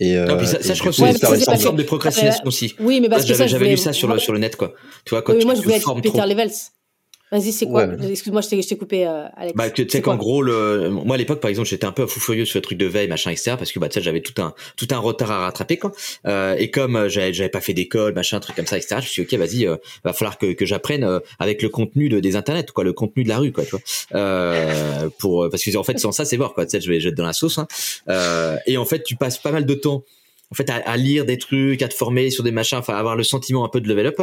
Et, euh, non, puis ça, et ça, je crois que Ouais, c'est une parce de procrastination aussi. Oui, mais parce que ça, J'avais lu ça sur le, sur le net, quoi. Tu vois, quand Oui, tu moi, je te voulais être formes Peter. Levels. Vas-y, c'est quoi Ouais. Excuse-moi, je t'ai coupé, euh, Alex. Bah, tu sais qu'en gros, le, moi, à l'époque, par exemple, j'étais un peu fou furieux sur le truc de veille, machin, etc., parce que, bah, tu sais, j'avais tout un, tout un retard à rattraper, quoi. Euh, et comme euh, j'avais, j'avais pas fait d'école, machin, truc comme ça, etc., je me suis dit, ok, vas-y, euh, va falloir que, que j'apprenne euh, avec le contenu de, des internets, quoi, le contenu de la rue, quoi, tu vois. Euh, pour, parce que, en fait, sans ça, c'est mort, quoi. Tu sais, je vais, je vais être dans la sauce, hein. Euh, et en fait, tu passes pas mal de temps en fait à, à lire des trucs à te former sur des machins enfin avoir le sentiment un peu de level up.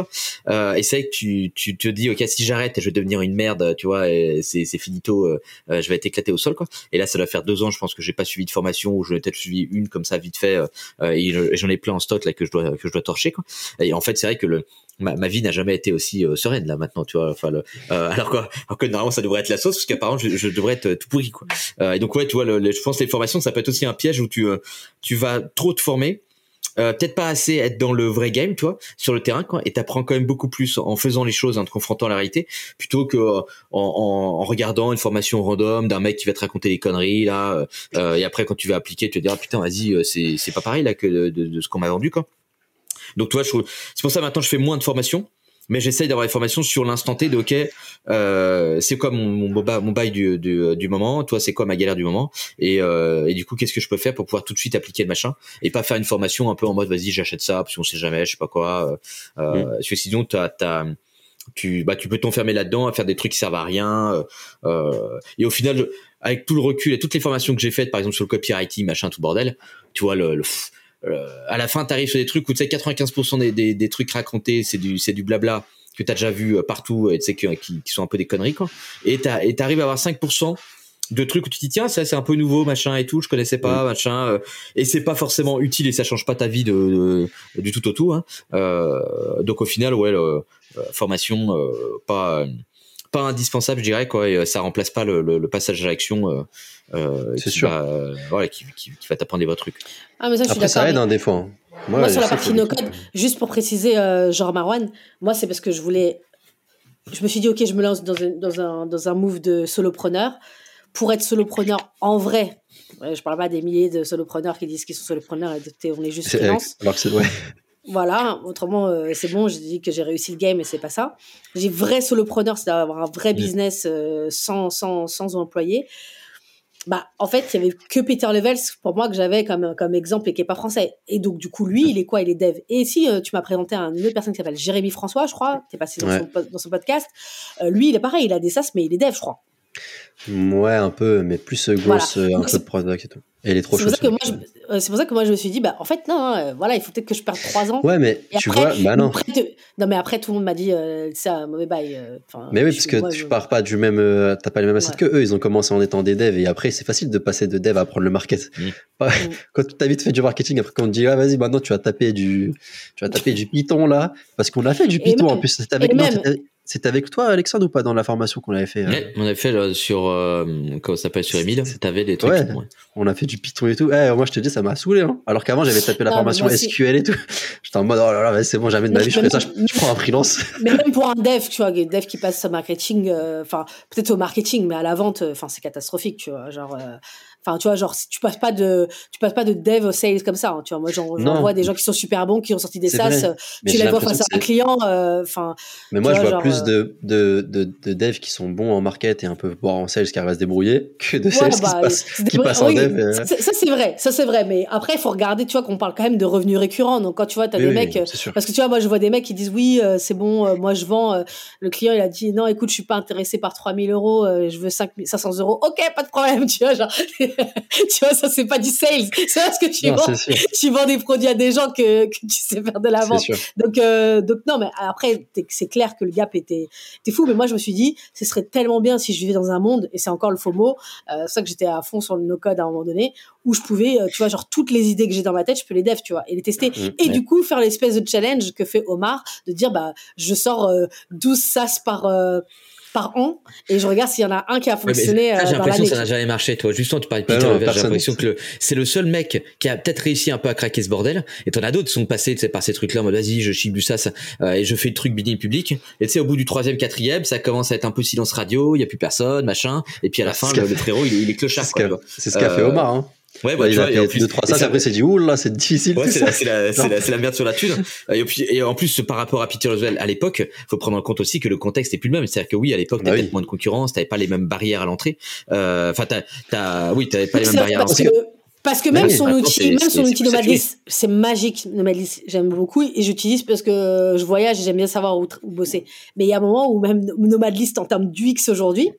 Euh, et c'est que tu, tu te dis ok si j'arrête je vais devenir une merde tu vois c'est c'est finito euh, euh, je vais être éclaté au sol quoi. Et là ça doit faire deux ans je pense que j'ai pas suivi de formation ou je l'ai peut-être suivi une comme ça vite fait euh, euh, et j'en ai plein en stock là que je dois que je dois torcher quoi. Et en fait c'est vrai que le Ma, ma vie n'a jamais été aussi euh, sereine là maintenant tu vois. Enfin le, euh, alors quoi alors que normalement ça devrait être la sauce parce qu'apparemment je, je devrais être tout pourri quoi. Euh, et donc ouais tu vois le, le- je pense les formations ça peut être aussi un piège où tu euh, tu vas trop te former. Euh, peut-être pas assez être dans le vrai game, tu vois, sur le terrain, quoi, et t'apprends quand même beaucoup plus en faisant les choses, en te confrontant à la réalité, plutôt que euh, en, en, en regardant une formation random d'un mec qui va te raconter des conneries là, euh, euh, et après quand tu vas appliquer, tu te dis ah putain vas-y, euh, c'est c'est pas pareil là que de, de- de ce qu'on m'a vendu quoi. Donc toi, c'est pour ça maintenant je fais moins de formations. mais j'essaye d'avoir l'information sur l'instant T de ok euh, c'est quoi mon, mon, mon bail du, du, du, moment toi c'est quoi ma galère du moment et, euh, et du coup qu'est-ce que je peux faire pour pouvoir tout de suite appliquer le machin et pas faire une formation un peu en mode vas-y j'achète ça parce qu'on sait jamais je sais pas quoi euh, mm. parce que sinon t'as, t'as tu bah tu peux t'enfermer là-dedans à faire des trucs qui servent à rien euh, et au final avec tout le recul et toutes les formations que j'ai faites par exemple sur le copywriting machin tout bordel tu vois le, le euh, à la fin, t'arrives sur des trucs où tu sais 95% des, des, des, trucs racontés, c'est du c'est du blabla que t'as déjà vu euh, partout, et tu sais qui, qui, sont un peu des conneries quoi. Et t'arrives à avoir 5% de trucs où tu te dis tiens ça c'est un peu nouveau machin et tout je connaissais pas mm. machin euh, et c'est pas forcément utile et ça change pas ta vie de, du tout au tout hein. euh, donc au final ouais formation pas pas indispensable je dirais quoi et ça remplace pas le, le, passage à l'action euh, c'est sûr. Va, euh, voilà, qui, qui, qui, va t'apprendre des vrais trucs. Ah, mais ça, je Après, suis ça aide hein, des fois. Hein. Moi, moi sur la partie no code, juste pour préciser, euh, genre Marwan, moi, c'est parce que je voulais. Je me suis dit, ok, je me lance dans un, dans un, dans un move de solopreneur. Pour être solopreneur en vrai, je parle pas des milliers de solopreneurs qui disent qu'ils sont solopreneurs et on est juste freelance. Alors que c'est ouais. Voilà, autrement, euh, c'est bon, j'ai dit que j'ai réussi le game et c'est pas ça. J'ai vrai solopreneur, c'est d'avoir un vrai business euh, sans, sans, sans employé. Bah en fait il y avait que Peter Levels pour moi que j'avais comme comme exemple et qui est pas français. Et donc du coup lui il est quoi? Il est dev. Et si euh, tu m'as présenté à une autre personne qui s'appelle Jérémy François je crois qui est passé dans, son, dans son podcast lui il est pareil il a des sas mais il est dev je crois Ouais, un peu, mais plus grosse, voilà. un peu de product et tout. Et elle est trop C'est pour, c'est pour ça que moi je me suis dit, bah en fait, non, hein, voilà, il faut peut-être que je perde 3 ans. Ouais, mais tu vois, bah non. Non, mais après, tout le monde m'a dit, euh, c'est un mauvais bail. Euh, mais oui, parce que moi, tu je... pars pas du même, euh, t'as pas les mêmes assets ouais. que eux, ils ont commencé en étant des devs, et après, c'est facile de passer de dev à prendre le market. Mm. [LAUGHS] Pas, mm. Quand tu as vite fait du marketing, après, quand on te dit, ah, vas-y, maintenant, tu vas taper du, tu vas taper du Python, là, parce qu'on a fait du Python, en plus, c'était avec, c'était avec toi, Alexandre, ou pas dans la formation qu'on avait fait euh... ouais, On avait fait sur, euh, comment ça s'appelle, sur Emile. T'avais des trucs. Ouais, ouais. On a fait du Python et tout. Eh, moi, je te dis, ça m'a saoulé. Hein. Alors qu'avant, j'avais tapé la non, formation SQL et tout. [LAUGHS] J'étais en mode, oh là là, c'est bon, jamais de ma vie, je ferais ça. Je, je, prends un freelance. [LAUGHS] Mais même pour un dev, tu vois, un dev qui passe au marketing, euh, enfin, peut-être au marketing, mais à la vente, enfin, c'est catastrophique, tu vois. Genre, euh, Enfin, tu vois, genre, si tu passes pas de, tu passes pas de dev au sales comme ça. Hein, tu vois, moi, j'en vois des gens qui sont super bons, qui ont sorti des SaaS. Tu les vois face à un client. euh, Enfin. mais moi, je vois genre, plus de, de, de, de devs qui sont bons en market et un peu boire en sales qui arrivent à se débrouiller que de sales ouais, bah, qui, se passent, qui passent oui, en dev. Euh... Ça, c'est vrai. Ça, c'est vrai. Mais après, il faut regarder, tu vois, qu'on parle quand même de revenus récurrents. Donc, quand tu vois, tu as oui, des oui, mecs. Parce que tu vois, moi, je vois des mecs qui disent oui, euh, c'est bon, euh, moi, je vends. Euh, le client, il a dit non, écoute, je suis pas intéressé par 3000 euros, euh, je veux 5, 500 euros. Ok, pas de problème, [LAUGHS] tu vois, genre, [LAUGHS] tu vois, ça c'est pas du sales. [LAUGHS] C'est parce que tu non, vends tu vends des produits à des gens que, que tu sais faire de la vente. donc euh, donc non mais après c'est clair que le gap était était fou mais moi je me suis dit ce serait tellement bien si je vivais dans un monde et c'est encore le faux mot euh, c'est ça que j'étais à fond sur le no code à un moment donné où je pouvais euh, tu vois genre toutes les idées que j'ai dans ma tête je peux les dev tu vois et les tester. Mmh, et ouais. du coup faire l'espèce de challenge que fait Omar de dire bah je sors 12 sas par par an et je regarde s'il y en a un qui a fonctionné. Ouais, j'ai l'impression que ça n'a jamais marché, toi. Justement, tu parlais de Peter Levels, j'ai l'impression que le, c'est le seul mec qui a peut-être réussi un peu à craquer ce bordel. Et t'en as d'autres qui sont passés par ces trucs-là en mode vas-y, je chie du ça, euh, et je fais le truc biding public. Et tu sais, au bout du troisième, quatrième, ça commence à être un peu silence radio, il y a plus personne, machin. Et puis à la fin, le, le, frérot, il, il est clochard. C'est ce qu'a fait Omar. Hein. Ouais, bah, il tu a fait plus de 3 ça, après, c'est dit, ouh là, c'est difficile. Ouais, c'est la, c'est la, [LAUGHS] c'est la, la, merde sur la thune. et puis, et en plus, par rapport à Peter Roswell à l'époque, faut prendre en compte aussi que le contexte est plus le même. C'est-à-dire que oui, à l'époque, t'avais bah oui. moins de concurrence, t'avais pas les mêmes barrières à l'entrée. Euh, enfin, t'as, t'as, oui, t'avais pas les mêmes barrières à l'entrée. Parce que même oui, son outil, même son outil Nomadlist, c'est magique. Nomadlist, j'aime beaucoup et j'utilise parce que je voyage et j'aime bien savoir où, où, bosser. Mais il y a un moment où même Nomadlist en termes d'UX aujourd'hui.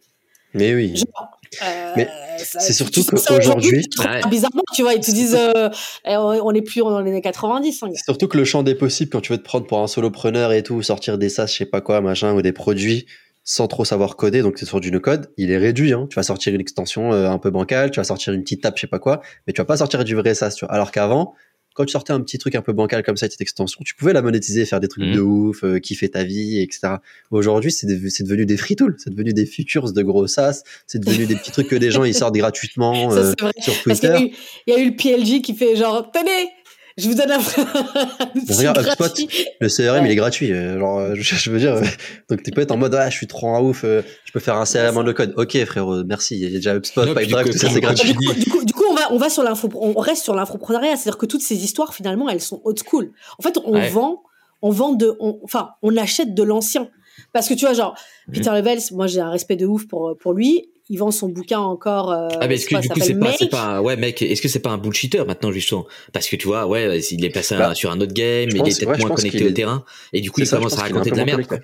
Mais oui. Genre, euh, mais c'est surtout qu'aujourd'hui, ouais. bizarrement, tu vois, ils te disent, euh, on est plus dans les années 90. Hein. Surtout que le champ des possibles, quand tu veux te prendre pour un solopreneur et tout, sortir des SaaS, je sais pas quoi, machin, ou des produits sans trop savoir coder, donc c'est sur du no-code, il est réduit. Hein. Tu vas sortir une extension euh, un peu bancale, tu vas sortir une petite app, je sais pas quoi, mais tu vas pas sortir du vrai SaaS. Tu vois. Alors qu'avant, quand tu sortais un petit truc un peu bancal comme ça, cette extension, tu pouvais la monétiser, faire des trucs mmh. de ouf, euh, kiffer ta vie, etc. Aujourd'hui, c'est de, devenu des free tools, c'est devenu des futures de gros SaaS, c'est devenu des petits trucs que les gens ils sortent [LAUGHS] gratuitement euh, sur Twitter. Il y, y, a eu le PLG qui fait genre, tenez, je vous donne un. [LAUGHS] Regarde, HubSpot, le CRM, ouais. il est gratuit. Alors, [LAUGHS] je, je veux dire, donc tu peux être en mode, ah, je suis trop en ouf, je peux faire un CRM en no code. Ok, frérot, merci. Il y a déjà HubSpot, PipeDrive, tout ça, c'est gratuit. Du coup, du coup, du coup, on va, on va sur l'info, on reste sur l'infoprenariat. C'est-à-dire que toutes ces histoires, finalement, elles sont old school. En fait, on ouais. vend, on vend de, enfin, on achète de l'ancien. Parce que tu vois, genre, mhm. Peter Levels, moi j'ai un respect de ouf pour, pour lui. Il vend son bouquin encore. Euh, ah, mais est-ce que du coup, c'est pas, c'est pas, ouais, mec, est-ce que c'est pas un bullshitter maintenant, justement? Parce que tu vois, ouais, il est passé bah, sur un autre game, il est peut-être moins connecté au terrain, et du coup, il commence à raconter de la merde, quoi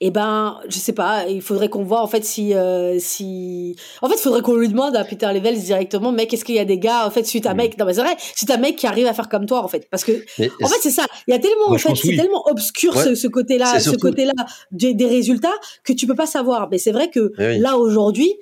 eh ben, je sais pas, il faudrait qu'on voit en fait si, euh, si, en fait, il faudrait qu'on lui demande à Peter Levels directement, mec, est-ce qu'il y a des gars, en fait, suite à mm. mec, non mais c'est vrai, suite à mec qui arrive à faire comme toi, en fait, parce que, en fait, c'est ça, il y a tellement, en fait, c'est tellement obscur ce, côté-là, ce côté-là des, des, résultats que tu peux pas savoir. Mais c'est vrai que là aujourd'hui,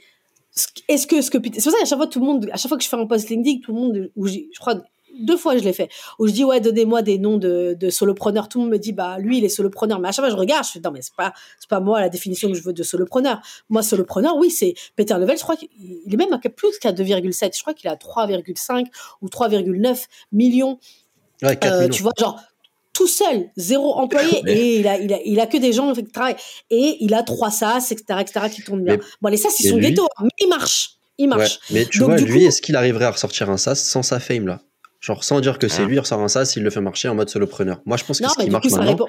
est-ce que ce que c'est pour ça qu'à chaque fois tout le monde, à chaque fois que je fais un post LinkedIn, tout le monde, où je crois deux fois je l'ai fait où je dis ouais donnez-moi des noms de, de solopreneurs tout le monde me dit bah lui il est solopreneur mais à chaque fois je regarde je fais non mais c'est pas c'est pas moi la définition que je veux de solopreneur moi solopreneur oui c'est Peter Level je crois qu'il est même à plus qu'à 2,7 je crois qu'il a 3,5 ou 3,9 millions ouais, 4 euh, millions. tu vois genre tout seul, zéro employé, [LAUGHS] et il a, il a, il a que des gens qui travaillent, et il a trois SaaS, etc., etc., qui tournent bien. bon, les SaaS, ils sont ghetto, hein, mais ils marchent. Ils marchent. mais tu vois, lui, est-ce qu'il arriverait à ressortir un SaaS sans sa fame, là? Genre sans dire que c'est ah. lui, il ressort un ça s'il le fait marcher en mode solopreneur. Moi, je pense que ce qui marche maintenant,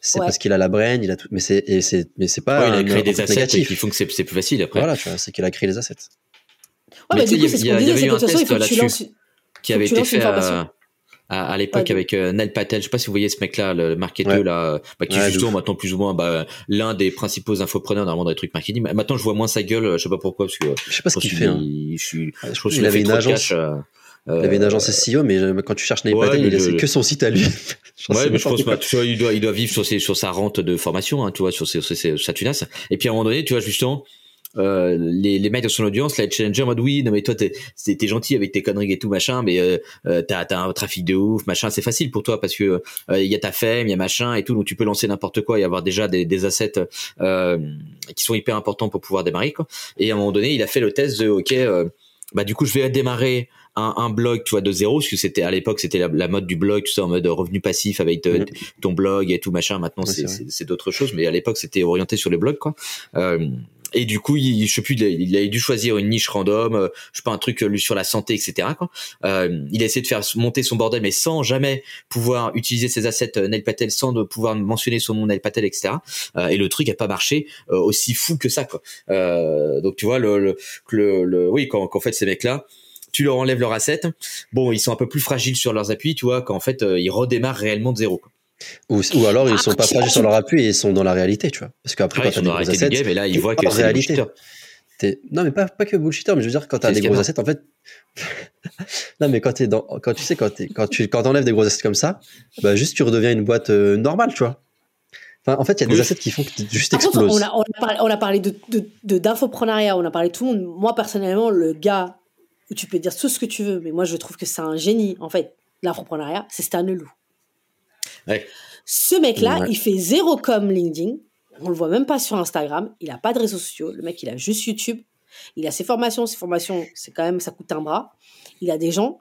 c'est parce qu'il a la brain, il a tout. Mais c'est, c'est, mais c'est pas. il a créé des assets qui font que c'est, plus facile après. Voilà, tu vois, c'est qu'il a créé les assets. Ouais, mais, du coup, c'est ce qu'on disait, c'est que de toute façon, il faut que tu lances. Qui avait été fait à, l'époque avec euh, Nel Patel. Je sais pas si vous voyez ce mec-là, le marketeur là, bah, qui est justement maintenant plus ou moins bah, l'un des principaux infopreneurs dans le monde des trucs marketing. Maintenant, je vois moins sa gueule. Je sais pas pourquoi parce que je sais pas ce qu'il fait. Hein. Je je trouve qu'il avait une agence. Il avait une agence SEO, mais euh, quand tu cherches Nate ouais, il a que son site à lui. [LAUGHS] ouais, mais je pense pas. Tu vois, il doit, il doit vivre sur, ses, sur sa rente de formation, hein, tu vois, sur, ses, sur sa tunasse. Et puis à un moment donné, tu vois, justement, euh, les, les mecs de son audience, là, challenger en mode oui, non mais toi t'es, t'es gentil avec tes conneries et tout machin, mais euh, euh t'as, t'as un trafic de ouf, machin, c'est facile pour toi parce que il euh, y a ta femme, il y a machin et tout, donc tu peux lancer n'importe quoi et avoir déjà des, des assets euh, qui sont hyper importants pour pouvoir démarrer quoi. Et à un moment donné, il a fait le test de ok, bah du coup je vais démarrer un, un, blog, tu vois, de zéro, parce que c'était à l'époque, c'était la, mode du blog, tout ça, en mode revenu passif avec mhm. ton blog et tout machin. Maintenant, c'est d'autres choses, mais à l'époque, c'était orienté sur les blogs, quoi. Euh, et du coup, il, je sais plus, il a, dû choisir une niche random, euh, je sais pas un truc euh, sur la santé, etc. Quoi. Euh, il a essayé de faire monter son bordel, mais sans jamais pouvoir utiliser ses assets euh, Nail Patel, sans de pouvoir mentionner son nom Nail Patel, etc. Euh, et le truc a pas marché aussi fou que ça. Quoi. donc tu vois, le, le, le, le oui, quand, quand en fait ces mecs-là, tu leur enlèves leur asset. Bon, ils sont un peu plus fragiles sur leurs appuis, tu vois, qu'en fait, euh, ils redémarrent réellement de zéro. Ou, ou, alors ils sont pas fragiles sur leur appui et ils sont dans la réalité, tu vois. Parce qu'après, quand tu as des gros assets, game, et là, ils voient que c'est réalité. Non, mais pas, pas que bullshitter, mais je veux dire, quand tu as des gros assets, en fait. [LAUGHS] non, mais quand, es dans... quand tu sais, quand, quand tu quand enlèves des gros assets comme ça, bah, juste tu redeviens une boîte euh, normale, tu vois. Enfin, en fait, il y a des assets qui font que tu juste exploses. on, a, on, a parlé, on a parlé de, de, d'infoprenariat, on a parlé de tout le monde. Moi, personnellement, le gars où tu peux dire tout ce que tu veux, mais moi je trouve que c'est un génie, en fait, l'entrepreneuriat, c'est Stan Leloup. Ouais. Ce mec-là, il fait zéro comme LinkedIn, on le voit même pas sur Instagram, il a pas de réseaux sociaux, le mec il a juste YouTube, il a ses formations, ses formations, c'est quand même, ça coûte un bras, il a des gens,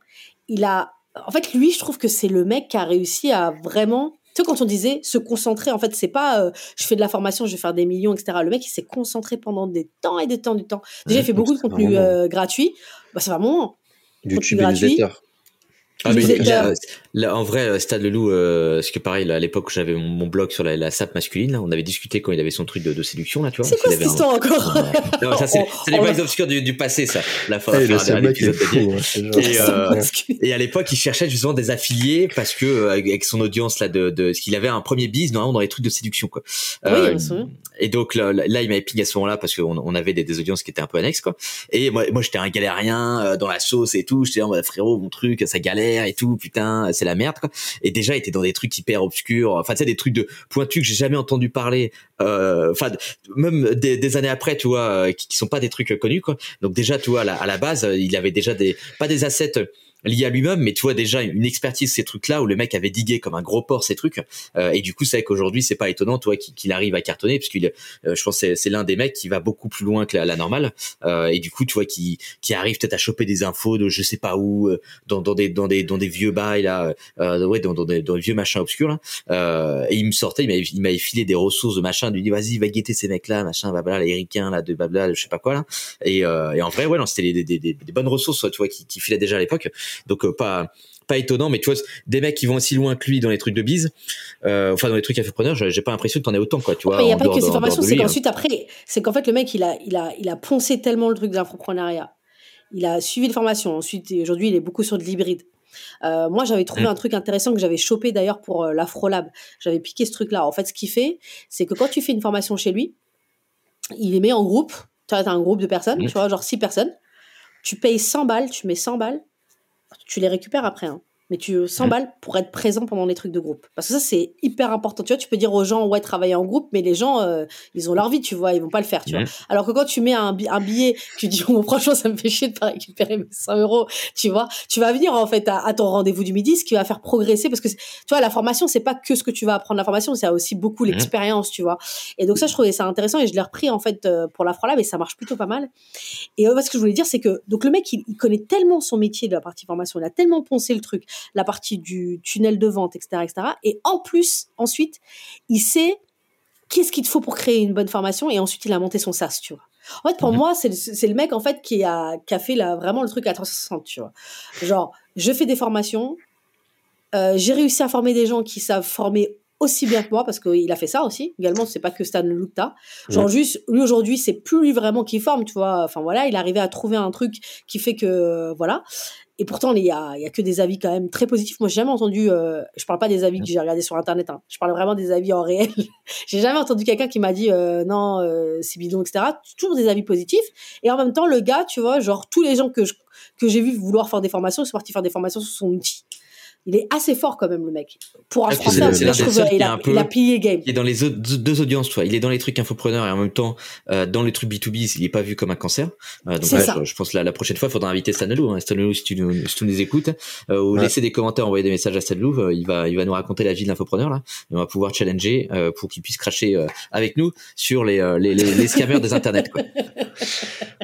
il a, en fait lui je trouve que c'est le mec qui a réussi à vraiment tu sais, quand on disait se concentrer, en fait, c'est pas euh, je fais de la formation, je vais faire des millions, etc. Le mec, il s'est concentré pendant des temps et des temps du temps. Déjà, il fait beaucoup de contenu euh, gratuit. Bah, c'est vraiment du YouTube gratuit. Ah, mais là, en vrai, euh, Stade Leloup, euh, ce que pareil, à l'époque où j'avais mon, blog sur la, la SAP masculine, là, on avait discuté quand il avait son truc de, de séduction, là, tu vois. C'est quoi cette histoire encore [LAUGHS] Non, ça, c'est, c'est les blagues obscures du, du, passé, ça. La fin, hey, faire l'épisode et, euh, et à l'époque, il cherchait justement des affiliés parce que, euh, avec son audience, là, de, de, ce qu'il avait un premier biz, normalement, dans les trucs de séduction, quoi. Oui, euh, et donc, là, là il m'avait pingé à ce moment-là parce qu'on on avait des, des, audiences qui étaient un peu annexes, quoi. Et moi, moi, j'étais un galérien, dans la sauce et tout. J'étais en mode, frérot, mon truc, ça galère et tout, putain c'est la merde. Quoi. Et déjà, il était dans des trucs hyper obscurs. Enfin, tu sais, des trucs de pointus que j'ai jamais entendu parler. Euh, enfin, même des, années après, tu vois, euh, qui, sont pas des trucs connus, quoi. Donc déjà, tu vois, à la, à la base, il avait déjà des pas des assets lié à lui-même, mais tu vois déjà une expertise ces trucs-là où le mec avait digué comme un gros porc ces trucs. Euh, et du coup, c'est vrai qu'aujourd'hui, c'est pas étonnant, toi, qu'il arrive à cartonner, puisqu'il, euh, je pense, c'est, c'est l'un des mecs qui va beaucoup plus loin que la, normale. Euh, et du coup, tu vois, qui, qui arrive peut-être à choper des infos de je sais pas où, euh, dans, dans des, dans des, dans des vieux bails là, euh, ouais, dans, dans, des, dans des vieux machins obscurs là. et il me sortait, il m'avait, il m'avait filé des ressources de machin, lui dit vas-y, va guetter ces mecs-là, machin, blabla, les ricains là, de blabla, je sais pas quoi là. Et, en vrai, ouais, c'était des, des, bonnes ressources, tu qui, qui filaient déjà à l'époque. Donc pas pas étonnant, mais tu vois, des mecs qui vont aussi loin que lui dans les trucs de bise, euh, enfin dans les trucs infopreneurs, j'ai pas l'impression que t'en aies autant, quoi, tu vois. Il n'y a pas que ces formations, c'est hein. après, c'est qu'en fait le mec il a, il a, il a poncé tellement le truc de l'infoprenariat. Il a suivi une formation. Ensuite, aujourd'hui, il est beaucoup sur de l'hybride. Euh, moi, j'avais trouvé mm. un truc intéressant que j'avais chopé d'ailleurs pour euh, l'Afrolab. J'avais piqué ce truc-là. En fait, ce qu'il fait, c'est que quand tu fais une formation chez lui, il les met en groupe. Tu as un groupe de personnes, mm. tu vois, genre six personnes. Tu payes 100 balles, tu mets 100 balles, tu les récupères après. Hein mais tu 100 mm. balles pour être présent pendant les trucs de groupe. Parce que ça, c'est hyper important. Tu vois, tu peux dire aux gens, ouais, travailler en groupe, mais les gens, euh, ils ont leur vie, tu vois, ils vont pas le faire, tu vois. Mm. Alors que quand tu mets un, un billet, tu dis, oh, franchement, ça me fait chier de pas récupérer mes 100 euros, tu vois. Tu vas venir, en fait, à, ton rendez-vous du midi, ce qui va faire progresser, parce que, tu vois, la formation, c'est pas que ce que tu vas apprendre la formation, c'est aussi beaucoup mm. l'expérience, tu vois. Et donc ça, je trouvais ça intéressant et je l'ai repris, en fait, euh, pour la Frolab et ça marche plutôt pas mal. Et euh, ce que je voulais dire, c'est que, donc le mec, il, il connaît tellement son métier de la partie formation, il a tellement poncé le truc, la partie du tunnel de vente, etc., etc. Et en plus, ensuite, il sait qu'est-ce qu'il te faut pour créer une bonne formation et ensuite il a monté son SaaS, tu vois. En fait, pour moi, c'est le, le, mec en fait qui a, qui a fait la, vraiment le truc à 360, tu vois. Genre, je fais des formations, euh, j'ai réussi à former des gens qui savent former aussi bien que moi parce qu'il a fait ça aussi également c'est pas que Stan Lukta genre juste lui aujourd'hui c'est plus lui vraiment qui forme tu vois enfin voilà il est arrivé à trouver un truc qui fait que voilà et pourtant, il y a, il y a que des avis quand même très positifs. Moi, j'ai jamais entendu. Euh, je parle pas des avis que j'ai regardés sur Internet. Hein. Je parle vraiment des avis en réel. [LAUGHS] j'ai jamais entendu quelqu'un qui m'a dit euh, non, euh, c'est bidon, etc. Toujours des avis positifs. Et en même temps, le gars, tu vois, genre tous les gens que que j'ai vu vouloir faire des formations, sont partis faire des formations sur son outil il est assez fort quand même le mec. Pour un français, il, a, il a plié game. Il est dans les deux audiences, toi. Il est dans les trucs infopreneurs et en même temps euh, dans les trucs B2B, il est pas vu comme un cancer. Euh, donc là, je, pense que la, prochaine fois, il faudra inviter Stanley. Hein. Stanley, si tu nous, si tu nous écoutes, euh, ou laisser des commentaires, envoyer des messages à Stanley. Euh, il va, il va nous raconter la vie de l'infopreneur là. Et on va pouvoir challenger euh, pour qu'il puisse cracher euh, avec nous sur les les, les, les scammers des internets. Quoi. [LAUGHS]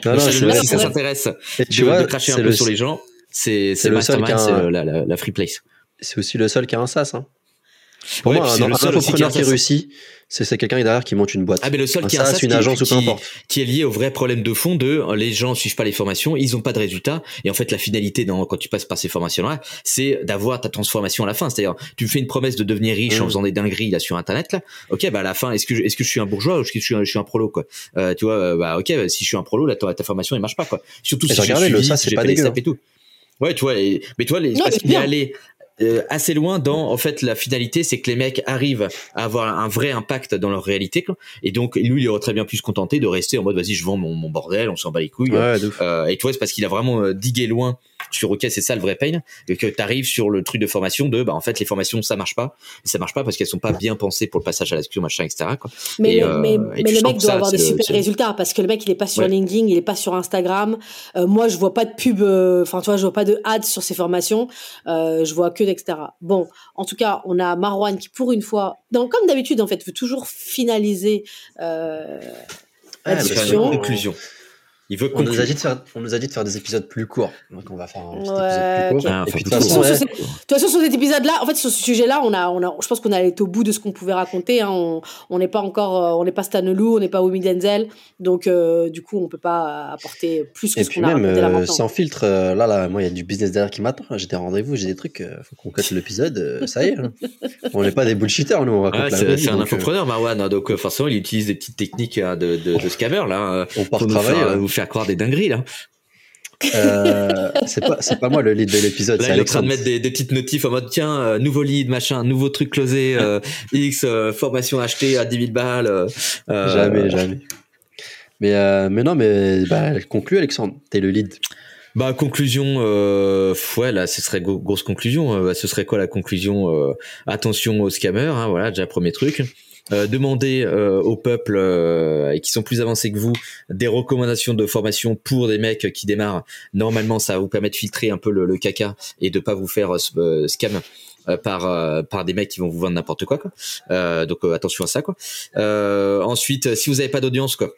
Non, non, si ça s'intéresse de, de cracher un peu sur les gens, c'est c'est le mastermind, c'est la, la, la free place c'est aussi le seul qui a un SaaS. Hein. Pour moi, un, entrepreneur qui, réussit, c'est quelqu'un derrière qui monte une boîte. Ah, mais le seul qui a un SaaS, une agence ou peu importe. Qui est lié au vrai problème de fond de euh, les gens suivent pas les formations, ils ont pas de résultats. Et en fait, la finalité dans, quand tu passes par ces formations-là, c'est d'avoir ta transformation à la fin. C'est-à-dire, tu me fais une promesse de devenir riche en mmh. faisant des dingueries là sur Internet, là. Ok, bah à la fin, est-ce que je, est-ce que je suis un bourgeois ou est-ce que je suis un, je suis un prolo, quoi? Euh, tu vois, euh, bah ok, si je suis un prolo, là, ta, ta formation, elle marche pas, quoi. Surtout si j'ai le ça, c'est pas dégueu. Et tout. Ouais, tu vois, mais toi, les, parce qu'il est allé euh, assez loin dans en fait la finalité c'est que les mecs arrivent à avoir un vrai impact dans leur réalité quoi. et donc lui il aurait très bien pu se contenter de rester en mode vas-y je vends mon, mon bordel on s'en bat les couilles euh, et toi c'est parce qu'il a vraiment euh, digué loin sur ok c'est ça le vrai pain et que tu arrives sur le truc de formation de bah en fait les formations ça marche pas et ça marche pas parce qu'elles sont pas bien pensées pour le passage à l'action machin etc quoi. mais, le, mais, mais le mec doit avoir des super résultats parce que le mec il est pas sur LinkedIn il est pas sur Instagram moi je vois pas de pub enfin tu vois je vois pas de ads sur ses formations je vois que etc. Bon, en tout cas, on a Marwan qui, pour une fois, donc comme d'habitude, en fait, veut toujours finaliser euh, la discussion. Conclusion on, nous a dit de faire, on nous a dit de faire des épisodes plus courts. Donc on va faire un petit épisode plus court. Ah, de toute façon, sur cet épisode-là, en fait, sur ce sujet-là, on a, on a, je pense qu'on a été au bout de ce qu'on pouvait raconter. Hein. On n'est pas encore, euh, on n'est pas Stanley, on n'est pas Wumi Denzel. Donc, euh, du coup, on peut pas apporter plus que ce qu'on a raconté là euh, sans filtre, là, là, moi, il y a du business derrière qui m'attend. J'ai des rendez-vous, j'ai des trucs. faut qu'on casse l'épisode. ça y est. Hein. on n'est pas des bullshitters, nous. On raconte C'est un infopreneur, Marwan. Hein. donc, forcément, il utilise des petites techniques de, de, de scammer, là. On part travailler faire croire des dingueries là. Euh, c'est pas c'est pas moi le lead de l'épisode. Là, il est en train de mettre des, des petites notifs en mode tiens euh, nouveau lead machin, nouveau truc closé, euh, X formation achetée à 10 000 balles. jamais jamais. Mais mais non mais bah, conclu Alexandre, t'es le lead. Bah conclusion, euh, ouais là ce serait grosse conclusion. Bah, ce serait quoi la conclusion Attention aux scammers, hein, voilà déjà premier truc. Euh, demandez euh, au peuple euh, qui sont plus avancés que vous des recommandations de formation pour des mecs qui démarrent. Normalement, ça va vous permettre de filtrer un peu le, le caca et de pas vous faire scam par par des mecs qui vont vous vendre n'importe quoi, quoi. donc attention à ça quoi. ensuite, si vous n'avez pas d'audience quoi,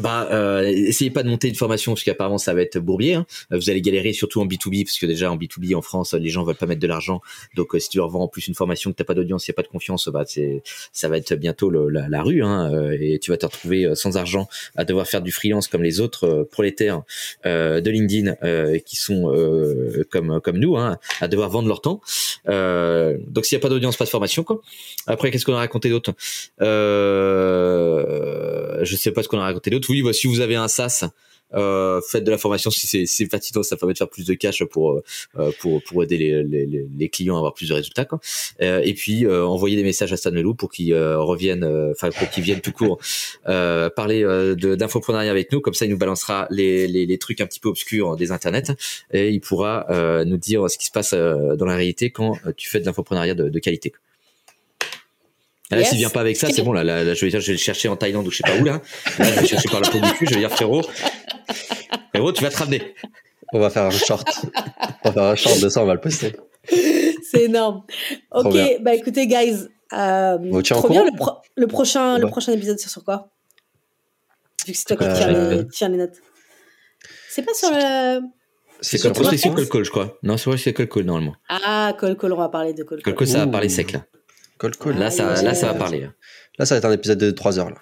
bah, euh, essayez pas de monter une formation parce qu'apparemment ça va être bourbier. Hein. Vous allez galérer surtout en B2B parce que déjà en B2B en France les gens veulent pas mettre de l'argent. Donc euh, si tu leur vends en plus une formation que t'as pas d'audience, y a pas de confiance, bah c'est ça va être bientôt la, la, rue hein, euh, et tu vas te retrouver euh, sans argent à devoir faire du freelance comme les autres prolétaires euh, de LinkedIn qui sont comme comme nous hein, à devoir vendre leur temps. donc s'il y a pas d'audience, pas de formation quoi. Après qu'est-ce qu'on a raconté d'autre? Je sais pas ce qu'on a raconté d'autre oui, bah, si vous avez un SaaS, euh, faites de la formation si c'est si fatigant, ça permet de faire plus de cash pour euh, pour pour aider les, les, les, clients à avoir plus de résultats. Quoi. Euh, et puis euh, envoyer des messages à Stan Melou pour qu'ils euh, reviennent, enfin pour qu'ils viennent tout court parler d'infoprenariat avec nous. Comme ça, il nous balancera les, les, les, trucs un petit peu obscurs des internets et il pourra nous dire ce qui se passe dans la réalité quand tu fais de l'infoprenariat de, de qualité. Là, s'il vient pas avec ça, c'est bon. Là, là, je vais dire, je vais le chercher en Thaïlande ou je sais pas où là. Là, je vais le chercher par la peau du cul. Je vais dire, frérot, frérot, tu vas te ramener. On va faire un short. On va faire un short de ça, on va le poster. C'est énorme. Ok, bah écoutez, guys. Euh, trop bien, le, pro le prochain, le prochain épisode, c'est sur quoi? Vu que c'est toi qui euh... tiens, les, notes. C'est pas sur le. C'est sur prospection Call Call, je crois. Non, c'est vrai, c'est Call Call normalement. Ah, Call Call, on va parler de Call Call. Call Call, ça va parler sec là. Cold Call. Là, ça, là, ça va parler. Là, ça va être un épisode de 3 heures. Là.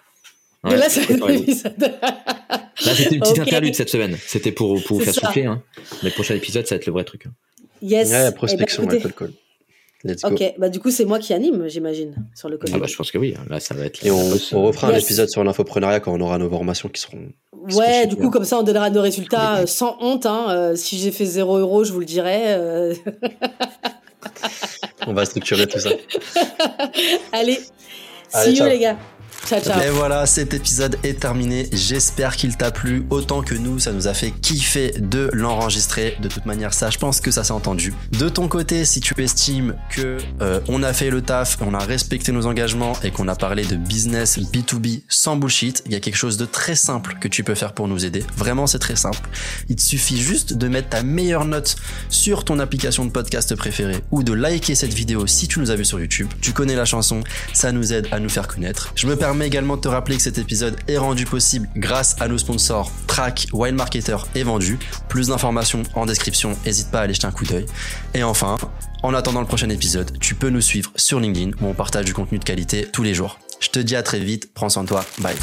Ouais, là, ça va être un épisode. là, c'était une petite okay. interlude cette semaine. C'était pour, pour vous faire ça. souffler. Hein. Mais le prochain épisode, ça va être le vrai truc. Hein. Yes. Ouais, la prospection, eh ben, Cold Call. Let's go. Ok, bah du coup c'est moi qui anime, j'imagine, sur le Ah bah je pense que oui. Là ça va être. Et on, on refera yes. un épisode sur l'infoprenariat quand on aura nos formations qui seront. Ouais, du coup comme ça on donnera nos résultats euh, sans honte. Hein. Euh, si j'ai fait 0 euros, je vous le dirai. Euh... [LAUGHS] On va structurer tout ça. Allez, [LAUGHS] Allez see ciao. you les gars. Et voilà, cet épisode est terminé. J'espère qu'il t'a plu autant que nous. Ça nous a fait kiffer de l'enregistrer. De toute manière, ça, je pense que ça s'est entendu. De ton côté, si tu estimes que euh, on a fait le taf, on a respecté nos engagements et qu'on a parlé de business B2B sans bullshit, il y a quelque chose de très simple que tu peux faire pour nous aider. Vraiment, c'est très simple. Il te suffit juste de mettre ta meilleure note sur ton application de podcast préférée ou de liker cette vidéo si tu nous as vu sur YouTube. Tu connais la chanson, ça nous aide à nous faire connaître. Je me également de te rappeler que cet épisode est rendu possible grâce à nos sponsors Track, Wild Marketer et Vendu. Plus d'informations en description, n'hésite pas à aller jeter un coup d'œil. Et enfin, en attendant le prochain épisode, tu peux nous suivre sur LinkedIn où on partage du contenu de qualité tous les jours. Je te dis à très vite, prends soin de toi, bye.